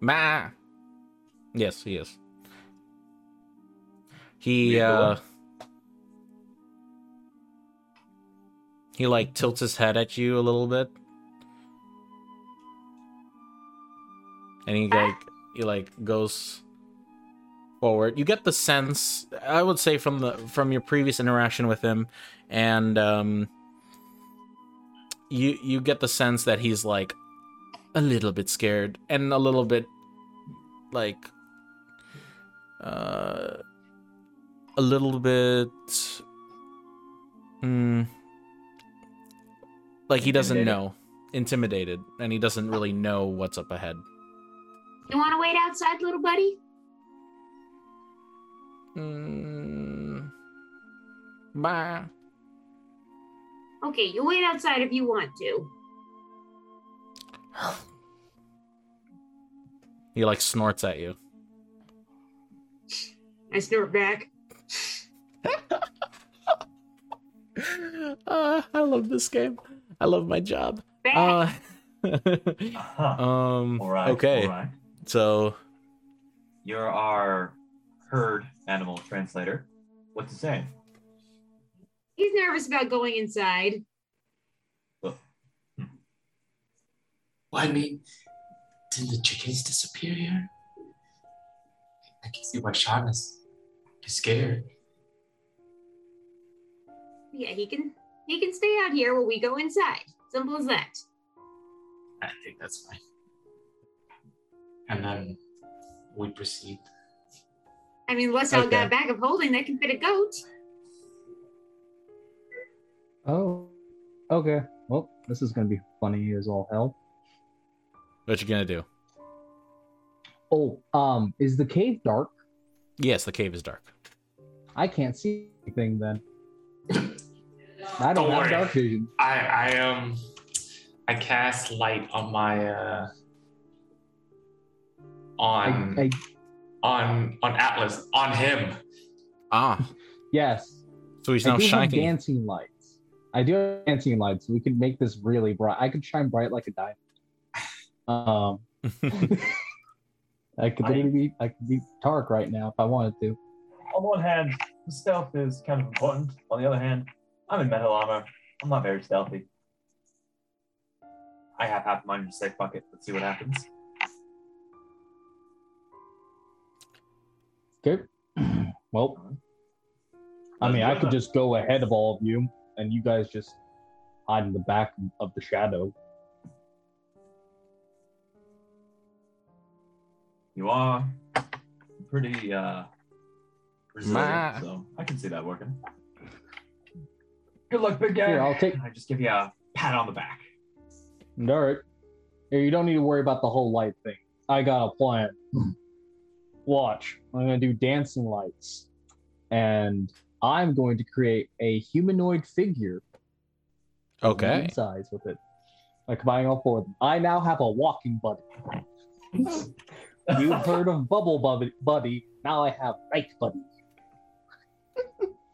A: Ma. Yes, he is. He uh he like tilts his head at you a little bit. And he like he like goes forward. You get the sense I would say from the from your previous interaction with him and um you you get the sense that he's like a little bit scared and a little bit like uh a little bit hmm like he doesn't know intimidated and he doesn't really know what's up ahead
C: You want to wait outside, little buddy?
A: mm, bye.
C: Okay, you wait outside if you want to.
A: he like snorts at you
C: I snort back.
A: uh, i love this game i love my job
C: Back.
A: uh
D: Uh-huh.
A: um
D: all right.
A: okay
D: All right.
A: so
D: You're our herd animal translator. What's to say?
C: He's nervous about going inside.
E: Well, I mean, did the chickens disappear here? I can see why Shauna's is scared.
C: Yeah, he can. He can stay out here while we go inside. Simple as that.
E: I think that's fine. And then we proceed.
C: I mean, Westall
A: Okay.
C: got a bag of holding that can fit a goat.
B: Oh, okay. Well, this is gonna be funny as all hell.
A: what you gonna do
B: Oh, um, is the cave dark?
A: Yes, the cave is dark.
B: I can't see anything then. I don't,
E: Don't
B: have
E: worry.
B: dark vision.
E: I I um I cast light on my uh on
B: I, I,
E: on on Atlas on him.
A: Ah,
B: yes,
A: so he's
B: I
A: now
B: have
A: shining.
B: dancing lights. I do have dancing lights. We can make this really bright. I could shine bright like a diamond. Um, I could
D: I-
B: be. I could be dark right now if I wanted to.
D: On one hand, stealth is kind of important. On the other hand, I'm in metal armor. I'm not very stealthy. I have half mine in a safe bucket. Let's see what happens.
B: Okay. Well, I mean, I could just go ahead of all of you, and you guys just hide in the back of the shadow.
D: You are pretty uh resilient,
A: Ma.
D: so I can see that working. Good luck, big guy.
B: Here, I'll take-
D: I just give you a pat on the back.
B: All right. Here, you don't need to worry about the whole light thing. I got a plan. Watch. I'm going to do dancing lights. And I'm going to create a humanoid figure.
A: okay.
B: Size with it. By combining all four of them. I now have a walking buddy. You've heard of Bubble Buddy. buddy. Now I have Light Buddy.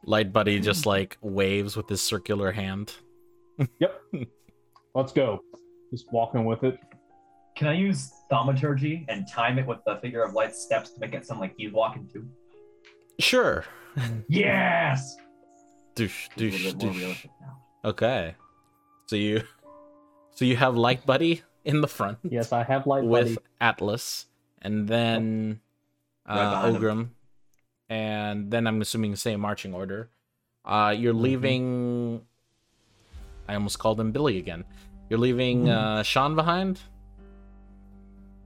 A: Light Buddy just like waves with his circular hand. Yep.
B: Let's go. Just walking with it.
D: Can I use thaumaturgy and time it with the figure of light steps to make it sound like he's walking too?
A: Sure.
D: Yes.
A: Douche,
D: It's a
A: douche, douche. Okay. So you so you have Light Buddy in the front
B: Yes, I have Light Buddy.
A: with
B: Buddy.
A: Atlas and then
D: Right
A: uh,
D: behind him.
A: Ogrim. And then I'm assuming the same marching order. Uh you're
B: Mhm.
A: leaving I almost called him Billy again. You're leaving uh Sean behind?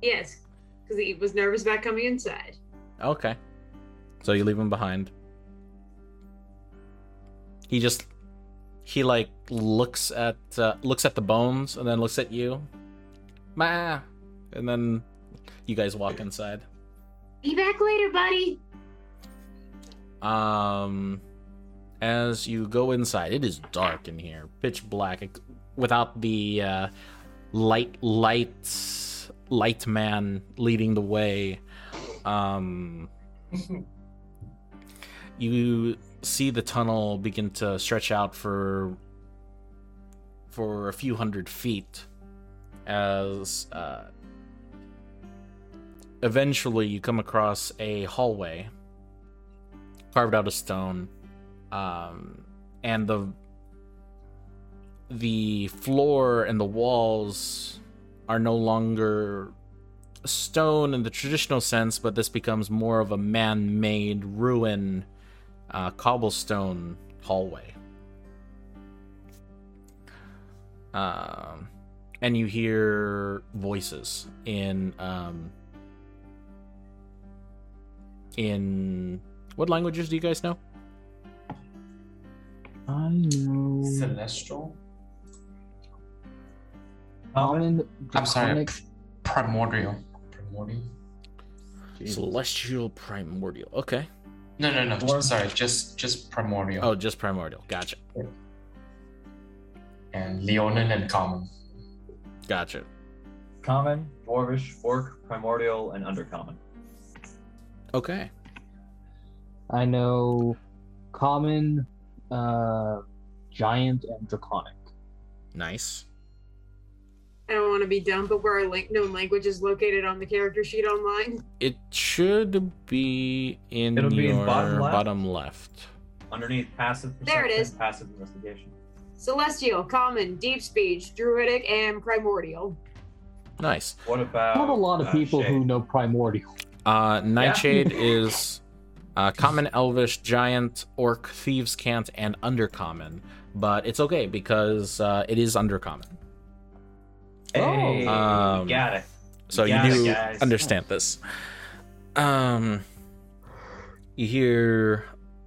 C: Yes, because he was nervous about coming inside.
A: Okay. So you leave him behind. He just he like looks at uh, looks at the bones and then looks at you. Ma. And then you guys walk inside.
C: Be back later, buddy.
A: Um as you go inside, it is dark in here, pitch black without the uh light light light man leading the way. Um you see the tunnel begin to stretch out for for a few hundred feet as uh, eventually you come across a hallway carved out of stone um, and the the floor and the walls are no longer stone in the traditional sense but this becomes more of a man-made ruin uh, cobblestone hallway. Um, and you hear voices in um, in what languages do you guys know?
B: I know.
E: Celestial.
B: Common.
E: I'm sorry.
B: Draconic-
E: Primordial. Primordial.
A: Celestial primordial. Okay.
E: No, no, no.
D: Dwarf.
E: Sorry, just just primordial.
A: Oh, just primordial. Gotcha.
E: And Leonin and common.
A: Gotcha.
D: Common, dwarvish, orc, primordial, and undercommon.
A: Okay.
B: I know common, uh, giant, and draconic.
A: Nice.
C: I don't want to be dumb, but where our like known language is located on the character sheet online.
A: It should be in
D: It'll be in
A: your
D: bottom left.
A: bottom left.
D: Underneath passive
C: There it
D: perception,
C: is.
D: passive investigation.
C: Celestial, common, deep speech, druidic, and primordial.
A: Nice.
D: What about
B: Not a lot of
D: uh,
B: people who know primordial.
A: Uh, Nightshade is uh, common, elvish, giant, orc, thieves' cant, and undercommon. But it's okay because uh, it is undercommon.
D: Hey,
A: Um,
D: got it.
A: So you
D: Got it,
A: do
D: guys.
A: understand this. Um, you hear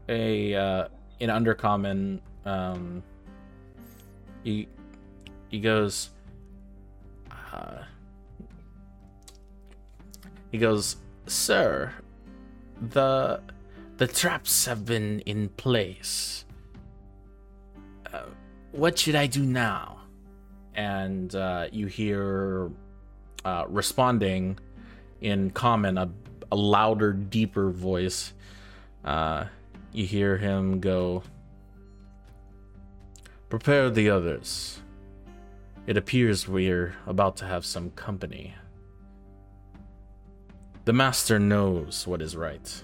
A: a uh, in undercommon. Um, he he goes. Uh, He goes, "Sir, the the traps have been in place. Uh, what should I do now?" And uh, you hear uh, responding in common a, a louder, deeper voice. Uh, you hear him go, Prepare the others. It appears we're about to have some company. The master knows what is right.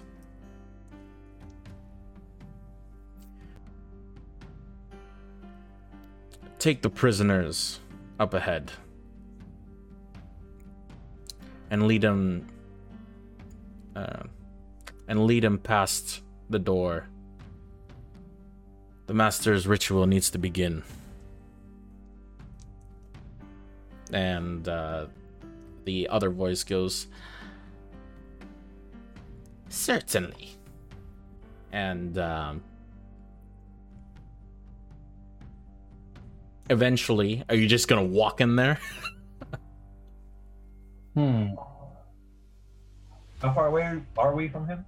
A: Take the prisoners up ahead and lead them uh, and lead them past the door. The master's ritual needs to begin. And uh, the other voice goes, Certainly. And um, eventually, are you just gonna walk in there?
B: Hmm.
D: How far away are we from him?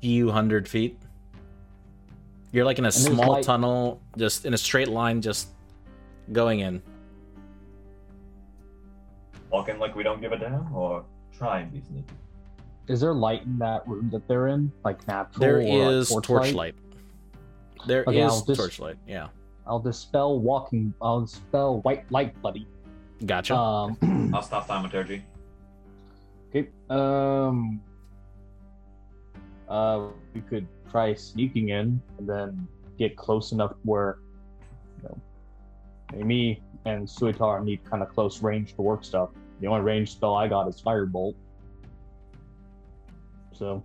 A: few hundred feet. You're like in a
B: there's
A: small
B: light-
A: tunnel, just in a straight line, just going in.
D: Walk in like we don't give a damn, or try and be sneaky?
B: Is there light in that room that they're in? Like natural?
A: There
B: or like
A: is
B: torchlight?
A: torchlight. There is
B: Okay, I'll just-
A: torchlight. Yeah,
B: I'll dispel walking. I'll dispel white light, buddy.
A: gotcha.
B: Um.
D: I'll stop thaumaturgy.
B: okay. Um. Uh, we could try sneaking in and then get close enough where, you know, me and Suitar need kind of close range to work stuff. The only range spell I got is Firebolt. So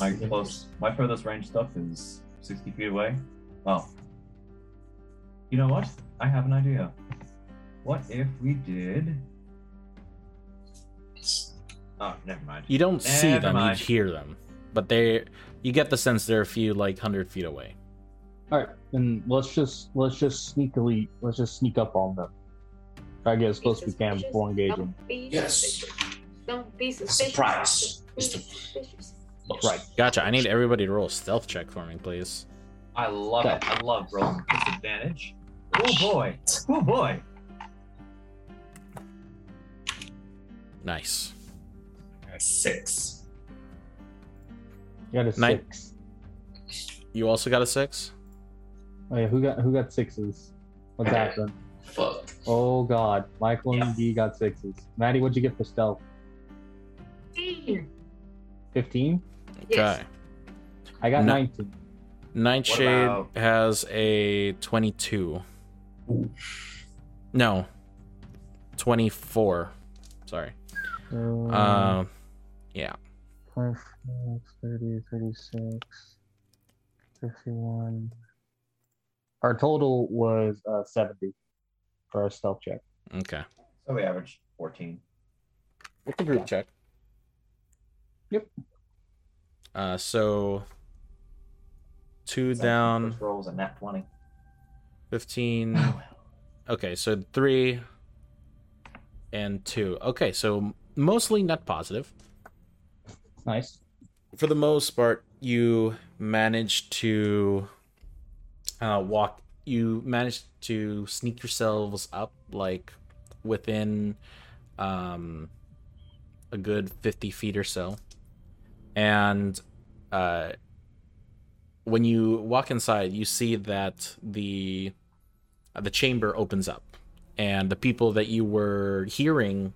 D: My close, my furthest range stuff is 60 feet away. Well, you know what? I have an idea. What if we did? Oh, never mind.
A: you don't see them,
D: mind.
A: you hear them, but they, you get the sense they're a few like hundred feet away.
B: All right, then let's just let's just sneakily let's just sneak up on them. Try to get as close as we can before engaging.
C: Don't be
E: Yes.
C: suspicious. Don't be suspicious.
E: surprise,
C: be
E: Mr.
C: suspicious.
B: Right.
A: Gotcha. I need everybody to roll a stealth check for me, please.
D: I love it. I love rolling disadvantage. Oh boy. Oh boy.
A: Nice.
E: Six.
B: You got a
A: Nine.
B: six.
A: You also got a six.
B: Oh yeah, who got who got sixes? What's happening?
E: Fuck.
B: Oh god, Michael and
E: Yeah.
B: D got sixes. Maddie, what'd you get for stealth?
C: Fifteen.
B: Fifteen.
C: Yes.
B: I got
A: No.
B: nineteen.
A: Nightshade
D: about-
A: has a 22.
E: Ooh.
A: No. 24. Sorry.
B: Uh,
A: Uh, yeah.
B: 25, 30, 36, 51. Our total was uh, 70 for our stealth check.
A: Okay.
D: So we averaged 14.
A: With the group check.
B: Yep.
A: Uh, so two
D: So
A: down,
D: First roll was a nat 20.
A: 15. Okay, so three and two. Okay, so mostly net positive.
B: Nice.
A: For the most part, you managed to uh, walk. You managed to sneak yourselves up like within um, a good fifty feet or so, and uh, when you walk inside, you see that the uh, the chamber opens up, and the people that you were hearing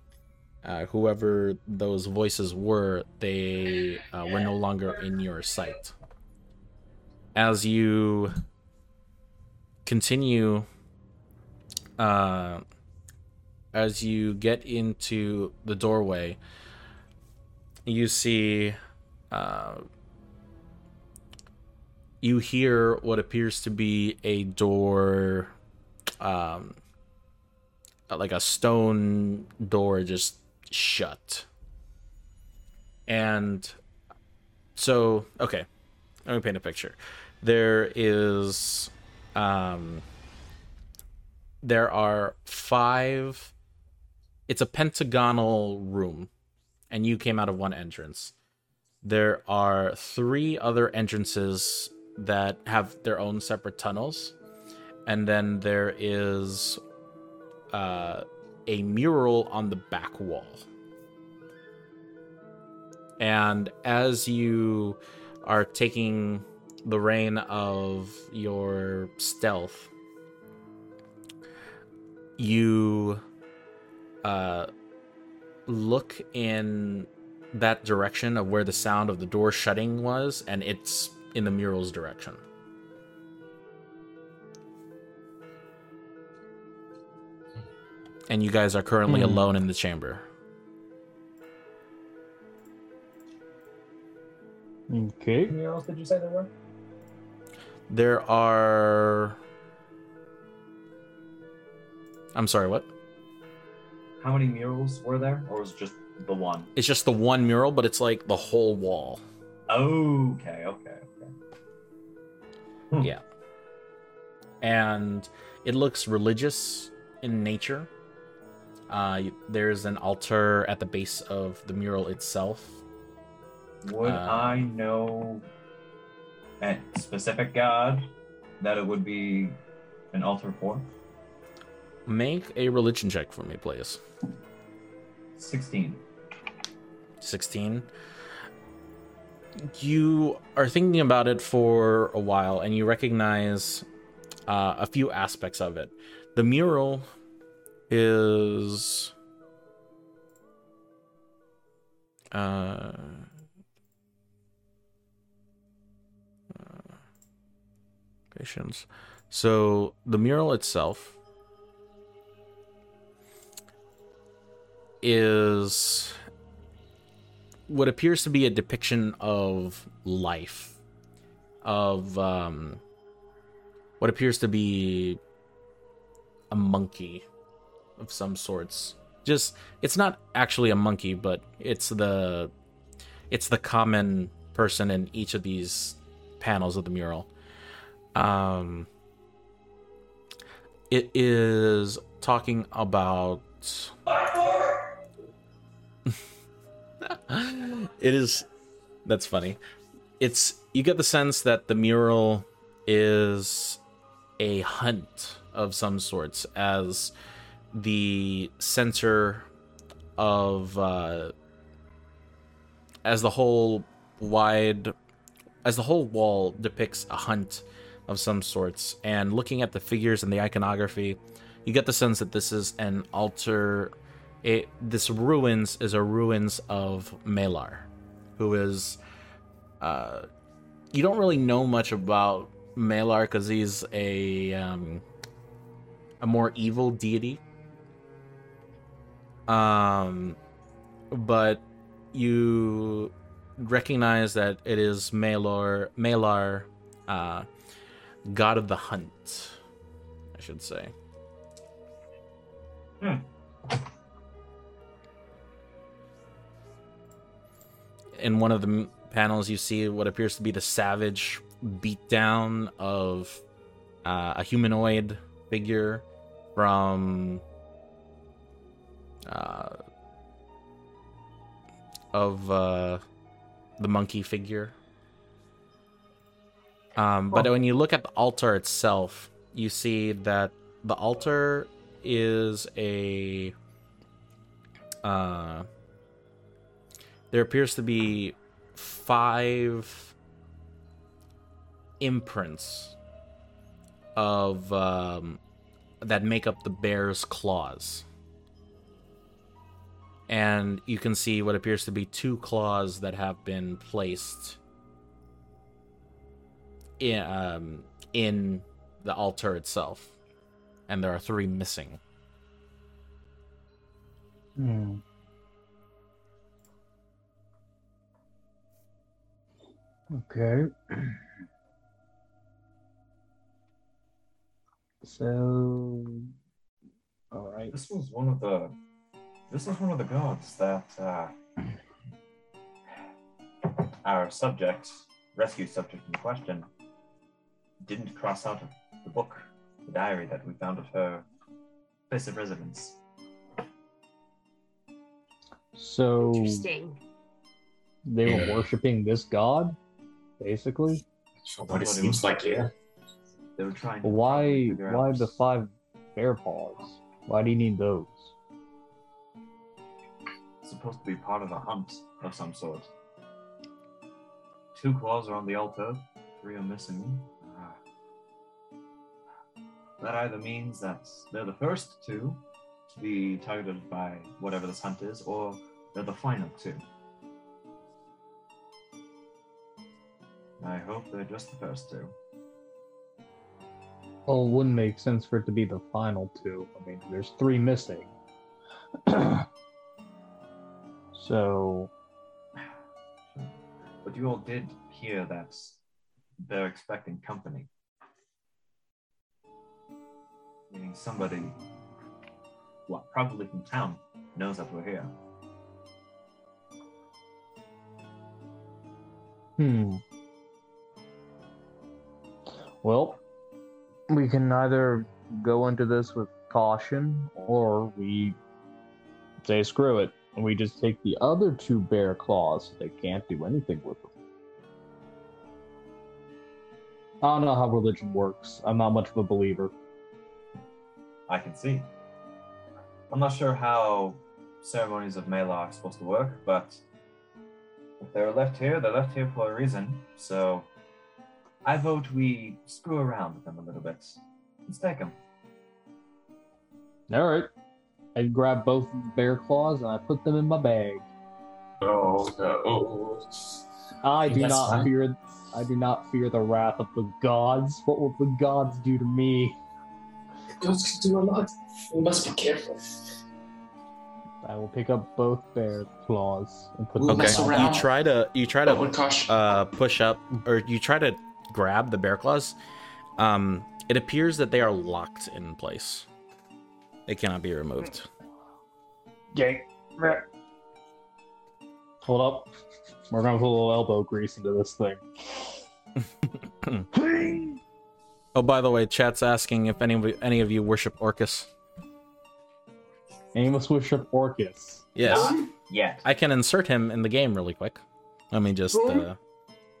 A: uh, whoever those voices were, they uh, were no longer in your sight. As you continue, uh, as you get into the doorway, you see, uh, you hear what appears to be a door, um, like a stone door just shut. And so, okay, let me paint a picture. There is, um, there are five. It's a pentagonal room, and you came out of one entrance. There are three other entrances that have their own separate tunnels, and then there is uh, a mural on the back wall. And as you are taking the reign of your stealth, you uh, look in that direction of where the sound of the door shutting was, and it's in the mural's direction. And you guys are currently
B: Hmm.
A: alone in the chamber.
B: Okay.
D: How many murals did you say there were?
A: There are. I'm sorry, what?
D: How many murals were there, or was it just the one?
A: It's just the one mural, but it's like the whole wall.
D: Okay, okay, okay.
A: Yeah. And it looks religious in nature. Uh, there's an altar at the base of the mural itself.
D: Would
A: Uh,
D: I know a specific god that it would be an altar for?
A: Make a religion check for me, please.
D: 16.
A: 16. You are thinking about it for a while and you recognize uh, a few aspects of it. The mural is. Uh, uh. So the mural itself is what appears to be a depiction of life of um what appears to be a monkey of some sorts. Just it's not actually a monkey but it's the it's the common person in each of these panels of the mural. Um it is talking about it is that's funny. It's you get the sense that the mural is a hunt of some sorts as the center of uh as the whole wide as the whole wall depicts a hunt of some sorts and looking at the figures and the iconography you get the sense that this is an altar it this ruins is a ruins of Malar who is uh you don't really know much about Malar because he's a um a more evil deity. Um but you recognize that it is Malar Malar uh god of the hunt, I should say.
D: Hmm.
A: in one of the panels you see what appears to be the savage beatdown of uh, a humanoid figure from uh, of uh, the monkey figure. Um, but when you look at the altar itself you see that the altar is a uh, there appears to be five imprints of um, that make up the bear's claws and you can see what appears to be two claws that have been placed in, um, in the altar itself and there are three missing
B: Hmm. Okay. So, all right.
D: This was one of the. This is one of the gods that uh, our subject, rescue subject in question, didn't cross out of the book, the diary that we found at her place of residence.
B: So
C: Interesting.
B: they were
G: Yeah.
B: worshiping this god, basically.
G: So what it seems like, yeah.
D: They were trying. to
B: Why? Why the five bear paws? Why do you need those?
D: Supposed to be part of a hunt of some sort. Two claws are on the altar, three are missing. Ah. That either means that they're the first two to be targeted by whatever this hunt is, or they're the final two. I hope they're just the first two.
B: Well, it wouldn't make sense for it to be the final two. I mean, there's three missing. so,
D: But you all did hear that they're expecting company. Meaning somebody, well, probably from town, knows that we're here.
B: hmm. Well, we can either go into this with caution, or we say screw it, and we just take the other two bear claws. They can't do anything with them. I don't know how religion works. I'm not much of a believer.
D: I can see. I'm not sure how ceremonies of Malar supposed to work, but if they're left here, they're left here for a reason. So I vote we screw around with them a little bit. Let's take them.
B: All right. I grab both bear claws and I put them in my bag.
G: Oh no.
B: I do
G: That's
B: not
G: fine.
B: fear. I do not fear the wrath of the gods. What will the gods do to me?
G: The gods can do a lot. We must be careful.
B: I will pick up both bear claws and put
G: We'll
B: them
G: mess
B: in my
G: around.
A: You try to you try to
G: with caution.
A: uh, push up, or you try to grab the bear claws. Um, it appears that they are locked in place. They cannot be removed.
B: Yank. Hold up. We're gonna put a little elbow grease into this thing.
A: Oh, by the way, chat's asking if any of any of you worship Orcus.
B: Amos worship Orcus.
A: Yes,
D: Yeah.
A: I can insert him in the game really quick. Let me just uh,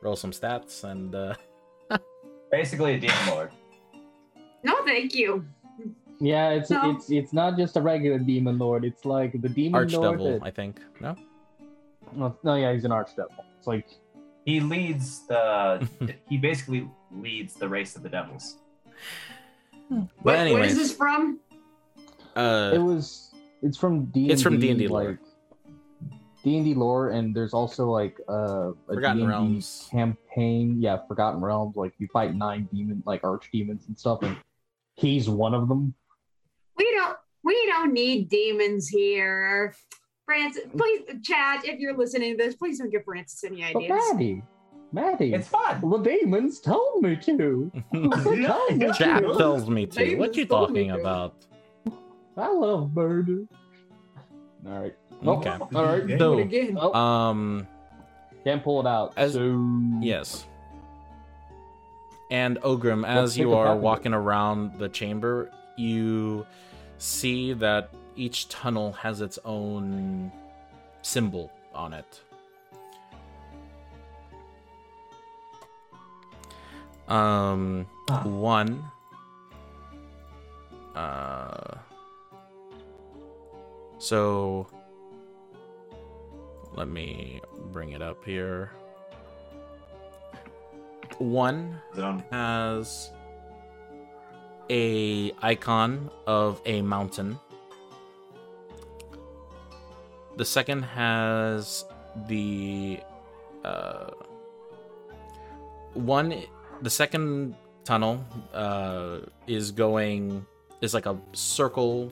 A: roll some stats and uh,
D: Basically a demon lord.
C: no, thank you.
B: Yeah, it's
C: No.
B: it's it's not just a regular demon lord. It's like the demon lord.
A: Archdevil,
B: that-
A: I think. No,
B: no, no, yeah, he's an archdevil. It's like
D: He leads the. he basically leads the race of the devils.
A: but
C: Wait, where is this from?
A: uh,
B: it was. It's from D.
A: It's from D&D lore.
B: like D and D lore, and there's also like uh, a
A: Forgotten
B: D&D
A: Realms.
B: campaign. Yeah, Forgotten Realms. Like you fight nine demon, like arch demons and stuff, and he's one of them.
C: We don't we don't need demons here. Francis, please chat if you're listening to this, please don't give Francis any
B: But
C: ideas.
B: Maddie, Maddie,
D: It's fun.
B: the demons told me to. Told me
A: chat
B: to.
A: tells me to.
C: They
A: What you
C: told me
A: talking
C: to.
A: about?
B: I love murder. All right. Oh,
A: Okay.
B: All right.
D: Yeah.
A: So,
C: Again.
B: Oh,
A: um,
B: can't pull it out.
A: as-
B: so
A: Yes. And Ogrim,
B: Let's
A: as you are walking around the chamber, you see that each tunnel has its own symbol on it. Um,
D: Ah.
A: one. Uh, so let me bring it up here. One
D: it on?
A: has a icon of a mountain. The second has the uh, one. The second tunnel uh, is going is like a circle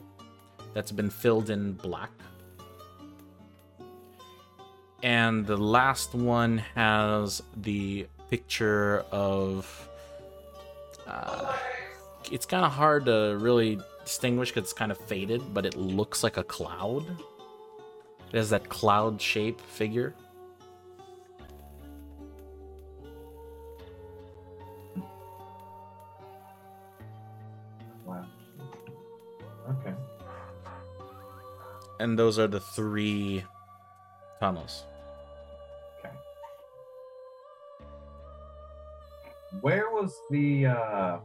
A: that's been filled in black. And the last one has the picture of uh, it's kind of hard to really distinguish because it's kind of faded, but it looks like a cloud. It has that cloud shape figure.
D: Wow. Okay.
A: And those are the three tunnels. Okay.
D: Where was the? uh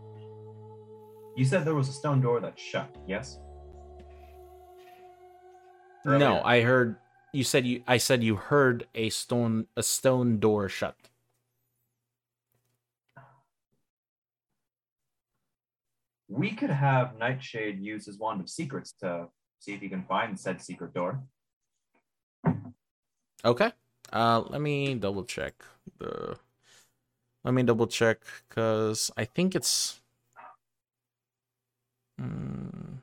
D: You said there was a stone door that shut. Yes.
A: No, I heard you said you. I said you heard a stone a stone door shut.
D: We could have Nightshade use his wand of secrets to see if he can find said secret door.
A: Okay. Uh, let me double check the. Let me double check because I think it's. Hmm.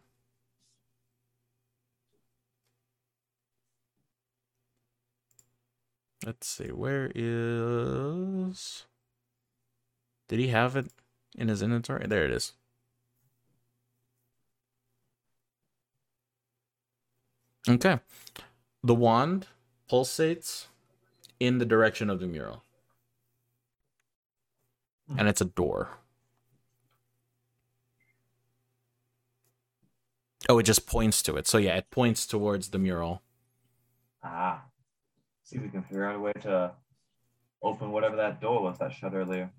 A: Let's see. Where is? Did he have it in his inventory? There it is. Okay. The wand pulsates in the direction of the mural. And it's a door. Oh, it just points to it. So yeah, it points towards the mural.
D: Ah. See if we can figure out a way to open whatever that door was that shut earlier.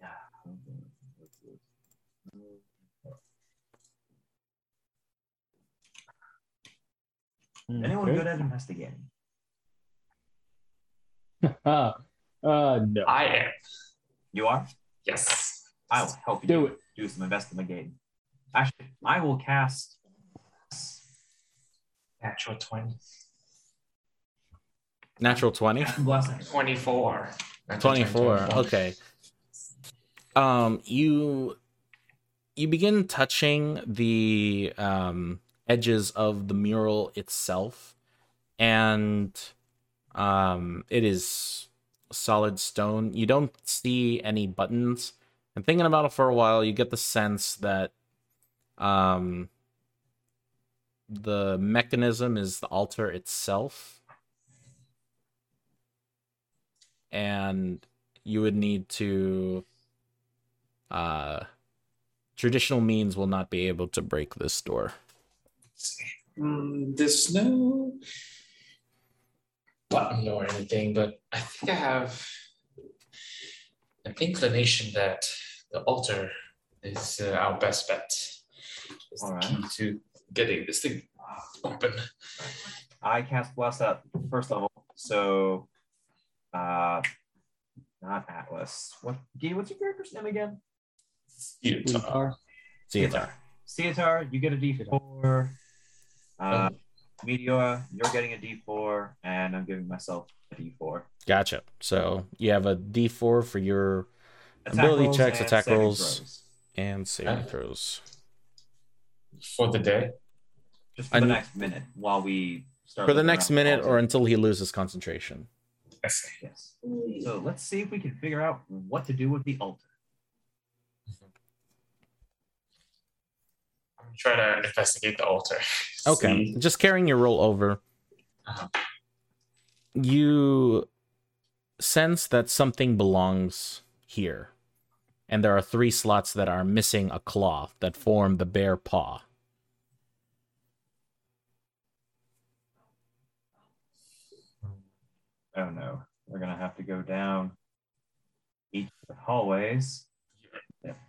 D: Yeah. Anyone
B: Okay.
D: good at investigating?
B: uh, uh, no.
E: I am.
D: You are?
E: Yes.
D: I will help you
B: Do it.
D: do some investigating. Actually, I will cast.
E: Natural 20.
A: Natural 20?
D: Blessing.
E: 24. Natural
A: 24. Okay. Um you you begin touching the um edges of the mural itself and um it is solid stone. You don't see any buttons. And thinking about it for a while, you get the sense that um the mechanism is the altar itself. And you would need to uh traditional means will not be able to break this door.
E: Mm, there's no button or anything, but I think I have an inclination that the altar is uh, our best bet. It's the
D: Alright.
E: key to getting this thing open.
D: I cast bless at first level, so uh not Atlas. What Gee, what's your character's name again?
E: You talk.
B: Are-
A: Theater.
D: Suitar, you get a D4. Uh Meteor, you're getting a D4, and I'm giving myself a D4.
A: Gotcha. So you have a D4 for your
D: Attack
A: Ability
D: rolls
A: checks,
D: and
A: attack
D: saving
A: rolls.
D: throws.
A: and saving
E: Uh.
A: throws.
E: For the day.
D: Just for
A: I
D: the
A: kn-
D: next minute while we start.
A: For the next minute or until he loses concentration.
E: I see.
D: Yes. So let's see if we can figure out what to do with the altar.
E: I'm trying to investigate the altar.
A: Okay.
E: See-
A: Just carrying your roll over.
E: Uh-huh.
A: You sense that something belongs here. And there are three slots that are missing a claw that form the bear paw.
D: Oh no, we're gonna have to go down each of the hallways.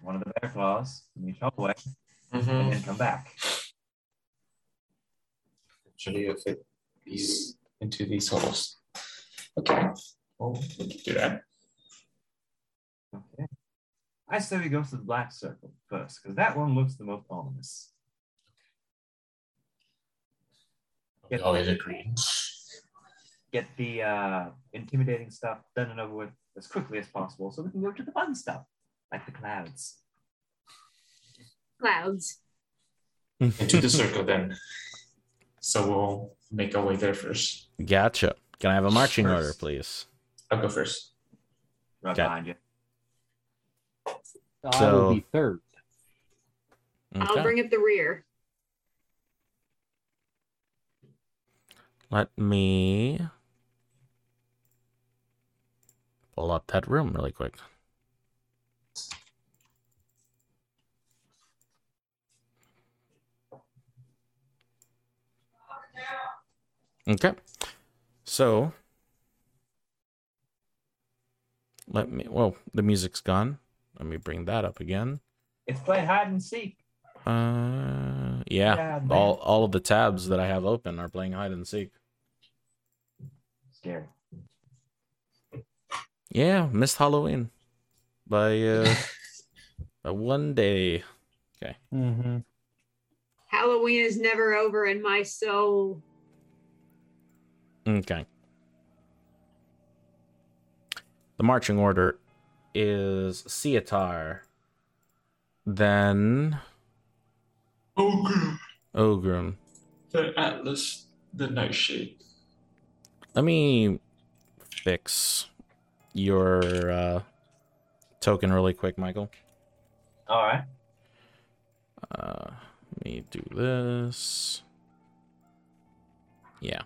D: One of the bear claws in each hallway,
E: Mhm.
D: and then come back.
E: Actually, if it these into these holes. Okay. Well, we can do that.
D: Okay. I say we go to the black circle first, because that one looks the most ominous.
E: We always agreed.
D: Get the uh, intimidating stuff done and over with as quickly as possible, so we can go to the fun stuff, like the clouds.
C: Clouds.
E: Into the circle then. So we'll make our way there first.
A: Gotcha. Can I have a marching
E: First.
A: order, please?
E: I'll go first.
D: Right
A: Okay.
D: behind you.
B: I
A: So-
B: will be third.
C: I'll bring up the rear.
A: Let me pull up that room really quick. Okay. So let me well, the music's gone. Let me bring that up again.
D: It's playing hide and seek.
A: Uh yeah.
D: Yeah,
A: all all of the tabs that I have open are playing hide and seek.
D: Scary.
A: Yeah, missed Halloween by uh by one day.
B: Mm-hmm.
C: Halloween is never over in my soul.
A: Okay. The marching order is Suitar, then
G: Ogre,
A: Ogrim.
G: the Atlas, the Nightshade.
A: Let me fix your uh, token really quick, Michael.
D: All right.
A: Uh, let me do this. Yeah.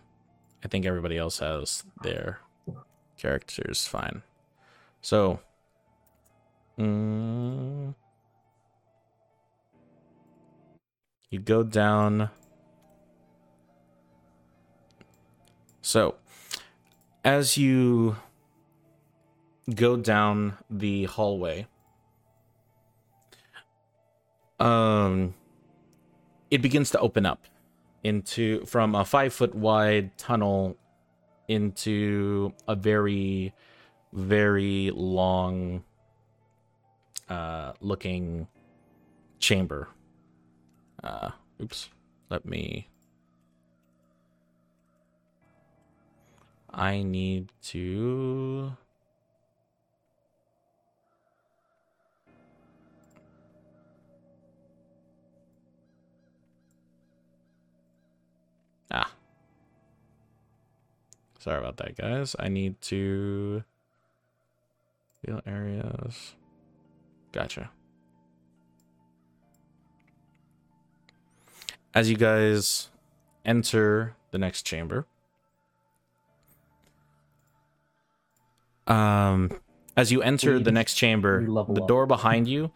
A: I think everybody else has their characters fine. So, mm, you go down. So, as you go down the hallway, um, it begins to open up into from a five foot wide tunnel into a very very long uh looking chamber uh oops let me i need to Ah. Sorry about that, guys. I need to field areas. Gotcha. As you guys enter the next chamber, um, as you enter
B: We
A: the next chamber, the
B: up.
A: door behind you,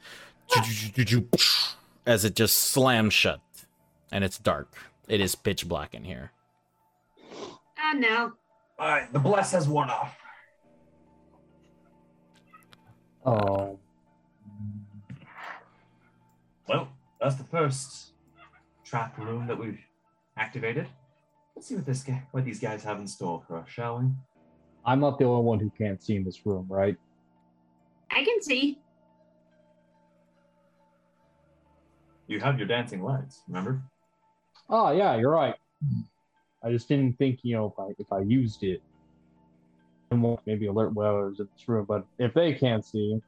A: as it just slams shut, and it's dark. It is pitch black in here.
C: Oh no.
D: All right. The bless has worn off.
B: Oh,
D: Well, that's the first trap room that we've activated. Let's see what this guy, what these guys have in store for us, shall we?
B: I'm not the only one who can't see in this room, right?
C: I can see.
D: You have your dancing lights, remember?
B: Oh yeah, you're right. I just didn't think, you know, if I if I used it, it won't maybe alert whoever's in this room. But if they can't see,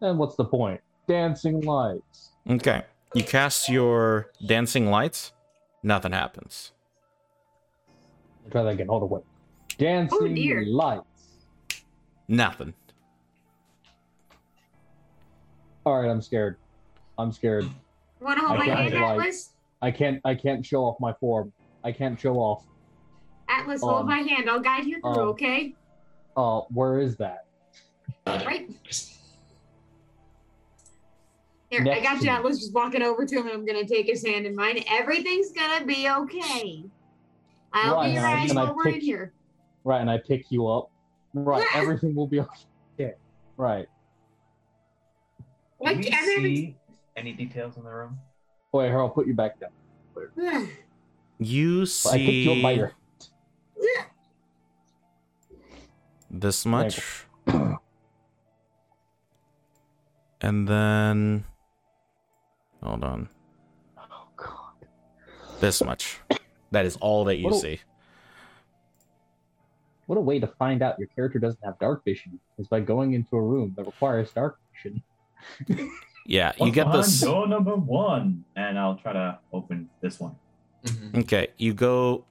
B: then what's the point? Dancing lights.
A: Okay. You cast your dancing lights, nothing happens.
B: I'll Try that again. Hold on, wait. Dancing
C: dear.
B: lights.
A: Nothing.
B: All right, I'm scared. I'm scared.
C: Want to hold
B: I
C: my hand,
B: it, like-
C: Atlas?
B: I can't. I can't show off my form. I can't show off.
C: Atlas, hold
B: um,
C: my hand. I'll guide you through,
B: um,
C: okay?
B: Uh, where is that?
C: Right. Here, I got you,
B: I
C: was Just walking over to him, and I'm gonna take his hand in mine. Everything's gonna be okay. I'll
B: Right,
C: be your eyes while we're in here.
B: Right, and I pick you up. Right, everything will be okay. Right.
C: Like,
D: Can we see any details in the room?
B: Wait, here, I'll put you back down.
A: You see.
B: I picked you up by
A: see
B: your.
A: this much. And then hold on.
B: Oh God.
A: This much. That is all that you
B: What a-
A: see.
B: What a way to find out your character doesn't have dark vision is by going into a room that requires dark vision.
A: Yeah, you
D: What's
A: get
D: behind
A: this.
D: Door number one, and I'll try to open this one.
G: Mhm.
A: Okay, you go.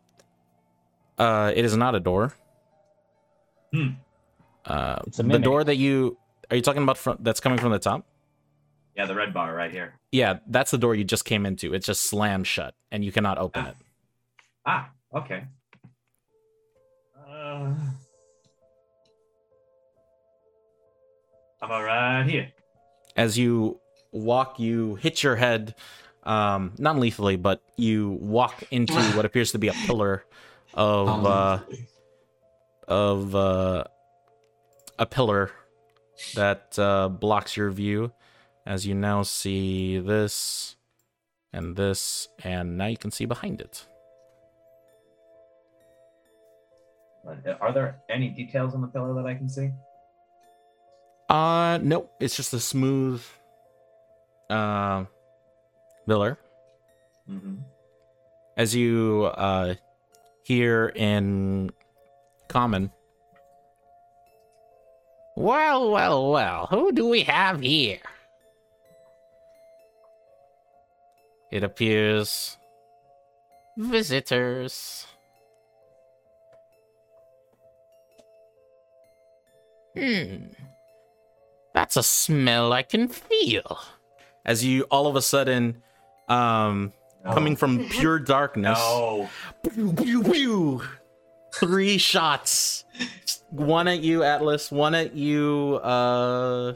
A: Uh, it is not a door.
D: Hmm.
A: Uh,
B: It's a
A: the door that you are you talking about from that's coming from the top?
D: Yeah, the red bar right here.
A: Yeah, that's the door you just came into. It just slammed shut, and you cannot open
D: Ah.
A: it.
D: Ah, okay. Uh, I'm all right here.
A: As you walk, you hit your head, um, non lethally, but you walk into what appears to be a pillar of
G: Um,
A: uh, of uh, a pillar that uh, blocks your view, as you now see this and this, and now you can see behind it.
D: Uh, Are there any details on the pillar that I can see?
A: Uh, nope. It's just a smooth, uh, pillar.
D: Mm-hmm.
A: As you uh hear in common. Well, well, well. Who do we have here? It appears visitors. Hmm. That's a smell I can feel. As you all of a sudden, um, coming from pure darkness,
D: No.
A: pew, pew, pew. three shots. One at you, Atlas. One at you, uh,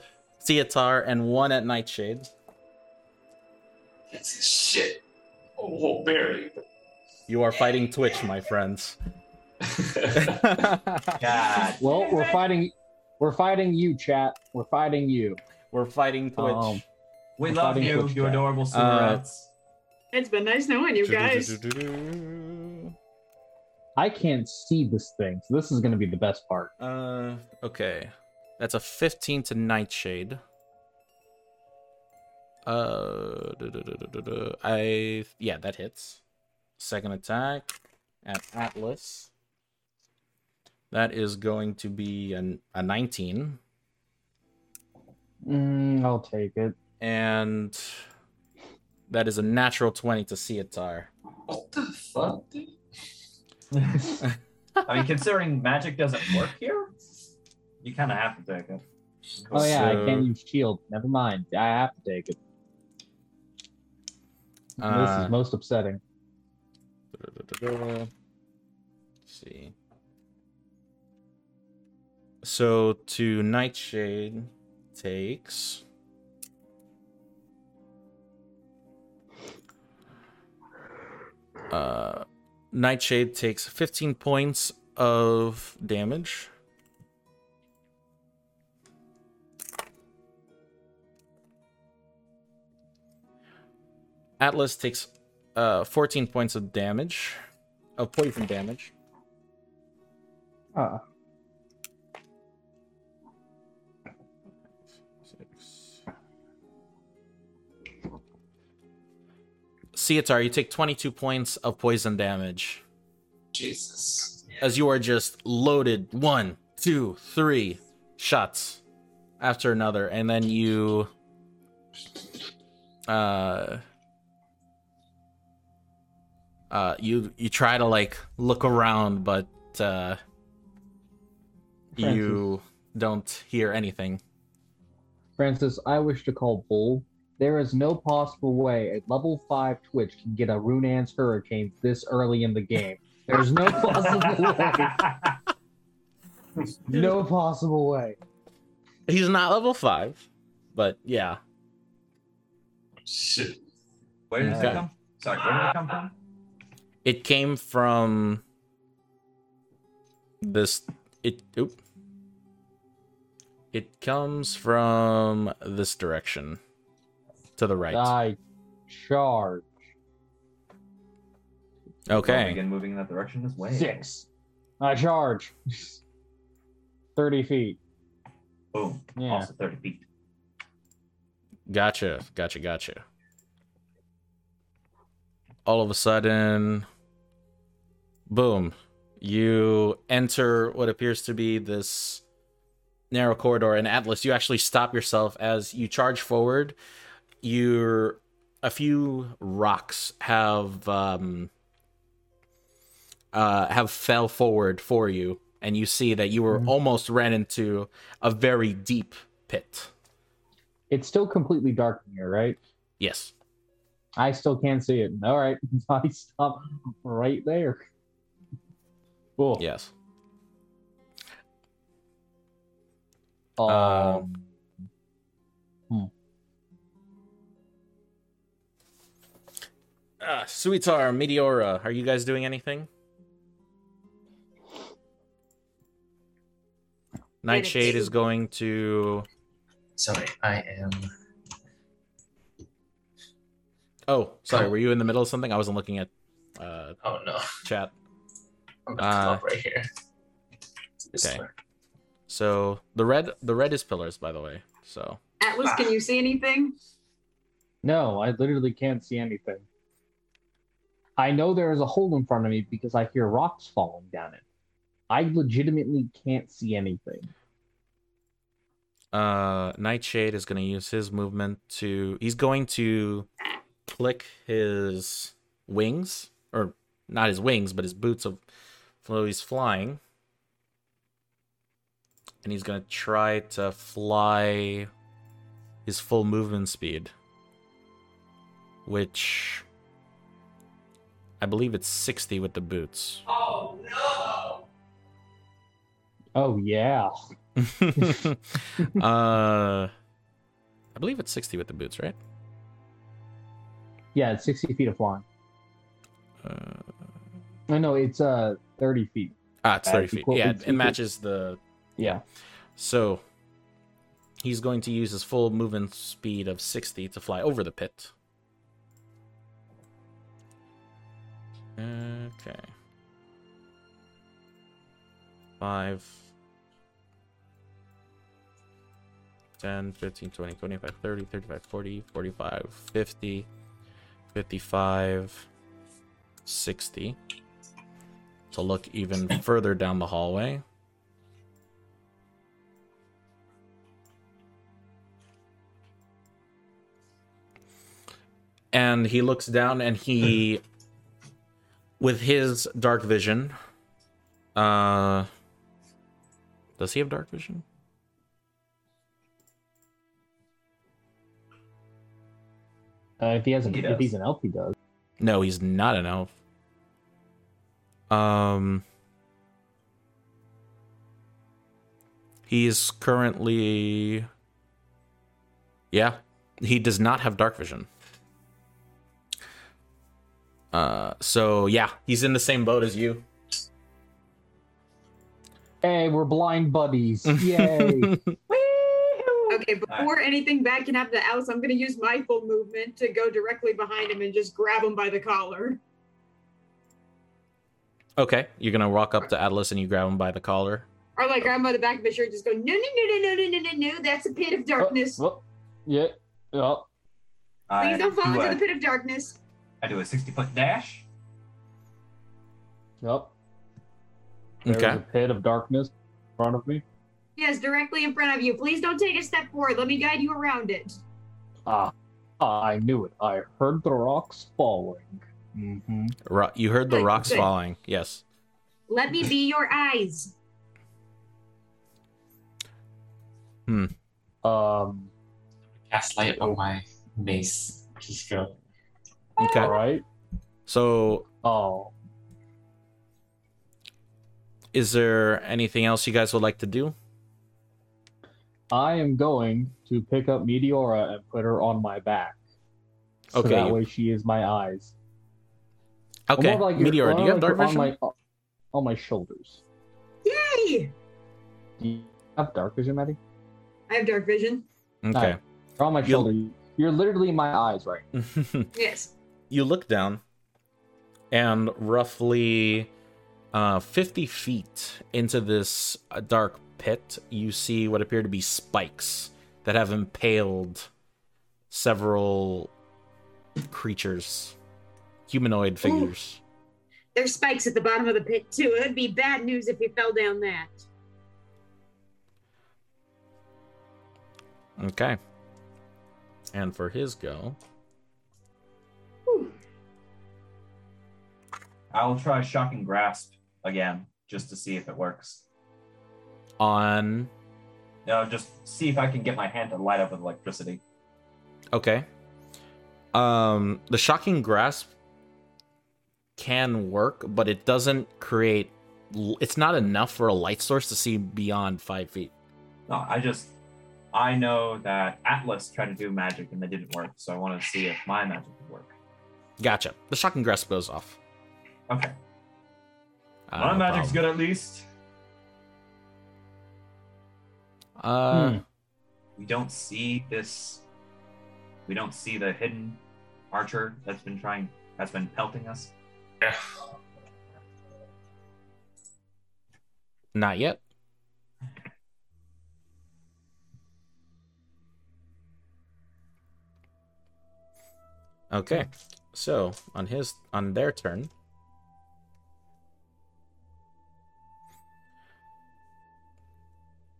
A: Theatar, and one at Nightshade.
G: That's shit. Oh, Barry.
A: You are fighting Twitch, my friends.
D: God.
B: Well, we're fighting. We're fighting you, chat. We're fighting you.
A: We're fighting Twitch.
B: Um,
D: We
B: We're
D: love you,
B: Twitch
D: you
B: chat.
D: adorable sewer
A: Uh.
C: It's been nice knowing you guys.
B: I can't see this thing, so this is going to be the best part.
A: Uh, okay. That's a 15 to Nightshade. Uh, duh, duh, duh, duh, duh, duh. I yeah, that hits. Second attack at Atlas. That is going to be an, a 19,
B: Mm, I'll take it.
A: and that is a natural 20 to Theatar.
G: What the fuck, dude?
D: I mean, considering magic doesn't work here, you kind of have to take it.
B: Oh yeah, I can't use shield. Never mind. I have to take it. This
A: Uh,
B: is most upsetting.
A: Let's see. So to Nightshade takes. Uh, Nightshade takes 15 points of damage. Atlas takes uh 14 points of damage of poison damage
B: Uh,
A: Six. Suitar, you take 22 points of poison damage
G: Jesus.
A: as you are just loaded one, two, three shots after another, and then you uh uh you you try to like look around, but uh you don't hear anything.
B: Francis, I wish to call bull. There is no possible way a level five Twitch can get a Runaan's Hurricane this early in the game. There's no possible way. No possible way.
A: He's not level five, but yeah.
G: Shit.
D: Where did
A: Okay.
D: it come? Sorry, where did it come from?
A: It came from this it oop. It comes from this direction. To the right.
B: I charge.
A: Okay.
D: Begin moving in that direction this way.
B: Six. I charge. 30 feet.
D: Boom.
B: Yeah.
D: Also 30 feet.
A: Gotcha. Gotcha. Gotcha. All of a sudden, boom. You enter what appears to be this narrow corridor. And Atlas, you actually stop yourself as you charge forward. You're a few rocks have um uh have fell forward for you and you see that you were
B: Mhm.
A: almost ran into a very deep pit
B: It's still completely dark in here, right?
A: yes
B: I still can't see it. All right. I stop right there. Cool.
A: Yes.
B: Um, hmm.
A: Ah, uh, Suitar, Meteora, are you guys doing anything? Nightshade is going to.
E: Sorry, I am.
A: Oh, sorry. Were you in the middle of something? I wasn't looking at. Uh,
E: oh no.
A: Chat.
E: I'm gonna
A: Uh,
E: come up right here. This
A: okay.
E: way.
A: So the red, the red is pillars, by the way. So
C: Atlas, can you see anything?
B: No, I literally can't see anything. I know there is a hole in front of me because I hear rocks falling down it. I legitimately can't see anything.
A: uh, Nightshade is going to use his movement to. He's going to click his wings, or not his wings, but his boots of. So he's flying, and he's going to try to fly his full movement speed, which I believe it's sixty with the boots.
E: Oh no!
B: Oh yeah.
A: uh, I believe it's 60 with the boots, right?
B: Yeah, it's sixty feet of flying.
A: Uh,
B: No, no, it's uh thirty feet.
A: ah, it's
B: Uh,
A: 30 feet. Yeah, it matches the.
B: Yeah.
A: So he's going to use his full movement speed of 60 to fly over the pit. Okay. 5, 10, 15, 20, 25, 30, 35, 40, 45, 50, 55, 60. To look even further down the hallway. and he looks down and he with his dark vision uh does he have dark vision
B: Uh, if he has an,
D: He
B: if he's an elf, he does.
A: no he's not an elf um he is currently yeah he does not have dark vision uh so yeah he's in the same boat as you
B: Hey, we're blind buddies. Yay.
C: Okay, before anything bad can happen to Alice, I'm going to use my full movement to go directly behind him and just grab him by the collar.
A: Okay you're gonna walk up to atlas and you grab him by the collar
C: Or like grab him by the back of his shirt, and just go, no, no, no, no, no, no, no, no, no, that's a pit of darkness.
B: Oh, oh, yeah. Yeah.
C: Please don't fall
D: do
C: into
D: a,
C: the pit of darkness.
D: I do a 60 foot dash.
B: Yep. There's
A: okay
B: a pit of darkness in front of me.
C: Yes, directly in front of you. Please don't take a step forward. Let me guide you around it.
B: Ah, I knew it. I heard the rocks falling. Mm-hmm.
A: Ro- you heard the
C: Good,
A: rocks
C: good.
A: falling. Yes.
C: Let me be your eyes. Hmm.
B: Um.
E: Cast light on my mace. Just go.
A: Okay.
B: All right.
A: So,
B: Oh,
A: is there anything else you guys would like to do?
B: I am going to pick up Meteora and put her on my back. So
A: Okay,
B: that way she is my eyes.
A: Okay.
B: More like your-
A: Meteor, do you have
B: like
A: dark
B: on
A: vision?
B: My, on my shoulders.
C: Yay!
B: Do you have dark vision, Maddie?
C: I have dark vision.
A: Okay.
B: Or on my
A: You'll-
B: shoulder. You're literally in my eyes, right?
C: Yes.
A: you look down, and roughly uh, 50 feet into this uh, dark pit, you see what appear to be spikes that have impaled several creatures, humanoid figures.
C: There's spikes at the bottom of the pit, too. It would be bad news if he fell down that.
A: Okay. And for his go,
C: Whew.
D: I will try shocking grasp again, just to see if it works.
A: on.
D: No, just see if I can get my hand to light up with electricity.
A: Okay. Um, the shocking grasp can work, but it doesn't create. It's not enough for a light source to see beyond five feet.
D: No, I just I know that Atlas tried to do magic and they didn't work, so I want to see if my magic would work.
A: Gotcha. The shocking grasp goes off.
D: Okay.
A: Uh,
D: my
A: no
D: magic's
A: problem.
D: good at least.
A: Uh,
B: Hmm.
D: We don't see this. We don't see the hidden archer that's been trying. That's been pelting us.
E: Yeah.
A: not yet. Okay, so on his on their turn,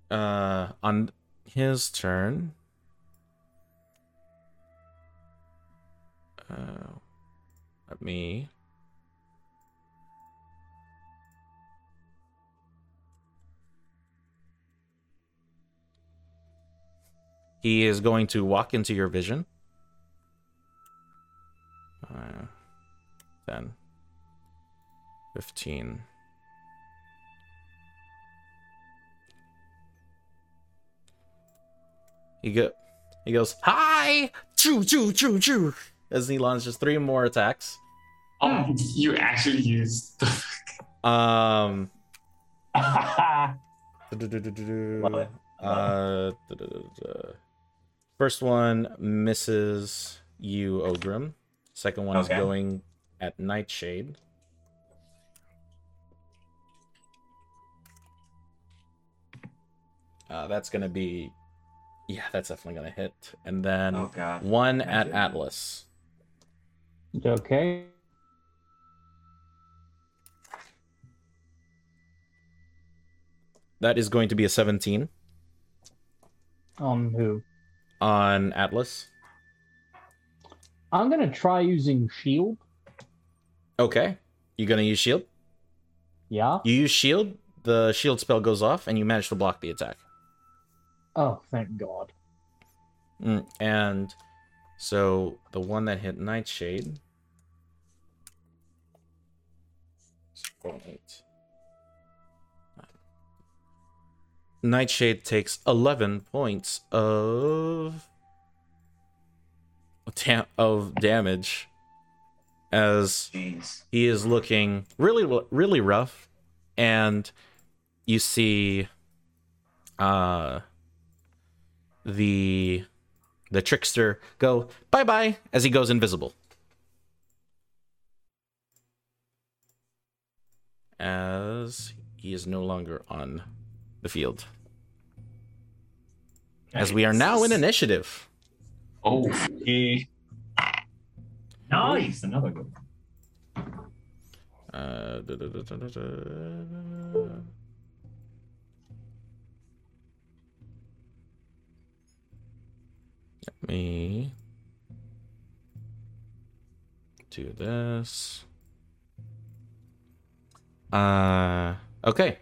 A: uh, on his turn, uh, let me. He is going to walk into your vision. Uh, 10, 15. He go, he goes, hi, choo choo choo choo, as he launches three more attacks.
E: Oh, you actually used the.
A: Um,
D: Love it.
A: Uh, du-du-du-du. First one misses you, Ogrim. Second one
D: Okay.
A: is going at Nightshade. Uh, that's gonna be, yeah, that's definitely gonna hit. And then
D: Oh god.
A: one at
D: Imagine.
A: Atlas.
B: Okay.
A: That is going to be a 17
B: On who?
A: On Atlas.
B: I'm gonna try using shield.
A: Okay, you gonna use shield?
B: Yeah.
A: You use shield. The shield spell goes off, and you manage to block the attack.
B: Oh, thank God.
A: Mm, and so the one that hit Nightshade. Eight. Nightshade takes 11 points of of damage as
D: Jeez.
A: he is looking really really rough and you see uh the the trickster go bye bye as he goes invisible as he is no longer on the field as we are now in initiative
E: Oh,
D: Yeah. Nice. Another good. one.
A: Uh, da- da- da- da- da- da. Let me do this. Uh, okay.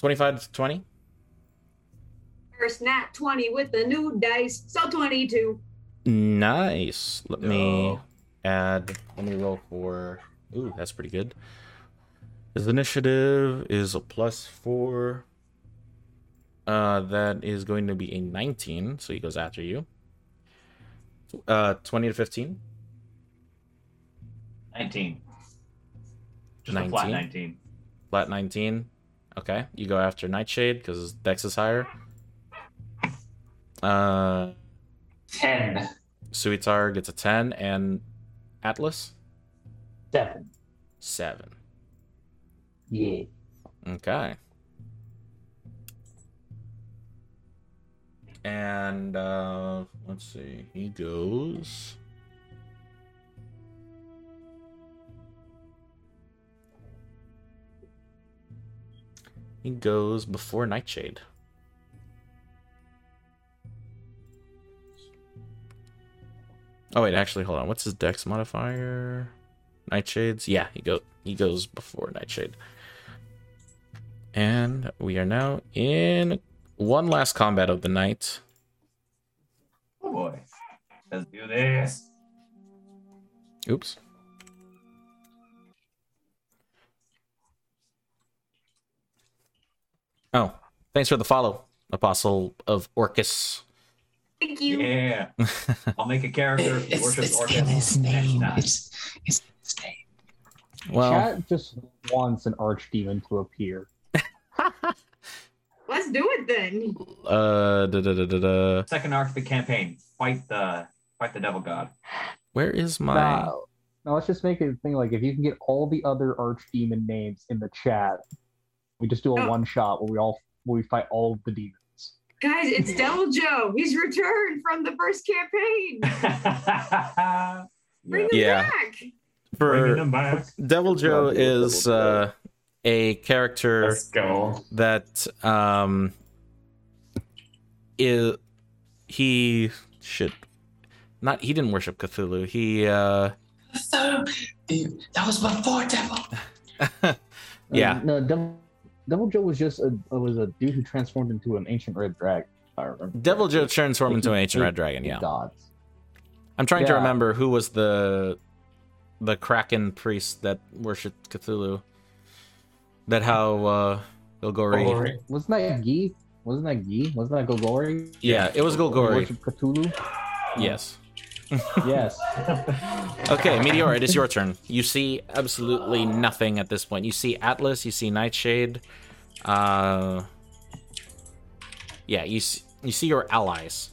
A: 25 to 20.
C: First nat 20 with the new dice. So 22.
A: Nice. Let me
D: No.
A: add. Let me roll for. Ooh, that's pretty good. His initiative is a plus four. Uh, that is going to be a 19, so he goes after you. Uh, 20 to 15.
D: 19. Just a flat
A: 19?
D: 19.
A: Flat 19. Okay, you go after Nightshade because his dex is higher. Uh,
E: 10.
A: Suitar gets a 10, and Atlas?
B: Seven.
A: 7.
B: Yeah.
A: Okay. And uh let's see. He goes He goes before Nightshade. Oh wait, actually hold on. What's his dex modifier? Nightshades? Yeah, he go he goes before Nightshade. And we are now in one last combat of the night.
D: Oh boy. Let's do this.
A: Oops. Oh, thanks for the follow, Apostle of Orcus.
C: Thank you.
D: Yeah. I'll make a character who
G: It's,
D: worships
G: it's
D: Orcus
G: in his name.
D: time.
G: It's, it's his name.
A: well,
B: Chat just wants an archdemon to appear.
C: Let's do it then.
A: Uh, da, da, da, da, da.
D: Second arc of the campaign. Fight the fight the devil god.
A: Where is my?
B: Nah, now let's just make it a thing like if you can get all the other archdemon names in the chat, we just do a
C: Oh.
B: one shot where we all where we fight all of the demons.
C: Guys, it's Devil Joe. He's returned from the first campaign. Bring him
A: Yeah.
C: back.
D: Bringing
A: For
D: them back.
A: Devil Joe is uh, a character
E: Let's
A: that um is he should not he didn't worship Cthulhu. He uh
G: So, that was before Devil.
A: Yeah.
B: Uh, no, Devil, Devil Joe was just a was a dude who transformed into an ancient red dragon. I remember.
A: Devil Joe transformed into an ancient red dragon, yeah.
B: Gods.
A: I'm trying to remember who was the the Kraken priest that worshipped Cthulhu. That how uh Golgori.
E: Glory.
B: Wasn't that Gi? Wasn't that Gi? Wasn't that Golgori?
A: Yeah, it was
B: Who
A: Golgori.
B: worshipped Cthulhu?
A: Yes.
B: Yes.
A: Okay, Meteor, it is your turn. You see absolutely nothing at this point. You see Atlas, you see Nightshade. Uh, yeah, you see, you see your allies,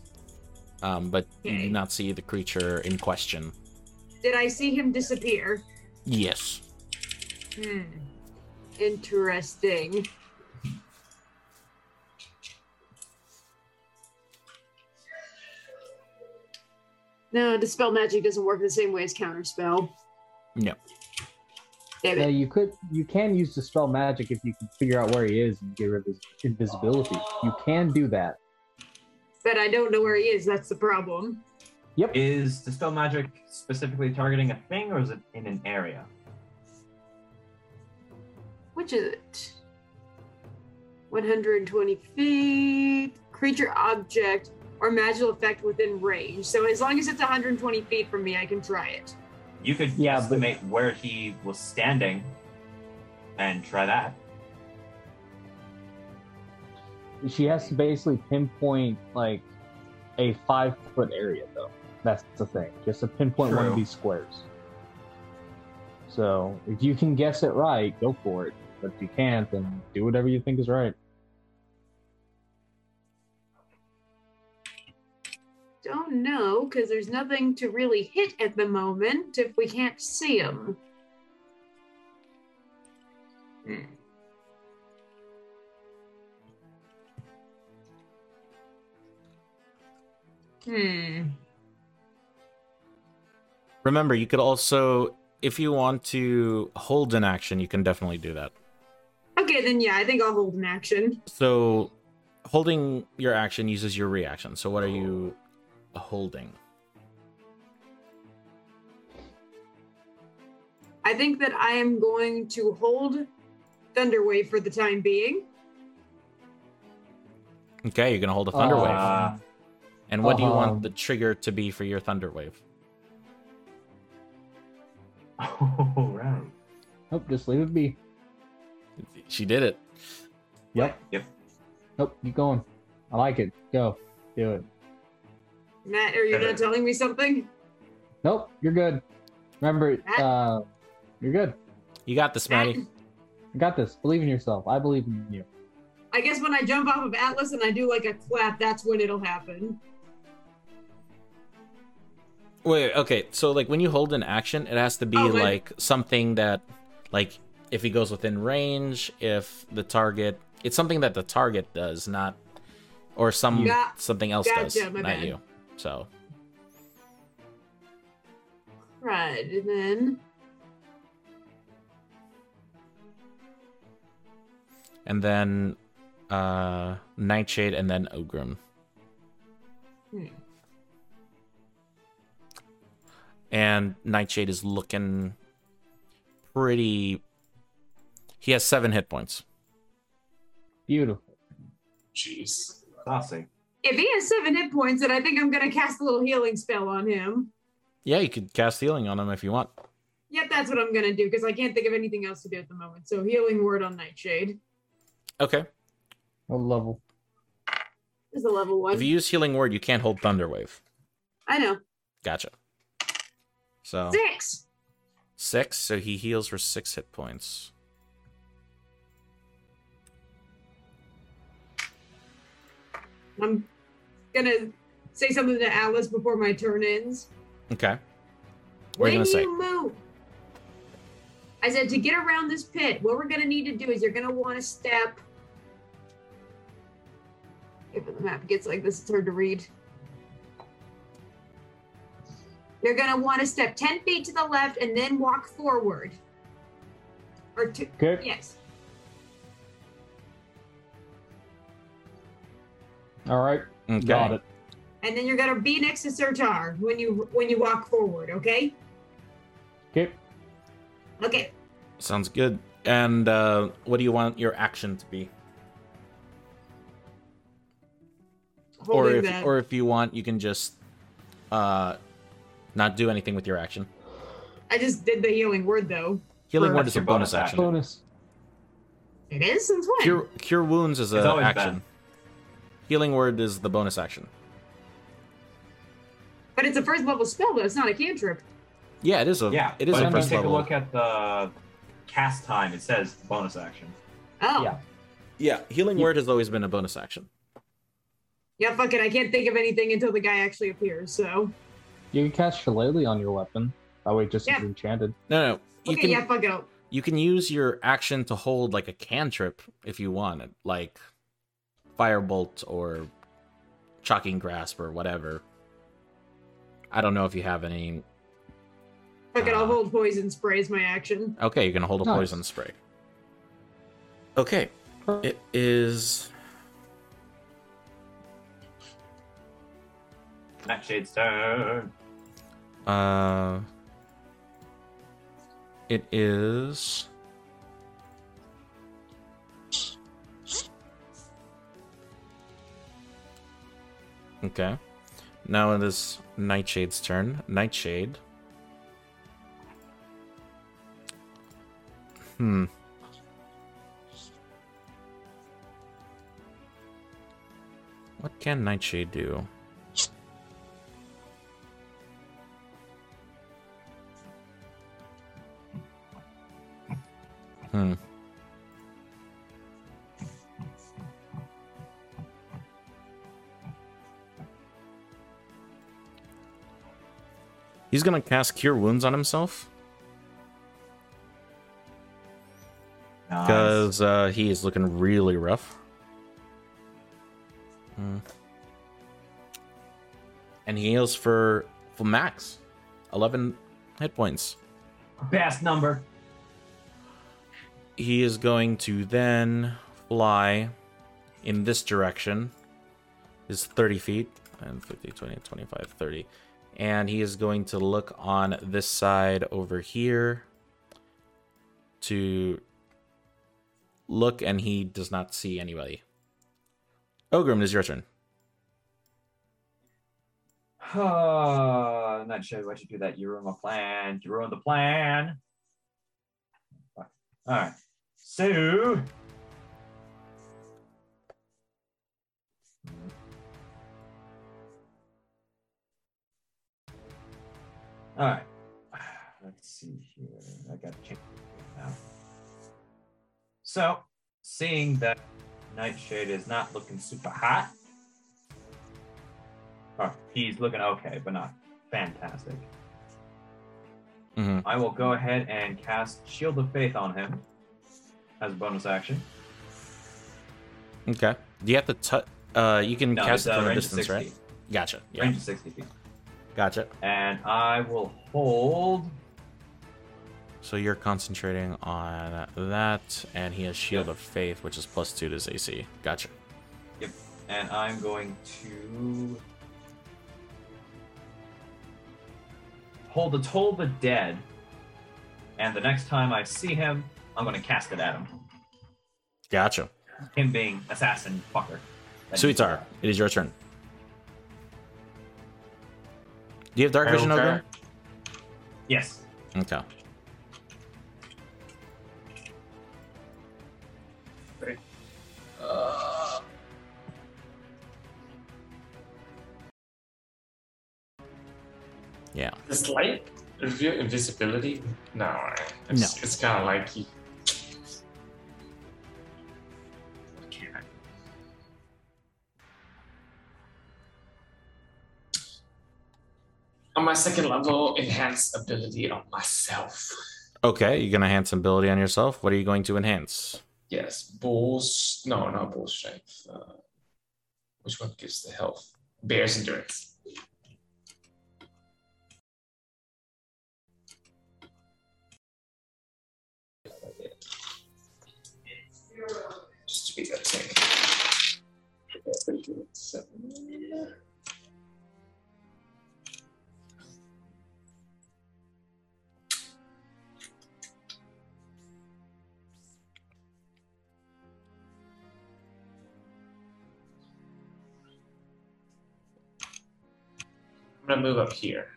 A: um, but you do not see the creature in question.
C: Did I see him disappear?
A: Yes.
C: Hmm. Interesting. No, dispel magic doesn't work the same way as counterspell.
A: No.
C: Damn
B: Yeah,
C: it.
B: you could you can use dispel magic if you can figure out where he is and get rid of his invisibility. You can do that.
C: But I don't know where he is. That's the problem. Yep.
D: Is dispel magic specifically targeting a thing, or is it in an area?
C: Which is it? 120 feet. Creature, object, or magical effect within range. So as long as it's 120 feet from me, I can try it.
D: You could
B: Yeah, but-
D: estimate where he was standing, and try that.
B: She has to basically pinpoint like a five foot area though. That's the thing. Just to pinpoint one of these squares. So if you can guess it right, go for it. But if you can't, then do whatever you think is right.
C: Don't know, because there's nothing to really hit at the moment if we can't see them. Hmm. Hmm.
A: Remember, you could also, if you want to hold an action, you can definitely do that.
C: Okay, then yeah, I think I'll hold an action.
A: So, holding your action uses your reaction. So, what are you holding?
C: I think that I am going to hold Thunderwave for the time being.
A: Okay, you're gonna hold a Thunderwave.
B: Uh,
A: wave. And what do you want the trigger to be for your thunder wave?
D: all right.
B: Nope, just leave it be.
A: She did it.
B: Yep.
D: Yep.
B: Nope, keep going. I like it. Go. Do it.
C: Matt, are you not telling me something?
B: Nope, you're good. Remember, uh, you're good.
A: You got this,
C: Matt,
A: Maddie.
B: You got this. Believe in yourself. I believe in you.
C: I guess when I jump off of Atlas and I do like a clap, that's when it'll happen.
A: Wait, okay. So, like, when you hold an action, it has to be
C: Oh,
A: like something that, like, if he goes within range, if the target, it's something that the target does, not, or some
C: Ga-
A: something else does,
C: gotcha, my
A: not
C: bad.
A: you. So,
C: Right, and then
A: and then uh Nightshade, and then Ogrim.
C: Hmm.
A: And Nightshade is looking pretty. He has seven hit points.
B: Beautiful.
E: Jeez.
D: Saucy.
C: If he has seven hit points, then I think I'm gonna cast a little healing spell on him.
A: Yeah, you could cast healing on him if you want.
C: Yep, that's what I'm gonna do because I can't think of anything else to do at the moment. So healing word on Nightshade
A: Okay.
B: What level?
C: is a level one.
A: If you use healing word, you can't hold Thunderwave.
C: I know
A: Gotcha. So
C: six.
A: six. So he heals for six hit points.
C: I'm gonna say something to Alice before my turn ends.
A: Okay. What are you
C: when
A: gonna say?
C: you move, I said to get around this pit, what we're gonna need to do is you're gonna want to step. If the map gets like this, it's hard to read. You're gonna want to step ten feet to the left and then walk forward. Or two.
B: Okay.
C: Yes.
B: All right.
A: Okay.
B: Got it.
C: And then you're gonna be next to Suitar when you when you walk forward. Okay.
B: Okay.
C: Okay.
A: Sounds good. And uh, what do you want your action to be? or if
C: that.
A: or if you want, you can just uh, not do anything with your action.
C: I just did the healing word though.
A: Healing word is a
D: Your
A: bonus
D: bonus
A: action.
B: Bonus.
C: It is since when?
A: Cure cure wounds is
D: It's
A: an action.
D: been.
A: Healing word is the bonus action.
C: But it's a first level spell though. It's not a cantrip.
A: Yeah, it is a
D: Yeah,
A: it is
D: but
A: a
D: if you
A: first
D: take
A: level.
D: a look at the cast time, it says bonus action.
C: Oh.
B: Yeah.
A: yeah, healing word has always been a bonus action.
C: Yeah, fuck it. I can't think of anything until the guy actually appears. So
B: You can cast Shillelagh on your weapon. That way, it just
C: Yeah.
B: is enchanted.
A: No, no, you
C: okay,
A: can
C: yeah, fuck it.
A: you can use your action to hold like a cantrip if you want it, like firebolt or shocking grasp or whatever. I don't know if you have any.
C: Fuck it. I'll
A: Uh,
C: hold poison spray as my action.
A: Okay, you can hold a
B: Nice.
A: poison spray. Okay, it is.
D: Nightshade's turn.
A: Uh, it is. Okay. Now it is Nightshade's turn. Nightshade. Hmm. What can Nightshade do? Hmm. He's gonna cast Cure Wounds on himself
D: Nice.
A: because uh, he is looking really rough. Hmm. And he heals for for max, eleven hit points.
D: Best number.
A: he is going to then fly in this direction is 30 feet and 50 20 25 30 and he is going to look on this side over here to look and he does not see anybody ogrim it is your turn
D: Uh, not sure what you do that. You ruined my plan. You ruined the plan. All right. So. All right. Let's see here. I got to change it now. So, seeing that Nightshade is not looking super hot, or he's looking okay, but not fantastic.
A: Mhm.
D: I will go ahead and cast Shield of Faith on him as a bonus action.
A: okay do you have to touch uh you can
D: No,
A: cast it
D: uh,
A: from a distance
D: 60.
A: right gotcha yeah
D: Range of 60 feet.
A: Gotcha
D: And I will hold.
A: So you're concentrating on that, and he has Shield
D: Yep.
A: of Faith, which is plus two to his AC. Gotcha.
D: Yep. And I'm going to hold the Toll the Dead. And the next time I see him, I'm going to cast it at him.
A: Gotcha.
D: Him being assassin fucker. That
A: Suitar, it is your turn. Do you have Dark Vision,
E: Okay.
A: Ogre?
D: Yes.
A: Okay.
G: Uh,
A: Yeah.
E: Is light review invisibility? No. It's,
A: No.
E: It's kind of like my second level enhance ability on myself.
A: Okay, you're gonna enhance ability on yourself. What are you going to enhance?
E: Yes, bulls. No, not bull strength. Uh, which one gives the health? Bear's endurance. Just to be that same. Seven. I'm gonna move up here.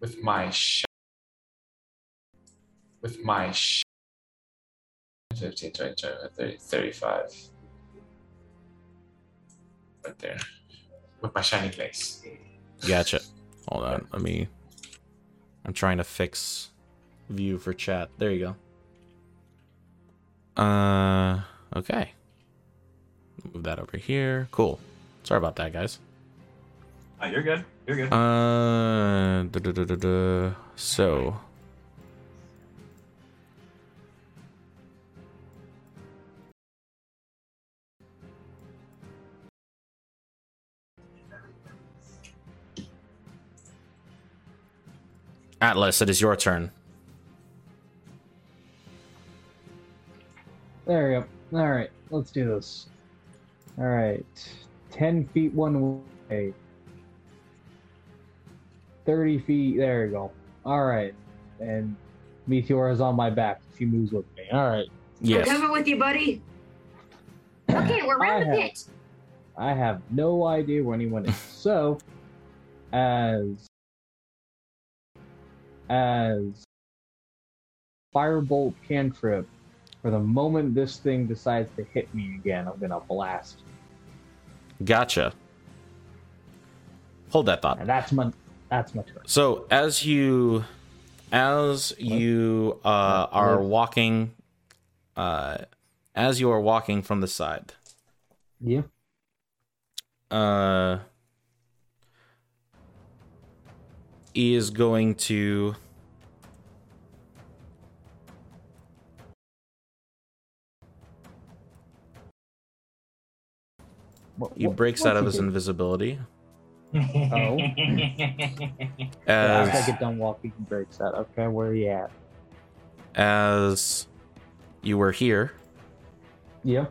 E: With my sh- with my sh- 15, 20, 20, 30, 35. Right there. With my shiny place.
A: Gotcha. Hold on. Let me. I'm trying to fix view for chat. There you go. Uh. Okay. Move that over here. Cool. Sorry about that, guys.
D: Oh, you're good. You're good.
A: Uh. duh, duh, duh, duh, duh. So. Atlas, it is your turn.
B: There we go. All right, let's do this. All right, ten feet one way. Thirty feet. There you go. All right, and Meteor is on my back. She moves with me. All right.
A: Yes.
C: We're coming with you, buddy. Okay, we're
B: I
C: around the
B: have-
C: pit.
B: I have no idea where anyone is. So, as as firebolt cantrip, for the moment this thing decides to hit me again, I'm gonna blast,
A: Gotcha. Hold that thought.
B: and that's my that's my turn.
A: So as you as you uh, are walking uh, as you are walking from the side,
B: Yeah.
A: uh, he is going to
B: What,
A: he
B: what-
A: breaks
B: what's
A: out of his
B: do?
A: invisibility
B: Oh. After I get done walking, he breaks out. Okay, where are you at?
A: as you were here.
B: Yeah.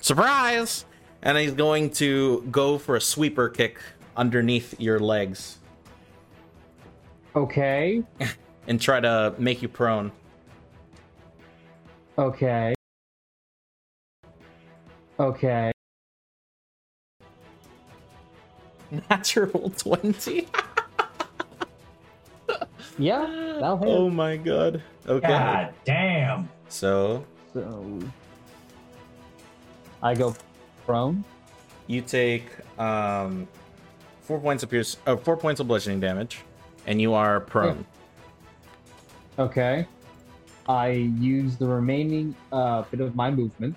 A: Surprise! And he's going to go for a sweeper kick underneath your legs
B: Okay.
A: and try to make you prone.
B: Okay. Okay.
A: Natural 20.
B: Yeah, that'll hit.
A: oh my god. Okay.
D: God damn.
A: So
B: So I go prone.
A: you take um four points of pierce uh, four points of bludgeoning damage, and you are prone.
B: Okay. I use the remaining uh, bit of my movement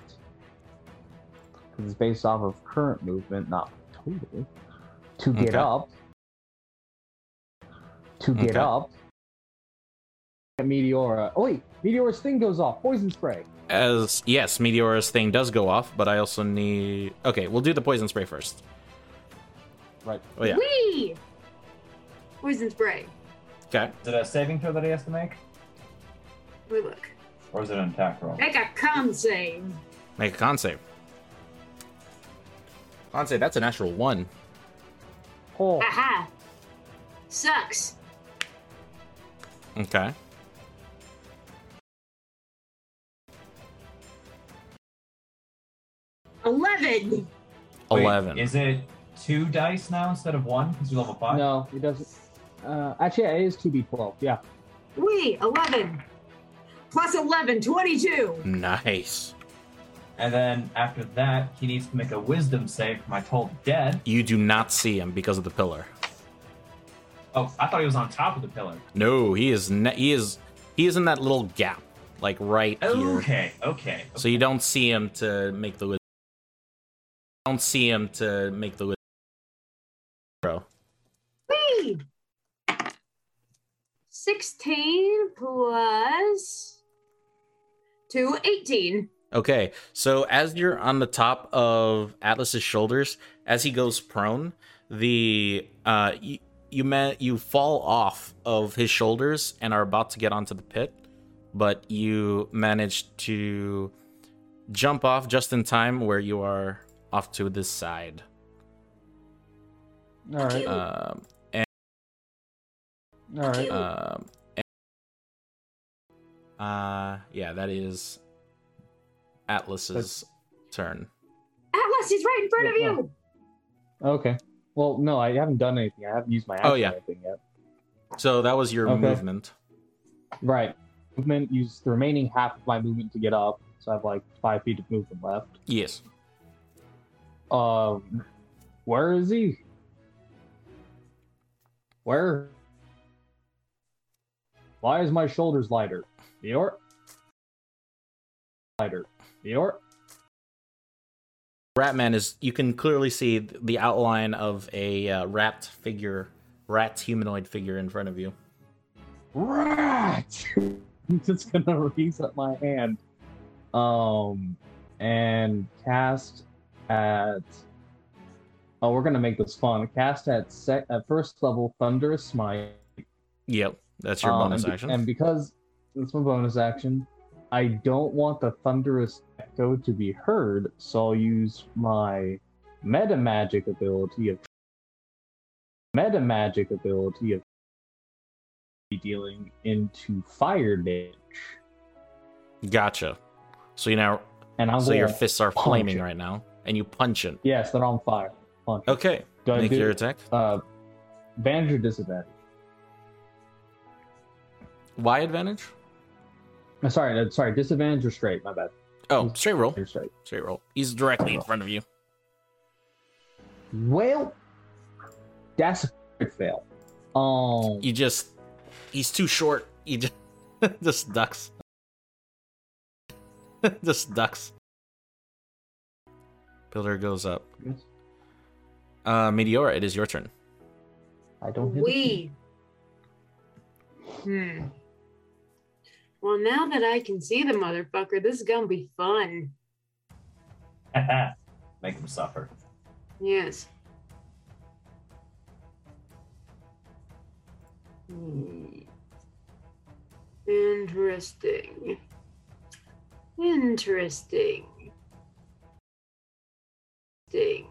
B: because it's based off of current movement, not total, to get
A: Okay.
B: up. To get
A: Okay.
B: up. Meteora. Oh wait, Meteora's thing goes off. Poison spray.
A: As yes, Meteor's thing does go off, but I also need. Okay, we'll do the poison spray first.
B: Right.
A: Oh yeah.
C: Whee! Poison spray.
A: Okay.
D: Is it a saving throw that he has to make?
C: We look.
D: Or is it an attack roll?
C: Make a con save.
A: Make a con save. Con save. That's a natural one.
B: Oh,
C: Aha. Sucks.
A: Okay.
C: Eleven.
D: Wait,
A: Eleven.
D: Is it two dice now instead of one because you're level five?
B: no, it doesn't. Uh, actually, yeah, it is 2d12. Yeah.
C: Wee, 11. Plus 11, 22.
A: Nice.
D: And then after that, he needs to make a wisdom save from Toll the Dead.
A: You do not see him because of the pillar.
D: Oh, I thought he was on top of the pillar.
A: No, he is. Ne- he is. He is in that little gap like right here.
D: Okay, okay.
A: So you don't see him to make the. wisdom. Don't see him to make the. Bro.
C: Whee! 16 plus 2, 18.
A: Okay, so as you're on the top of Atlas's shoulders, as he goes prone, the uh you you, ma- you fall off of his shoulders and are about to get onto the pit, but you manage to jump off just in time where you are off to this side.
B: All right.
A: Um,
B: All right.
A: um, and- uh, yeah, that is Atlas's turn.
C: Atlas, he's right in front of
B: Yeah,
C: you.
B: Okay. Well, no, I haven't done anything. I haven't used my action
A: Oh, yeah.
B: or anything yet.
A: So that was your
B: Okay.
A: movement.
B: Right. Movement. Use the remaining half of my movement to get up. So I have like five feet of movement left.
A: Yes.
B: Um, where is he? Where? Why is my shoulders lighter? Dior? Lighter. Dior?
A: Ratman is. You can clearly see the outline of a uh, rat figure, rat humanoid figure in front of you.
B: Rat! I'm just gonna raise up my hand. Um, and cast at. Oh, we're gonna make this fun. Cast at sec at first level Thunderous Smite.
A: Yep, that's your
B: Um,
A: bonus
B: and, be-
A: action.
B: And because it's my bonus action, I don't want the thunderous echo to be heard, so I'll use my meta magic ability of meta magic ability of dealing into fire damage.
A: gotcha. So you now,
B: And I'm
A: so your fists are flaming
B: it.
A: right now, and you punch it.
B: Yes, they're on fire. Punch.
A: Okay,
B: Do I
A: make
B: do-
A: your attack.
B: Uh, advantage or disadvantage?
A: Why advantage?
B: Uh, sorry, sorry, disadvantage or straight? My bad.
A: Oh, straight roll.
B: You're straight.
A: Straight roll. He's directly in front of you.
B: Well, that's a crit fail. Um,
A: You just, he's too short. He just, just ducks. just ducks. Builder goes up. Uh, Meteora, it is your turn.
B: I don't hit. a
C: We. Hmm. Well, now that I can see the motherfucker, this is gonna be fun.
D: Make him suffer.
C: Yes. Hmm. Interesting. Interesting. Interesting.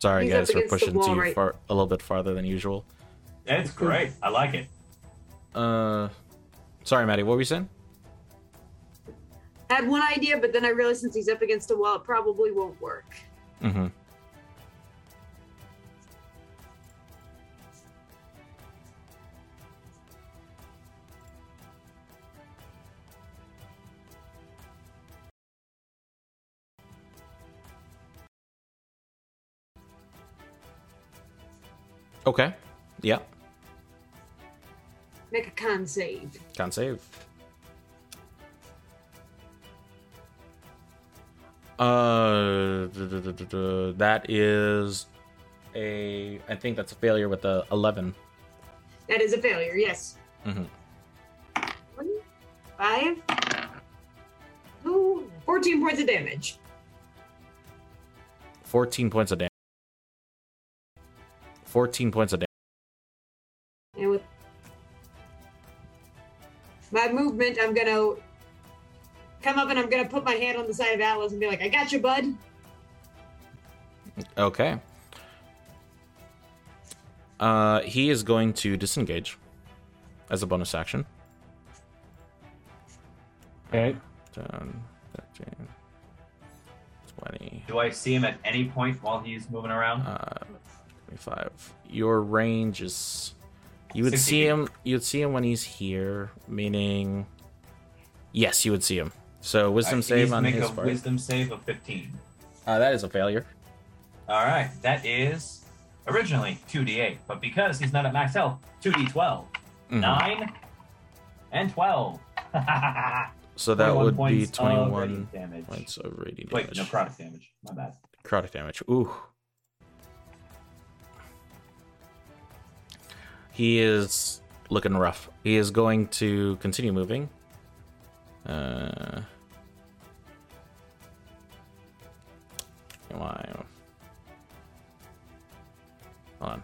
A: Sorry,
C: He's
A: guys, for
C: against the
A: pushing to you
C: right?
A: far, a little bit farther than usual.
D: That's great. I like it.
A: Uh, sorry, Maddie, what were you saying?
C: I had one idea, but then I realized since he's up against a wall, it probably won't work.
A: Mm-hmm. Okay. Yeah.
C: Make a con save.
A: Can't save. Uh, that is a. I think that's a failure with a eleven.
C: That is a failure, yes.
A: Mhm.
C: One, five, two, 14 points of damage.
A: Fourteen points of damage. Fourteen points of damage.
C: And with my movement, I'm gonna come up and I'm gonna put my hand on the side of Atlas and be like, I got you, bud.
A: Okay. Uh, he is going to disengage as a bonus action.
B: Okay.
A: 10, 13, 20,
D: Do I see him at any point while he's moving around?
A: uh, 25. Your range is. You would
D: 60
A: see him. You would see him when he's here, meaning. Yes, you would see him. So wisdom
D: needs
A: save on
D: make
A: his
D: a
A: part.
D: wisdom save of 15.
A: Uh, that is a failure.
D: All right, that is originally 2d8, but because he's not at max health, 2d12.
A: Mhm.
D: 9 and 12.
A: So that
D: 21
A: would be
D: points of
A: 21
D: radiant damage.
A: points of radiant
D: Wait,
A: damage.
D: no necrotic damage. My bad.
A: Necrotic damage. Ooh. He is looking rough. He is going to continue moving. Uh. Why? Hold on.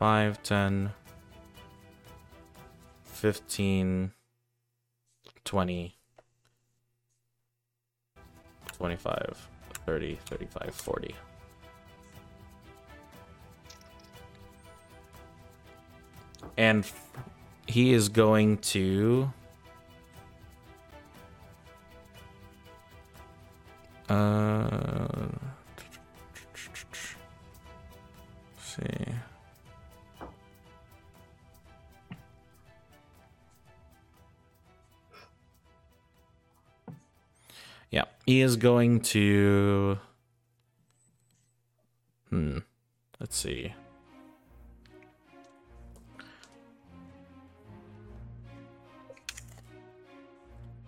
A: 5, 10, 15, 20, 25, 30, 35, 40. And he is going to. Uh, see. Yeah, he is going to. Hmm. Let's see.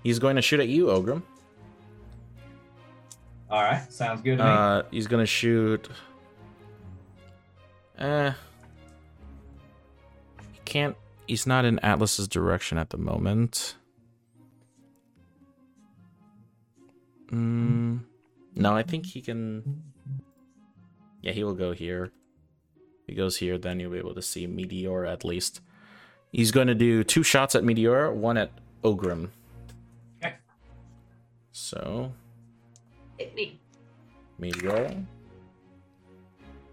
A: He's going to shoot at you, Ogrim.
D: All right, sounds good to me.
A: Uh, he's going to shoot. Eh. He can't. He's not in Atlas's direction at the moment. Mm, no, I think he can. Yeah, he will go here. If he goes here, then you'll be able to see Meteor at least. He's going to do two shots at Meteor, one at Ogrim.
D: Okay.
A: So,
C: Hit me.
A: Meteor.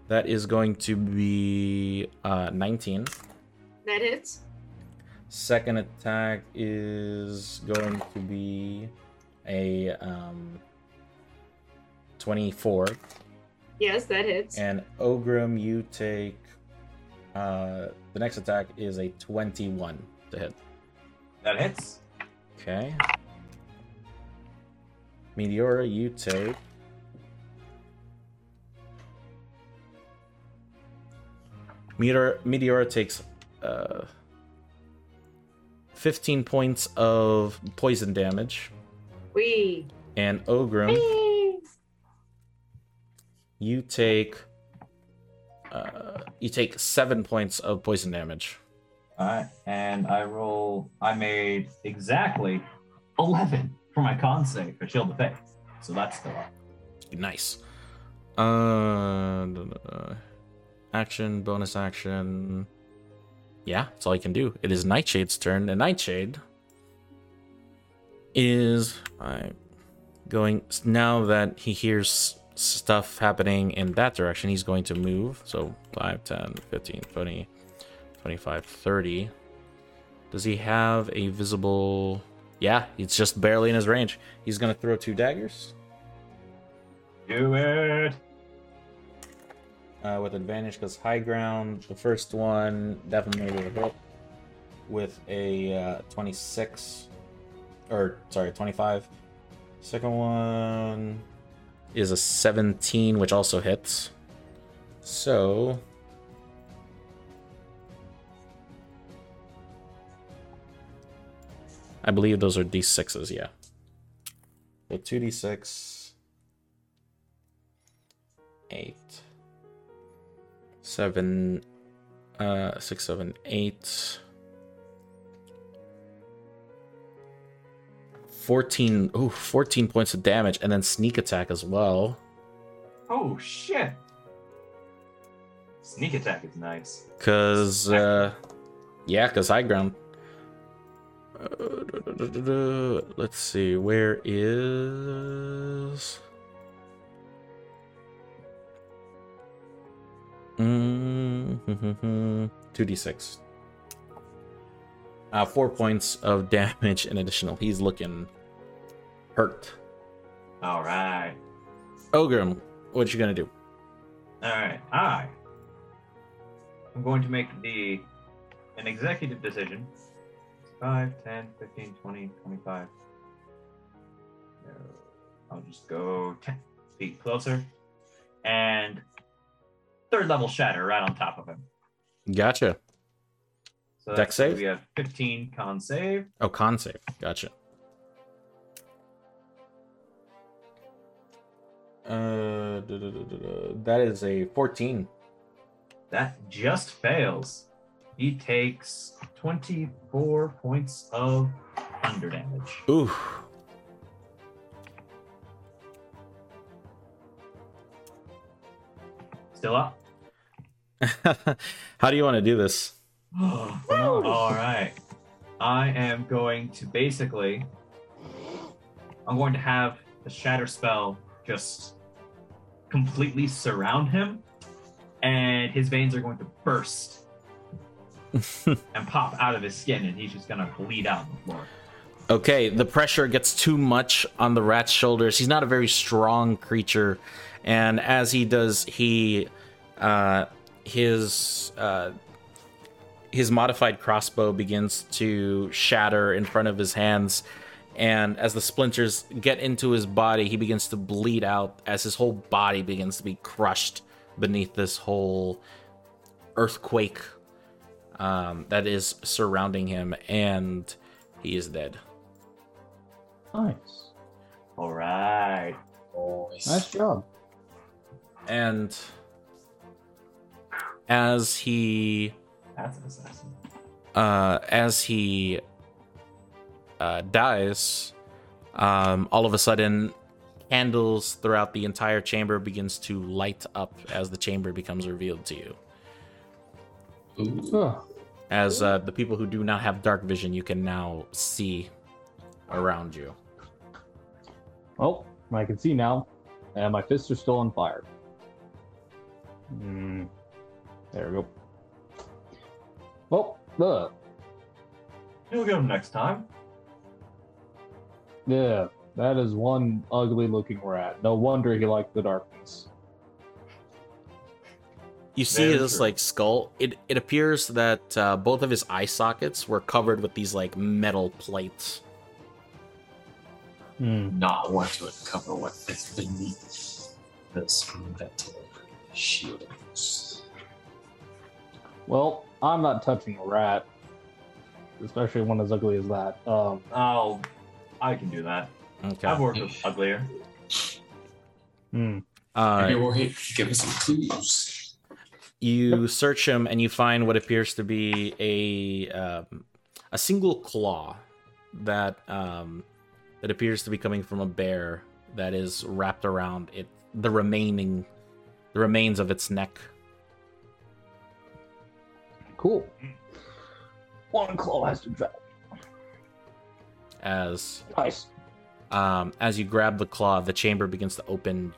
A: That is going to be uh, 19.
C: That hits.
A: Second attack is going to be a um, 24.
C: Yes, that hits.
A: And Ogrim, you take. Uh, the next attack is a 21 to hit.
D: that hits.
A: Okay. Meteora, you take. Meteor, Meteora takes uh, 15 points of poison damage.
C: We.
A: And Ogrim, you take. Uh, you take seven points of poison damage.
D: All right, and I roll. I made exactly 11 for my con save for Shield of Faith. So that's still up.
A: Nice. Uh, action, bonus action. Yeah, that's all you can do. It is Nightshade's turn, and Nightshade is I going now that he hears stuff happening in that direction, he's going to move. So 5, 10, 15, 20, 25, 30. Does he have a visible. Yeah, it's just barely in his range. He's to throw two daggers.
D: Do it.
A: uh, with advantage because high ground. The first one definitely will hit with a uh, 26, or sorry, 25. Second one is a 17, which also hits. So. I believe those are d6s, yeah. So 2d6. 8 seven, uh, six, seven, eight. 14, ooh, 14 points of damage, and then sneak attack as well.
D: Oh shit. Sneak attack is nice.
A: Cause, uh, yeah, cause high ground. Let's see, where is. Mm-hmm. 2d6. Uh, four points of damage in additional. He's looking hurt.
D: All right.
A: Ogrim, what you gonna do?
D: All right. I. I'm going to make the an executive decision. 5, 10, 15, 20, 25. No, I'll just go 10 feet closer. And third level shatter right on top of him.
A: Gotcha.
D: So
A: Dex save?
D: be a 15 con save.
A: Oh, con save. Gotcha. Uh, da, da, da, da, da. that is a 14.
D: That just fails. He takes 24 points of thunder damage.
A: Ooh.
D: Still up?
A: How do you want to do this?
D: All right. I am going to basically. I'm going to have the shatter spell just completely surround him, and his veins are going to burst and pop out of his skin, and he's just gonna bleed out on the floor.
A: Okay, the pressure gets too much on the rat's shoulders. He's not a very strong creature, and as he does, he uh, his uh, his modified crossbow begins to shatter in front of his hands, and as the splinters get into his body, he begins to bleed out as his whole body begins to be crushed beneath this whole earthquake um, that is surrounding him, and he is dead.
B: Nice.
D: All right.
G: Nice.
B: Nice job.
A: And as he
D: That's an assassin.
A: uh, as he uh, dies, um, all of a sudden, candles throughout the entire chamber begins to light up as the chamber becomes revealed to you.
G: Ooh.
A: As uh, the people who do not have dark vision, you can now see around you.
B: Well, I can see now, and my fists are still on fire. Hmm. There we go. Well, the
D: You'll get him next time.
B: yeah, that is one ugly looking rat. No wonder he liked the darkness.
A: You see
D: Very
A: his
D: true.
A: like skull. It it appears that uh, both of his eye sockets were covered with these like metal plates.
B: Hmm.
G: Not want to uncover what is beneath this metal shields.
B: Well, I'm not touching a rat, especially one as ugly as that. Um,
D: Oh, I can do that.
A: Okay.
D: I've worked with uglier.
B: hmm.
A: Uh,
G: Maybe we'll give us some clues.
A: You search him and you find what appears to be a um, a single claw that um, that appears to be coming from a bear that is wrapped around it the remaining the remains of its neck.
B: Cool. One claw has to drop.
A: As
B: Nice.
A: um, as you grab the claw, the chamber begins to open.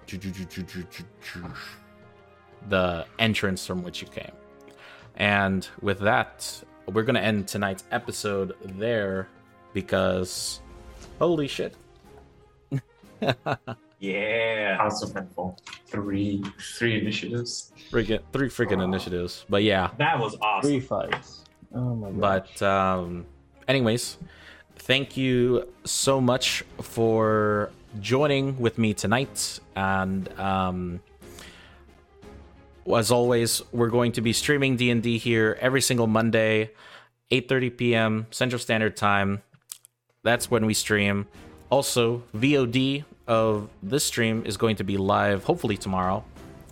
A: The entrance from which you came. And with that, we're going to end tonight's episode there because holy shit.
D: Yeah.
G: House of Redfall. Three three initiatives.
A: Friggin- three freaking initiatives. But yeah,
D: That was awesome.
B: Three fights. Oh my god.
A: But um, anyways, thank you so much for joining with me tonight. And um, as always, we're going to be streaming D and D here every single Monday, 8:30 p.m. Central Standard Time. That's when we stream. Also, VOD of this stream is going to be live, hopefully tomorrow,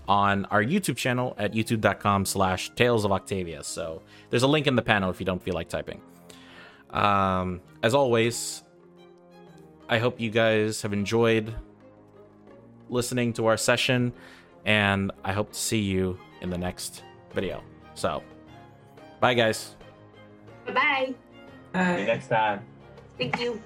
A: on our YouTube channel at youtube.com slash Tales of Octavia. So there's a link in the panel if you don't feel like typing. Um, as always, I hope you guys have enjoyed listening to our session, and I hope to see you in the next video. So, bye guys.
C: Bye bye.
D: See you next time.
C: Thank you.